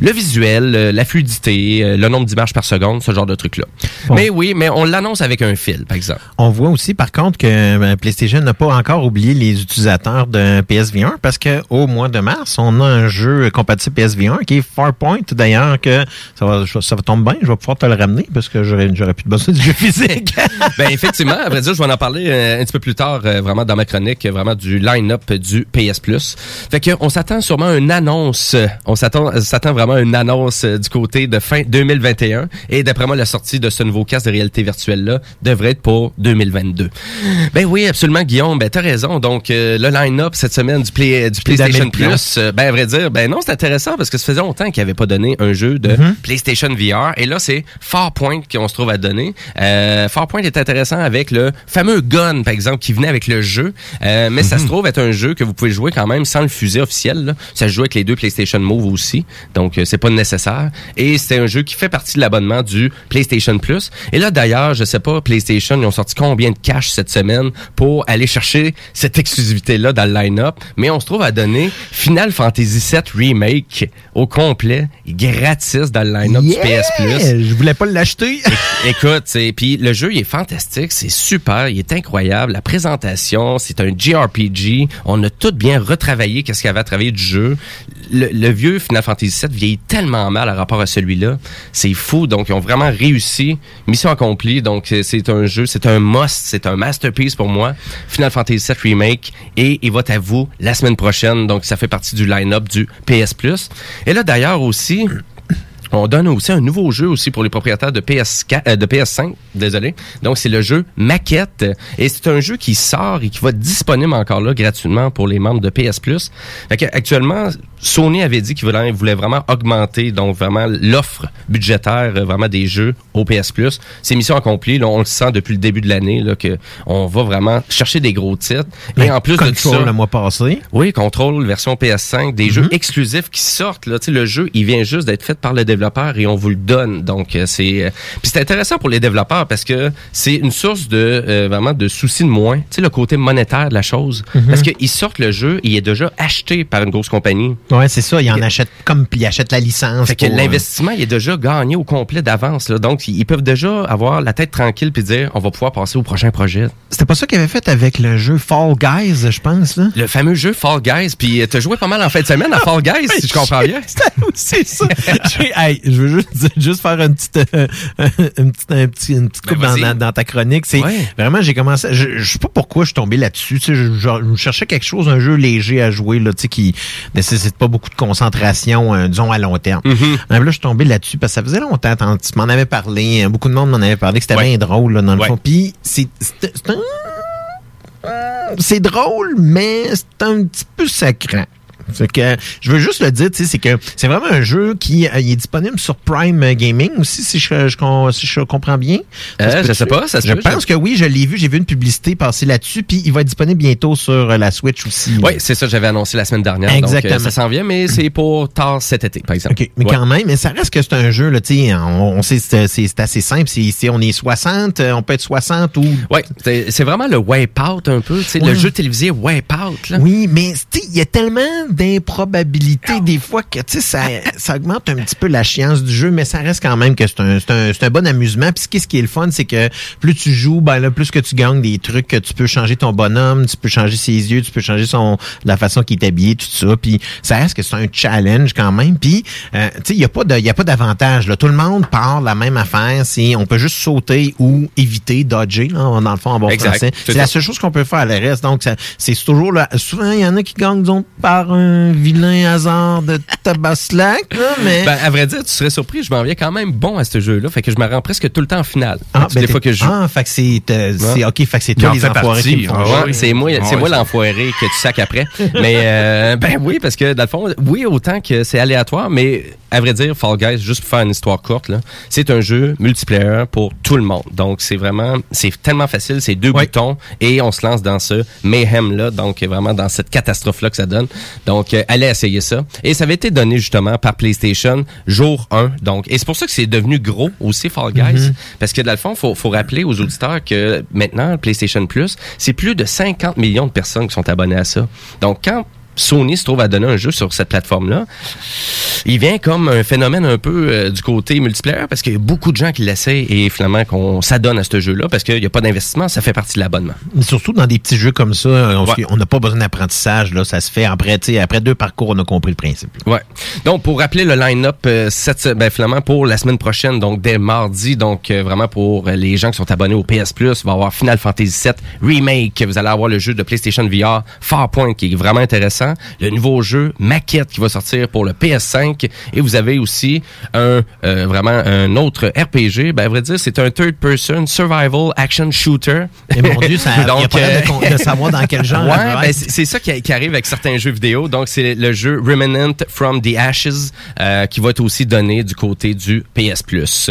le visuel, euh, la fluidité, euh, le nombre d'images par seconde, ce genre de trucs-là. Mais oui, mais on l'annonce avec un fil, par exemple. On voit aussi, par contre, que euh, PlayStation n'a pas encore oublié les utilisateurs de PSVR parce que au mois de mars, on a un jeu compatible PSVR qui est Farpoint. D'ailleurs, que ça va, ça va tomber bien. Je vais pouvoir te le ramener parce que j'aurais, j'aurais plus de besoin du jeu physique. ben effectivement, à vrai dire, je vais en parler un petit peu plus tard, euh, vraiment dans ma chronique, vraiment du line-up du PS Plus. Fait que on s'attend sûrement à une annonce. On s'attend, s'attend vraiment à une annonce euh, du côté de fin 2021. Et d'après moi, la sortie de ce nouveau casque de réalité virtuelle là devrait être pour 2022. Ben oui, absolument, Guillaume. Ben t'as raison. Donc euh, le line-up cette semaine du, Play- du PlayStation Plus, euh, ben à vrai dire, ben non, c'est intéressant parce que ça faisait longtemps qu'il avait pas donné un jeu de Mhm. PlayStation VR. Et là, c'est Farpoint qu'on se trouve à donner. Euh, Farpoint est intéressant avec le fameux gun, par exemple, qui venait avec le jeu. Euh, mais ça se trouve être un jeu que vous pouvez jouer quand même sans le fusil officiel. là. Ça se joue avec les deux PlayStation Move aussi. Donc, euh, c'est pas nécessaire. Et c'est un jeu qui fait partie de l'abonnement du PlayStation Plus. Et là, d'ailleurs, je sais pas, PlayStation, ils ont sorti combien de cash cette semaine pour aller chercher cette exclusivité-là dans le line-up. Mais on se trouve à donner Final Fantasy VII Remake au complet, gratis dans le line-up du PS Plus. Je voulais pas l'acheter. Écoute, puis le jeu il est fantastique, c'est super, il est incroyable. La présentation, c'est un JRPG. On a tout bien retravaillé qu'est-ce qu'il y avait à travailler du jeu. Le, vieux Final Fantasy VII vieillit tellement mal à rapport à celui-là, c'est fou. Donc ils ont vraiment réussi, mission accomplie. Donc c'est- un jeu, c'est un must, c'est un masterpiece pour moi. Final Fantasy VII remake et il va être à vous la semaine prochaine. Donc ça fait partie du line-up du PS Plus. Et là d'ailleurs aussi. On donne aussi un nouveau jeu aussi pour les propriétaires de PS4, euh, de PS5, désolé. Donc c'est le jeu Maquette et c'est un jeu qui sort et qui va être disponible encore là gratuitement pour les membres de PS Plus. Fait que, actuellement Sony avait dit qu'il voulait, voulait vraiment augmenter donc vraiment l'offre budgétaire euh, vraiment des jeux au PS Plus. C'est mission accomplie, là, on le sent depuis le début de l'année là que on va vraiment chercher des gros titres et en plus de ça le mois passé. oui, Control version PS5, des jeux exclusifs qui sortent. Là. Le jeu, il vient juste d'être fait par le développeur et on vous le donne. Donc, euh, c'est euh, puis c'est intéressant pour les développeurs parce que c'est une source de euh, vraiment de soucis de moins. Tu sais, le côté monétaire de la chose. Mhm. Parce qu'ils sortent le jeu, il est déjà acheté par une grosse compagnie. Ouais, c'est ça. Ils en achètent comme ils achètent la licence. Fait que pour, euh, l'investissement, il est déjà gagné au complet d'avance. là. Donc, ils peuvent déjà avoir la tête tranquille puis dire, on va pouvoir passer au prochain projet. C'était pas ça qu'ils avaient fait avec le jeu Fall Guys, je pense. Là? Le fameux jeu Fall Guys. Puis, euh, t'as joué pas mal en fin de semaine à Fall Guys, si je comprends bien. C'est ça. Hey, je veux juste, juste faire une petite, euh, une petite, un petit- une petite coupe dans, Ben, vas-y. dans- dans ta chronique. C'est vraiment, j'ai commencé. Je, je sais pas pourquoi je suis tombé là-dessus. Je, je- je cherchais quelque chose, un jeu léger à jouer, là, tu sais, qui nécessite pas beaucoup de concentration, euh, disons à long terme. Euh, Là, je suis tombé là-dessus parce que ça faisait longtemps. Tu m'en avais parlé. euh, Beaucoup de monde m'en avait parlé. Que c'était bien drôle là, dans le Ouais. fond. Puis c'est, c'est drôle, mais c'est un petit peu sacrant. C'est que je veux juste le dire, tu sais, c'est que c'est vraiment un jeu qui euh, il est disponible sur Prime Gaming aussi, si je, je com- si je comprends bien. Euh, je sais pas, ça se Je peut, pense que oui, je l'ai vu, j'ai vu une publicité passer là-dessus, puis il va être disponible bientôt sur euh, la Switch aussi. Oui, c'est ça, j'avais annoncé la semaine dernière. Exactement. euh, ça s'en vient, mais c'est pour tard cet été, par exemple. Mais Ouais. quand même, mais ça reste que c'est un jeu, là, tu sais, on, on sait, c'est c'est assez simple, c'est on est 60, euh, on peut être 60 ou... Oui, c'est c'est vraiment le wipe-out un peu, tu sais, le jeu télévisé wipe-out. Là. Oui, mais tu sais, il y a tellement d'improbabilités des fois que tu sais, ça, ça augmente un petit peu la chiance du jeu, mais ça reste quand même que c'est un, c'est un, c'est un bon amusement. Puis ce qui- ce qui est le fun, c'est que plus tu joues, ben là, plus que tu gagnes des trucs, que tu peux changer ton bonhomme, tu peux changer ses yeux, tu peux changer son la façon qu'il est habillé, tout ça. Puis ça reste que c'est un challenge quand même. Puis euh, tu sais, il y a pas de, y a pas d'avantage. Là, tout le monde part la même affaire. C'est on peut juste sauter ou éviter, dodger, là, dans le fond en bon Exact. français. C'est la seule chose qu'on peut faire. Le reste, donc c'est toujours là. Souvent, il y en a qui gagnent disons, par un vilain hasard de tabaslac, là, mais. Ben, à vrai dire, tu serais surpris, je m'en viens quand même bon à ce jeu-là, fait que je me rends presque tout le temps en finale. Ah, ben, les fois que je joue. Ah, fait que c'est, euh, Ouais. ok, fait que c'est toi les enfoirés qui me font Ouais, c'est moi, c'est Ouais, moi l'enfoiré que tu sacs après. mais euh, ben oui, parce que dans le fond, oui, autant que c'est aléatoire, mais à vrai dire, Fall Guys, juste pour faire une histoire courte, là, c'est un jeu multiplayer pour tout le monde. Donc c'est vraiment, c'est tellement facile, c'est deux boutons et on se lance dans ce mayhem là, donc vraiment dans cette catastrophe là que ça donne. Donc euh, allez essayer ça. Et ça avait été donné justement par PlayStation jour 1. Donc et c'est pour ça que c'est devenu gros aussi Fall Guys, Mhm. parce que dans le fond, faut faut rappeler aux auditeurs que maintenant PlayStation Plus, c'est plus de 50 millions de personnes qui sont abonnées à ça. Donc quand Sony se trouve à donner un jeu sur cette plateforme-là, il vient comme un phénomène un peu euh, du côté multiplayer parce qu'il y a beaucoup de gens qui l'essayent et finalement qu'on s'adonne à ce jeu-là parce qu'il n'y a pas d'investissement, ça fait partie de l'abonnement. Surtout dans des petits jeux comme ça, on Ouais. on n'a pas besoin d'apprentissage, là, ça se fait après, après deux parcours, on a compris le principe. Ouais. Donc pour rappeler le line-up euh, cette ben, finalement pour la semaine prochaine donc dès mardi donc euh, vraiment pour euh, les gens qui sont abonnés au PS Plus, va avoir Final Fantasy VII Remake, vous allez avoir le jeu de PlayStation VR Farpoint qui est vraiment intéressant, le nouveau jeu Maquette qui va sortir pour le PS5 et vous avez aussi un euh, vraiment un autre RPG, ben à vrai dire c'est un third person survival action shooter. Et mon Dieu, ça- y a pas l'air de savoir dans quel genre Ouais, ben, c'est ça qui, qui arrive avec certains jeux vidéo. Donc, c'est le jeu Remnant from the Ashes euh, qui va être aussi donné du côté du PS Plus.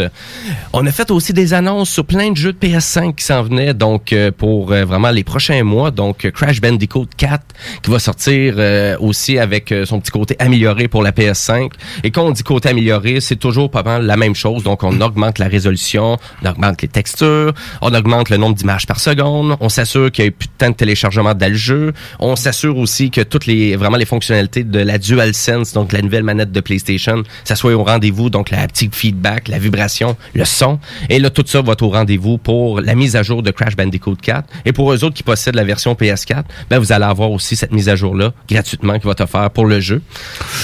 On a fait aussi des annonces sur plein de jeux de PS5 qui s'en venaient donc euh, pour euh, vraiment les prochains mois. Donc, euh, Crash Bandicoot 4 qui va sortir euh, aussi avec euh, son petit côté amélioré pour la PS5. Et quand on dit côté amélioré, c'est toujours pas mal la même chose. Donc, on augmente la résolution, on augmente les textures, on augmente le nombre d'images par seconde, on s'assure qu'il y ait plus de temps de téléchargement dans le jeu, on s'assure aussi que toutes les vraiment les fonctionnalités de la DualSense, donc la nouvelle manette de PlayStation, ça soit au rendez-vous, donc la petite feedback, la vibration, le son. Et là, tout ça va être au rendez-vous pour la mise à jour de Crash Bandicoot 4. Et pour eux autres qui possèdent la version PS4, ben vous allez avoir aussi cette mise à jour-là gratuitement qui va te faire pour le jeu.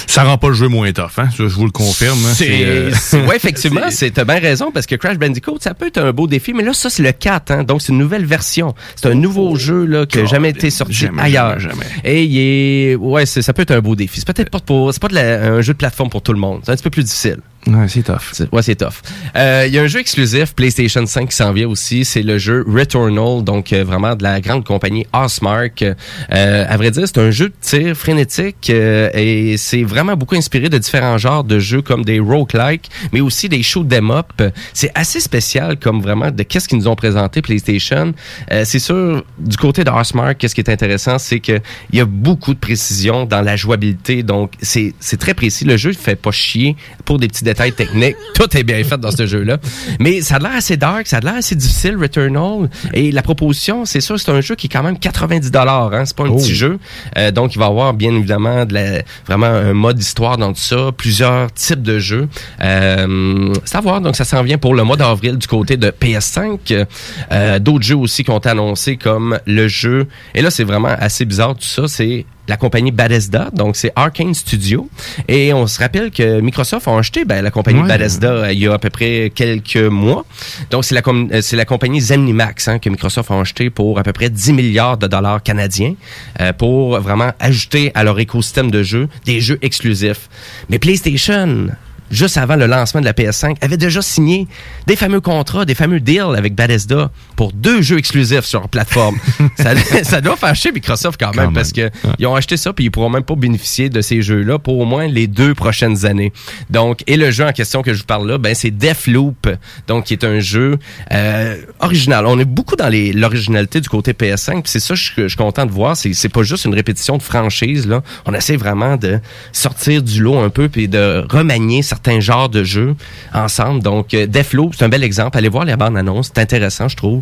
Ça rend pas le jeu moins tough, hein? Je je vous le confirme. hein. C'est, euh, ouais, effectivement, c'est, t'as bien raison parce que Crash Bandicoot, ça peut être un beau défi, mais là, ça, c'est le 4, hein, donc c'est une nouvelle version. C'est un nouveau jeu, là, qui n'a jamais été sorti jamais, ailleurs. jamais, jamais. Et il est, ouais, ça peut être un beau défi. C'est peut-être pas pour, c'est pas de la- un jeu de plateforme pour tout le monde. C'est un petit peu plus difficile. Ouais, c'est tough. Ouais, c'est tough. Euh, Il y a un jeu exclusif PlayStation 5 qui s'en vient aussi. C'est le jeu Returnal, donc euh, vraiment de la grande compagnie Osmark. Euh, à vrai dire, c'est un jeu de tir frénétique euh, et c'est vraiment beaucoup inspiré de différents genres de jeux comme des roguelike, mais aussi des shoot 'em up. C'est assez spécial comme vraiment de qu'est-ce qu'ils nous ont présenté PlayStation. Euh, c'est sûr, du côté de Osmark, qu'est-ce qui est intéressant, c'est que il y a beaucoup de précision dans la jouabilité. Donc, c'est c'est très précis. Le jeu ne fait pas chier pour des petits détails techniques. Tout est bien fait dans ce jeu-là. Mais ça a l'air assez dark, ça a l'air assez difficile, Returnal. Et la proposition, c'est sûr, c'est un jeu qui est quand même 90 dollars. Hein? C'est pas un petit jeu. Euh, donc, il va y avoir bien évidemment de la, vraiment un mode histoire dans tout ça, plusieurs types de jeux. Euh, c'est à voir. Donc, ça s'en vient pour le mois d'avril du côté de PS5. Euh, D'autres jeux aussi qui ont été annoncés comme le jeu. Et là, c'est vraiment assez bizarre tout ça. C'est la compagnie Bethesda, donc c'est Arkane Studio. Et on se rappelle que Microsoft a acheté ben, la compagnie Ouais. Bethesda euh, il y a à peu près quelques mois. Donc c'est la, com- euh, c'est la compagnie ZeniMax hein, que Microsoft a acheté pour à peu près 10 milliards de dollars canadiens euh, pour vraiment ajouter à leur écosystème de jeux des jeux exclusifs. Mais PlayStation juste avant le lancement de la PS5, avait déjà signé des fameux contrats, des fameux deals avec Bethesda pour deux jeux exclusifs sur leur plateforme. ça, ça doit faire chier Microsoft quand même, parce que ils ont acheté ça puis ils pourront même pas bénéficier de ces jeux-là pour au moins les deux prochaines années. Donc, et le jeu en question que je vous parle là, ben c'est Deathloop, donc qui est un jeu euh, original. On est beaucoup dans l'originalité du côté PS5, puis c'est ça que je, je suis content de voir. C'est c'est pas juste une répétition de franchise là. On essaie vraiment de sortir du lot un peu puis de remanier certains genres de jeux ensemble. Donc, euh, Deathloop, c'est un bel exemple. Allez voir les bandes annonces, c'est intéressant, je trouve.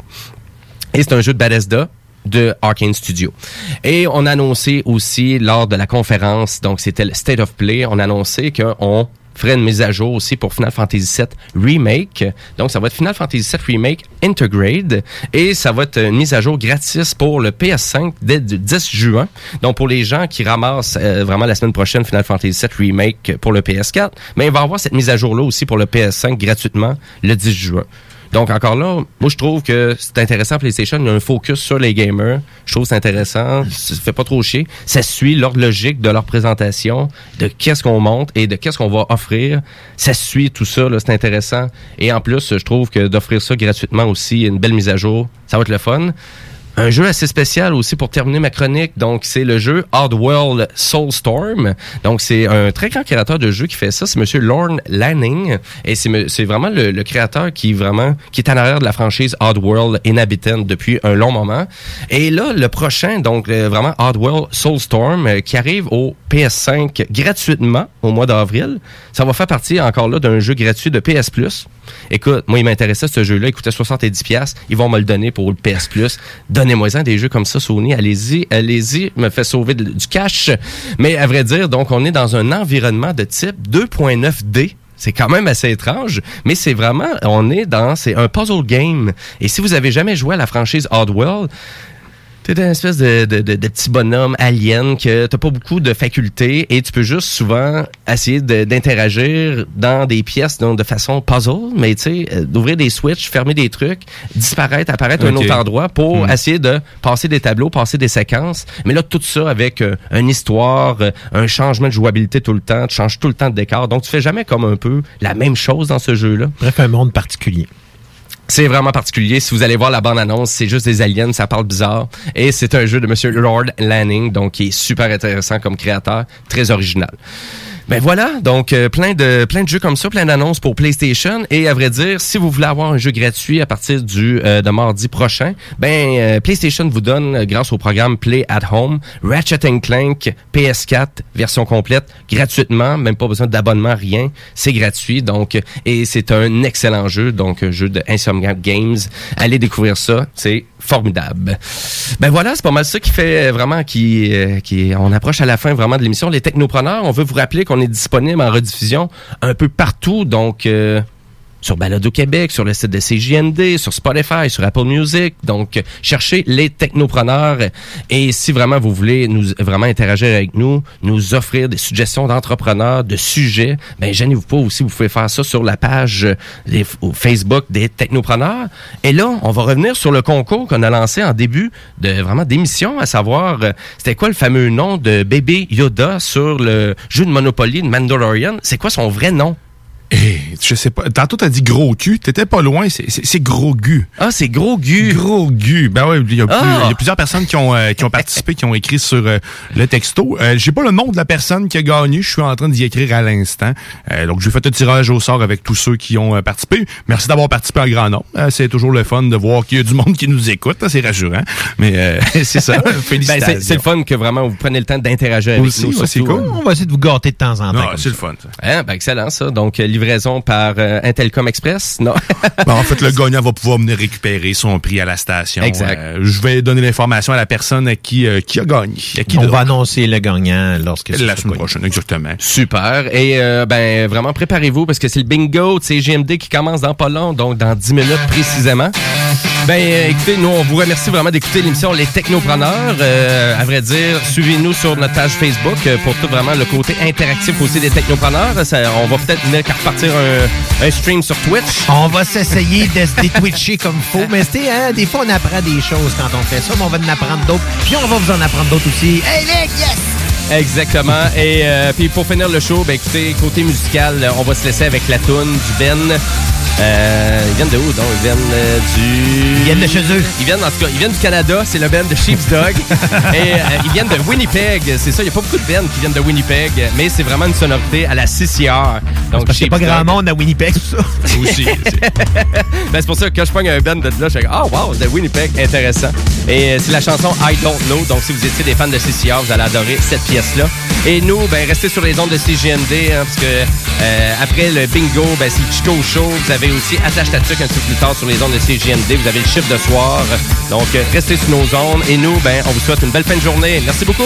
Et c'est un jeu de Bethesda de Arkane Studio. Et on a annoncé aussi lors de la conférence, donc c'était le State of Play, on a annoncé qu'on ferait une mise à jour aussi pour Final Fantasy VII Remake. Donc, ça va être Final Fantasy VII Remake Intergrade et ça va être une mise à jour gratis pour le PS5 dès le 10 juin. Donc, pour les gens qui ramassent euh, vraiment la semaine prochaine Final Fantasy VII Remake pour le PS4, mais il va y avoir cette mise à jour-là aussi pour le PS5 gratuitement le 10 juin. Donc encore là, moi je trouve que c'est intéressant PlayStation, il y a un focus sur les gamers. Je trouve c'est intéressant, ça fait pas trop chier. Ça suit l'ordre logique de leur présentation, de qu'est-ce qu'on monte et de qu'est-ce qu'on va offrir. Ça suit tout ça, c'est intéressant. Et en plus, je trouve que d'offrir ça gratuitement aussi, une belle mise à jour, ça va être le fun. Un jeu assez spécial aussi pour terminer ma chronique. Donc, c'est le jeu Oddworld Soulstorm. Donc, c'est un très grand créateur de jeux qui fait ça. C'est Monsieur Lorne Lanning. Et c'est me- c'est vraiment le, créateur qui vraiment, qui est en arrière de la franchise Oddworld Inhabitant depuis un long moment. Et là, le prochain, donc, euh, vraiment Oddworld Soulstorm, euh, qui arrive au PS5 gratuitement au mois d'avril. Ça va faire partie encore là d'un jeu gratuit de PS Plus. Écoute, moi, il m'intéressait ce jeu-là. Il coûtait 70$. piastres. Ils vont me le donner pour le PS Plus. Donnez-moi-en des jeux comme ça, Sony. Allez-y, allez-y. Me fait sauver du cash. Mais à vrai dire, donc, on est dans un environnement de type 2.9D. C'est quand même assez étrange, mais c'est vraiment, on est dans, c'est un puzzle game. Et si vous avez jamais joué à la franchise Oddworld, T'es une espèce de, de, de, de petit bonhomme alien que t'as pas beaucoup de facultés et tu peux juste souvent essayer de- d'interagir dans des pièces donc, de façon puzzle, mais tu sais, euh, d'ouvrir des switches, fermer des trucs, disparaître, apparaître à un autre endroit pour Hmm. essayer de passer des tableaux, passer des séquences. Mais là, tout ça avec euh, une histoire, euh, un changement de jouabilité tout le temps, tu changes tout le temps de décor. Donc, tu fais jamais comme un peu la même chose dans ce jeu-là. Bref, un monde particulier. C'est vraiment particulier. Si vous allez voir la bande-annonce, c'est juste des aliens, ça parle bizarre. Et c'est un jeu de Monsieur Lord Lanning, donc qui est super intéressant comme créateur, très original. Ben voilà, donc euh, plein de plein de jeux comme ça, plein d'annonces pour PlayStation et à vrai dire, si vous voulez avoir un jeu gratuit à partir du euh, de mardi prochain, ben euh, PlayStation vous donne euh, grâce au programme Play at Home Ratchet Clank PS4 version complète gratuitement, même pas besoin d'abonnement rien, c'est gratuit donc euh, et c'est un excellent jeu donc un jeu de Insomniac Games. Allez découvrir ça, c'est formidable. Ben voilà, c'est pas mal ça qui fait euh, vraiment qui qui on approche à la fin vraiment de l'émission les technopreneurs, on veut vous rappeler qu'on est disponible en rediffusion un peu partout. Donc euh, sur Balado Québec, sur le site de CJND, sur Spotify, sur Apple Music. Donc, cherchez les technopreneurs. Et si vraiment vous voulez nous vraiment interagir avec nous, nous offrir des suggestions d'entrepreneurs, de sujets, ben gênez-vous pas aussi. Vous pouvez faire ça sur la page des- Facebook des technopreneurs. Et là, on va revenir sur le concours qu'on a lancé en début de vraiment d'émission, à savoir euh, c'était quoi le fameux nom de bébé Yoda sur le jeu de Monopoly de Mandalorian? C'est quoi son vrai nom? Eh, je sais pas. Tantôt, t'as dit gros cul. T'étais pas loin. C'est- gros gu. Ah, c'est gros gu. Gros gu. Ben ouais, il y a, plus- Ah. il y a plusieurs personnes qui ont, euh, qui ont participé, qui ont écrit sur euh, le texto. Euh, J'ai pas le nom de la personne qui a gagné. Je suis en train d'y écrire à l'instant. Euh, donc, j'ai fait un tirage au sort avec tous ceux qui ont euh, participé. Merci d'avoir participé en grand nombre. Euh, c'est toujours le fun de voir qu'il y a du monde qui nous écoute. C'est rassurant. Mais euh, c'est ça. Ben, Félicitations. c'est c'est le fun que vraiment vous prenez le temps d'interagir avec Aussi, nous. surtout, cool. On va essayer de vous gâter de temps en temps. Non, comme c'est le fun. ça. Hein, ben excellent ça. Donc euh, livraison par euh, Intelcom Express? Non. Ben, en fait, le gagnant va pouvoir venir récupérer son prix à la station. Exact. Euh, je vais donner l'information à la personne à qui, euh, qui a gagné. À qui On va annoncer le gagnant lorsque La semaine prochaine, exactement. Super. Et euh, ben vraiment préparez-vous parce que c'est le bingo de CGMD qui commence dans pas long, donc dans 10 minutes précisément. Ben écoutez, nous on vous remercie vraiment d'écouter l'émission Les Technopreneurs. Euh, à vrai dire, suivez-nous sur notre page Facebook pour tout vraiment le côté interactif aussi des Technopreneurs. Ça- on va peut-être venir repartir un, un stream sur Twitch. On va s'essayer de se détwitcher comme il faut, mais tu sais, hein, des fois on apprend des choses quand on fait ça, mais on va en apprendre d'autres. Puis on va vous en apprendre d'autres aussi. Hey les yes! Exactement. Et euh, puis pour finir le show, ben écoutez, côté musical, on va se laisser avec la toune du Ben. Euh, ils viennent de où donc? Ils viennent euh, du. Ils viennent de chez eux. Ils viennent en tout cas, ils viennent du Canada. C'est le Ben de Sheep's Dog. Et euh, ils viennent de Winnipeg. C'est ça. Il n'y a pas beaucoup de Ben qui viennent de Winnipeg, mais c'est vraiment une sonorité à la CCR. Donc Parce a pas Sheep's grand monde à Winnipeg, tout ça. Aussi. ben, c'est pour ça que quand je pogne un band de là, je fais Oh wow, de Winnipeg, intéressant. Et euh, c'est la chanson I Don't Know. Donc si vous étiez des fans de CCR, vous allez adorer cette pièce-là. Et nous, ben restez sur les ondes de CGMD, hein, parce que après le bingo, ben c'est Chico Show. Vous avez aussi Attache ta tuque un petit peu plus tard sur les ondes de CGMD. Vous avez le chiffre de soir. Donc euh, restez sur nos ondes. Et nous, ben on vous souhaite une belle fin de journée. Merci beaucoup.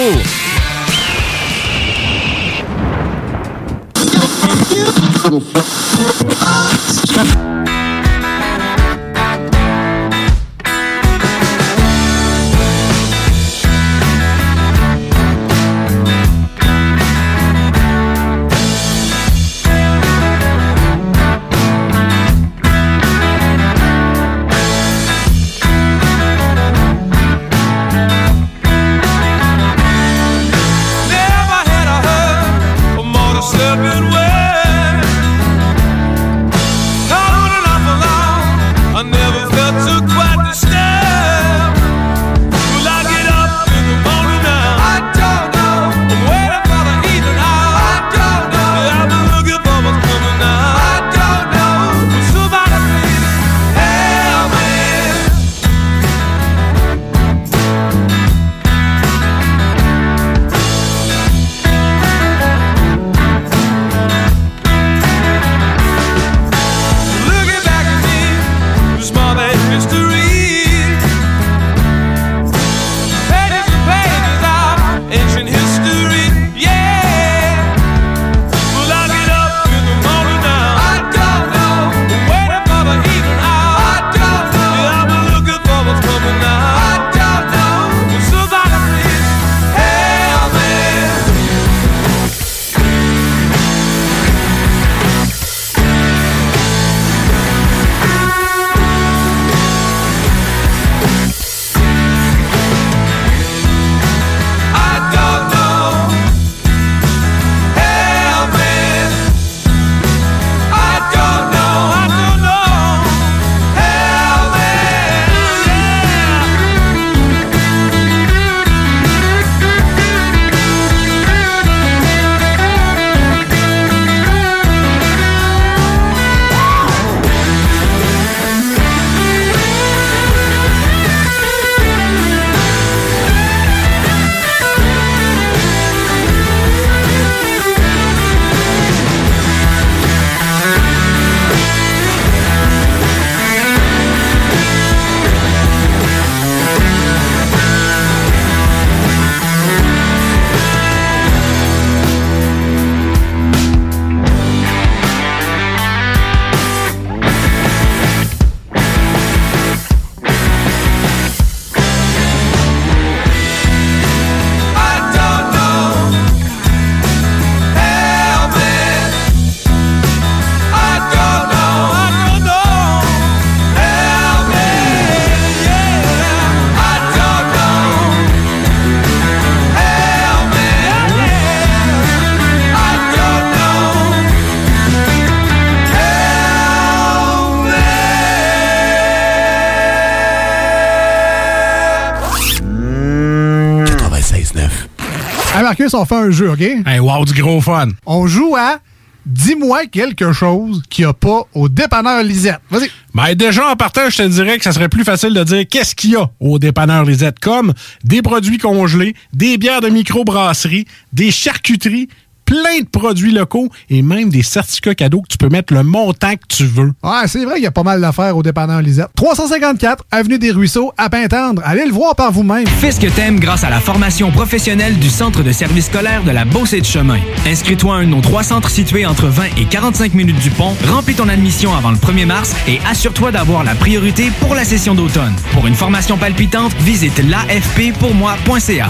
Marcus, on fait un jeu, OK? Hey, wow, du gros fun. On joue à Dis-moi quelque chose qu'il n'y a pas au dépanneur Lisette. Vas-y. Ben déjà, en partant, je te dirais que ça serait plus facile de dire qu'est-ce qu'il y a au dépanneur Lisette, comme des produits congelés, des bières de microbrasserie, des charcuteries, plein de produits locaux et même des certificats cadeaux que tu peux mettre le montant que tu veux. Ouais, c'est vrai qu'il y a pas mal d'affaires au dépanneur Lisette. 354 Avenue des Ruisseaux, à Pintendre. Allez le voir par vous-même. Fais ce que t'aimes grâce à la formation professionnelle du Centre de service scolaire de la Beauce et de Chemin. Inscris-toi à un de nos trois centres situés entre 20 et 45 minutes du pont, remplis ton admission avant le 1er mars et assure-toi d'avoir la priorité pour la session d'automne. Pour une formation palpitante, visite l'afppourmoi.ca.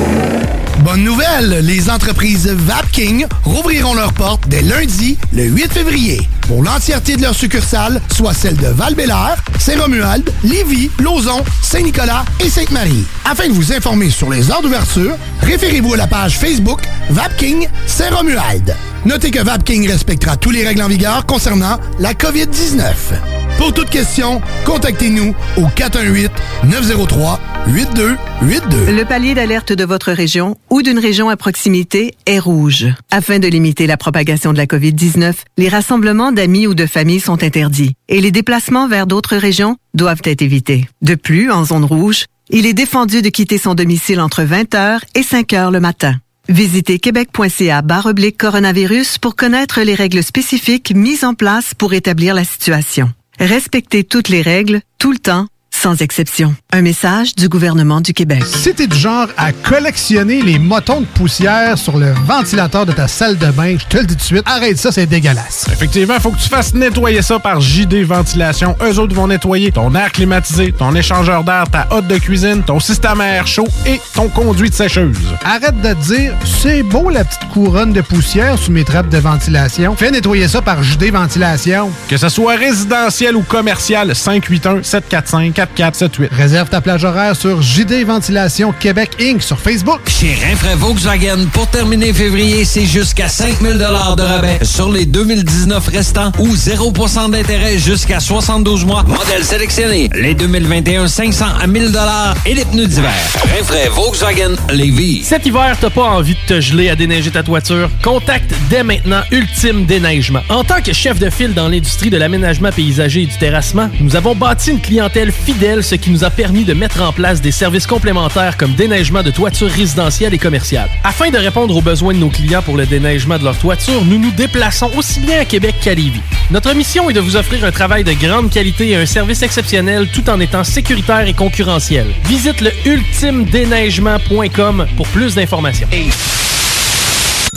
Bonne nouvelle, les entreprises Vapking rouvriront leurs portes dès lundi, le 8 février, pour l'entièreté de leurs succursales, soit celles de val Saint-Romuald, Lévis, Lauson, Saint-Nicolas et Sainte-Marie. Afin de vous informer sur les heures d'ouverture, référez-vous à la page Facebook Vapking Saint-Romuald. Notez que Vapking respectera tous les règles en vigueur concernant la COVID-19. Pour toute question, contactez-nous au 418-903-8282. Le palier d'alerte de votre région ou d'une région à proximité est rouge. Afin de limiter la propagation de la COVID-19, les rassemblements d'amis ou de familles sont interdits et les déplacements vers d'autres régions doivent être évités. De plus, en zone rouge, il est défendu de quitter son domicile entre 20h et 5h le matin. Visitez québec.ca coronavirus pour connaître les règles spécifiques mises en place pour établir la situation. Respectez toutes les règles, tout le temps, sans exception. Un message du gouvernement du Québec. Si t'es du genre à collectionner les motons de poussière sur le ventilateur de ta salle de bain, je te le dis tout de suite, arrête ça, c'est dégueulasse. Effectivement, faut que tu fasses nettoyer ça par JD Ventilation. Eux autres vont nettoyer ton air climatisé, ton échangeur d'air, ta hotte de cuisine, ton système à air chaud et ton conduit de sécheuse. Arrête de te dire, c'est beau la petite couronne de poussière sous mes trappes de ventilation. Fais nettoyer ça par JD Ventilation. Que ce soit résidentiel ou commercial, 581 745 4478. Réserve ta plage horaire sur JD Ventilation Québec Inc. sur Facebook. Chez Rinfraie Volkswagen, pour terminer février, c'est jusqu'à 5000 de rabais sur les 2019 restants ou 0% d'intérêt jusqu'à 72 mois. Modèle sélectionné. Les 2021, 500 à 1000 et les pneus d'hiver. Rinfraie Volkswagen Lévis. Cet hiver, t'as pas envie de te geler à déneiger ta toiture? Contacte dès maintenant Ultime Déneigement. En tant que chef de file dans l'industrie de l'aménagement paysager et du terrassement, nous avons bâti une clientèle fidèle, ce qui nous a permis de mettre en place des services complémentaires comme déneigement de toitures résidentielles et commerciales. Afin de répondre aux besoins de nos clients pour le déneigement de leur toiture, nous nous déplaçons aussi bien à Québec qu'à Lévis. Notre mission est de vous offrir un travail de grande qualité et un service exceptionnel tout en étant sécuritaire et concurrentiel. Visite le ultimedéneigement.com pour plus d'informations.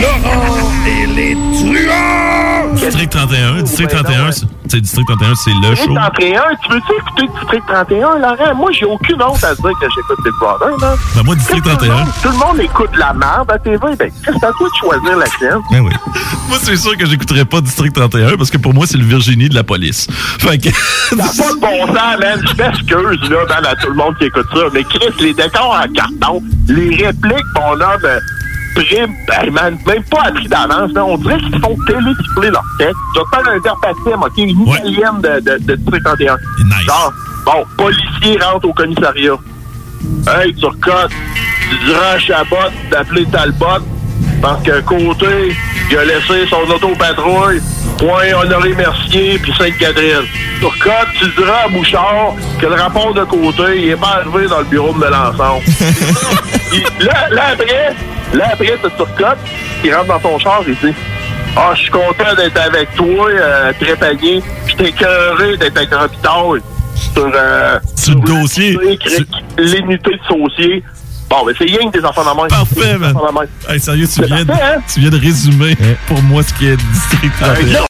Laurent et les truands! District 31, District 31, c'est- tu sais, District 31, c'est le show. District 31, tu veux-tu écouter District 31, Laurent? Moi, j'ai aucune honte à dire que j'écoute Big Brother, là. Ben, moi, District Tout le 31. monde- Tout le monde écoute la merde à TV, ben, c'est à toi de choisir la sienne. Ben oui. Moi, c'est sûr que j'écouterais pas District 31 parce que pour moi, c'est le Virginie de la police. Fait que. N'a pas de bon sens, man. Je m'excuse, là, man, à tout le monde qui écoute ça. Mais Chris, les décors en carton, les répliques, mon homme, ben, man, même pas appris d'avance. On dirait qu'ils font télésiffler leur texte. Je vais faire un verbatim, OK? Une italienne de, de, de District 31. Genre, bon, policier rentre au commissariat. Hey, Turcotte, tu diras à Chabot d'appeler Talbot parce qu'à côté, il a laissé son auto-patrouille, point Honoré Mercier puis Sainte-Catherine. Turcotte, tu diras à Bouchard que le rapport de côté, il est pas arrivé dans le bureau de Melançon. Là, là, après, là, après, t'as Turcotte qui rentre dans ton char et dit Ah, je suis content d'être avec toi, euh, Trépanier. Je t'ai cœuré d'être avec Robitaille sur, euh, sur le dossier. L'unité de saucier. Bon, mais c'est rien que des enfants de la main. Parfait, man. Hey, sérieux, tu viens, de, tu viens de résumer pour moi ce qui est District 31.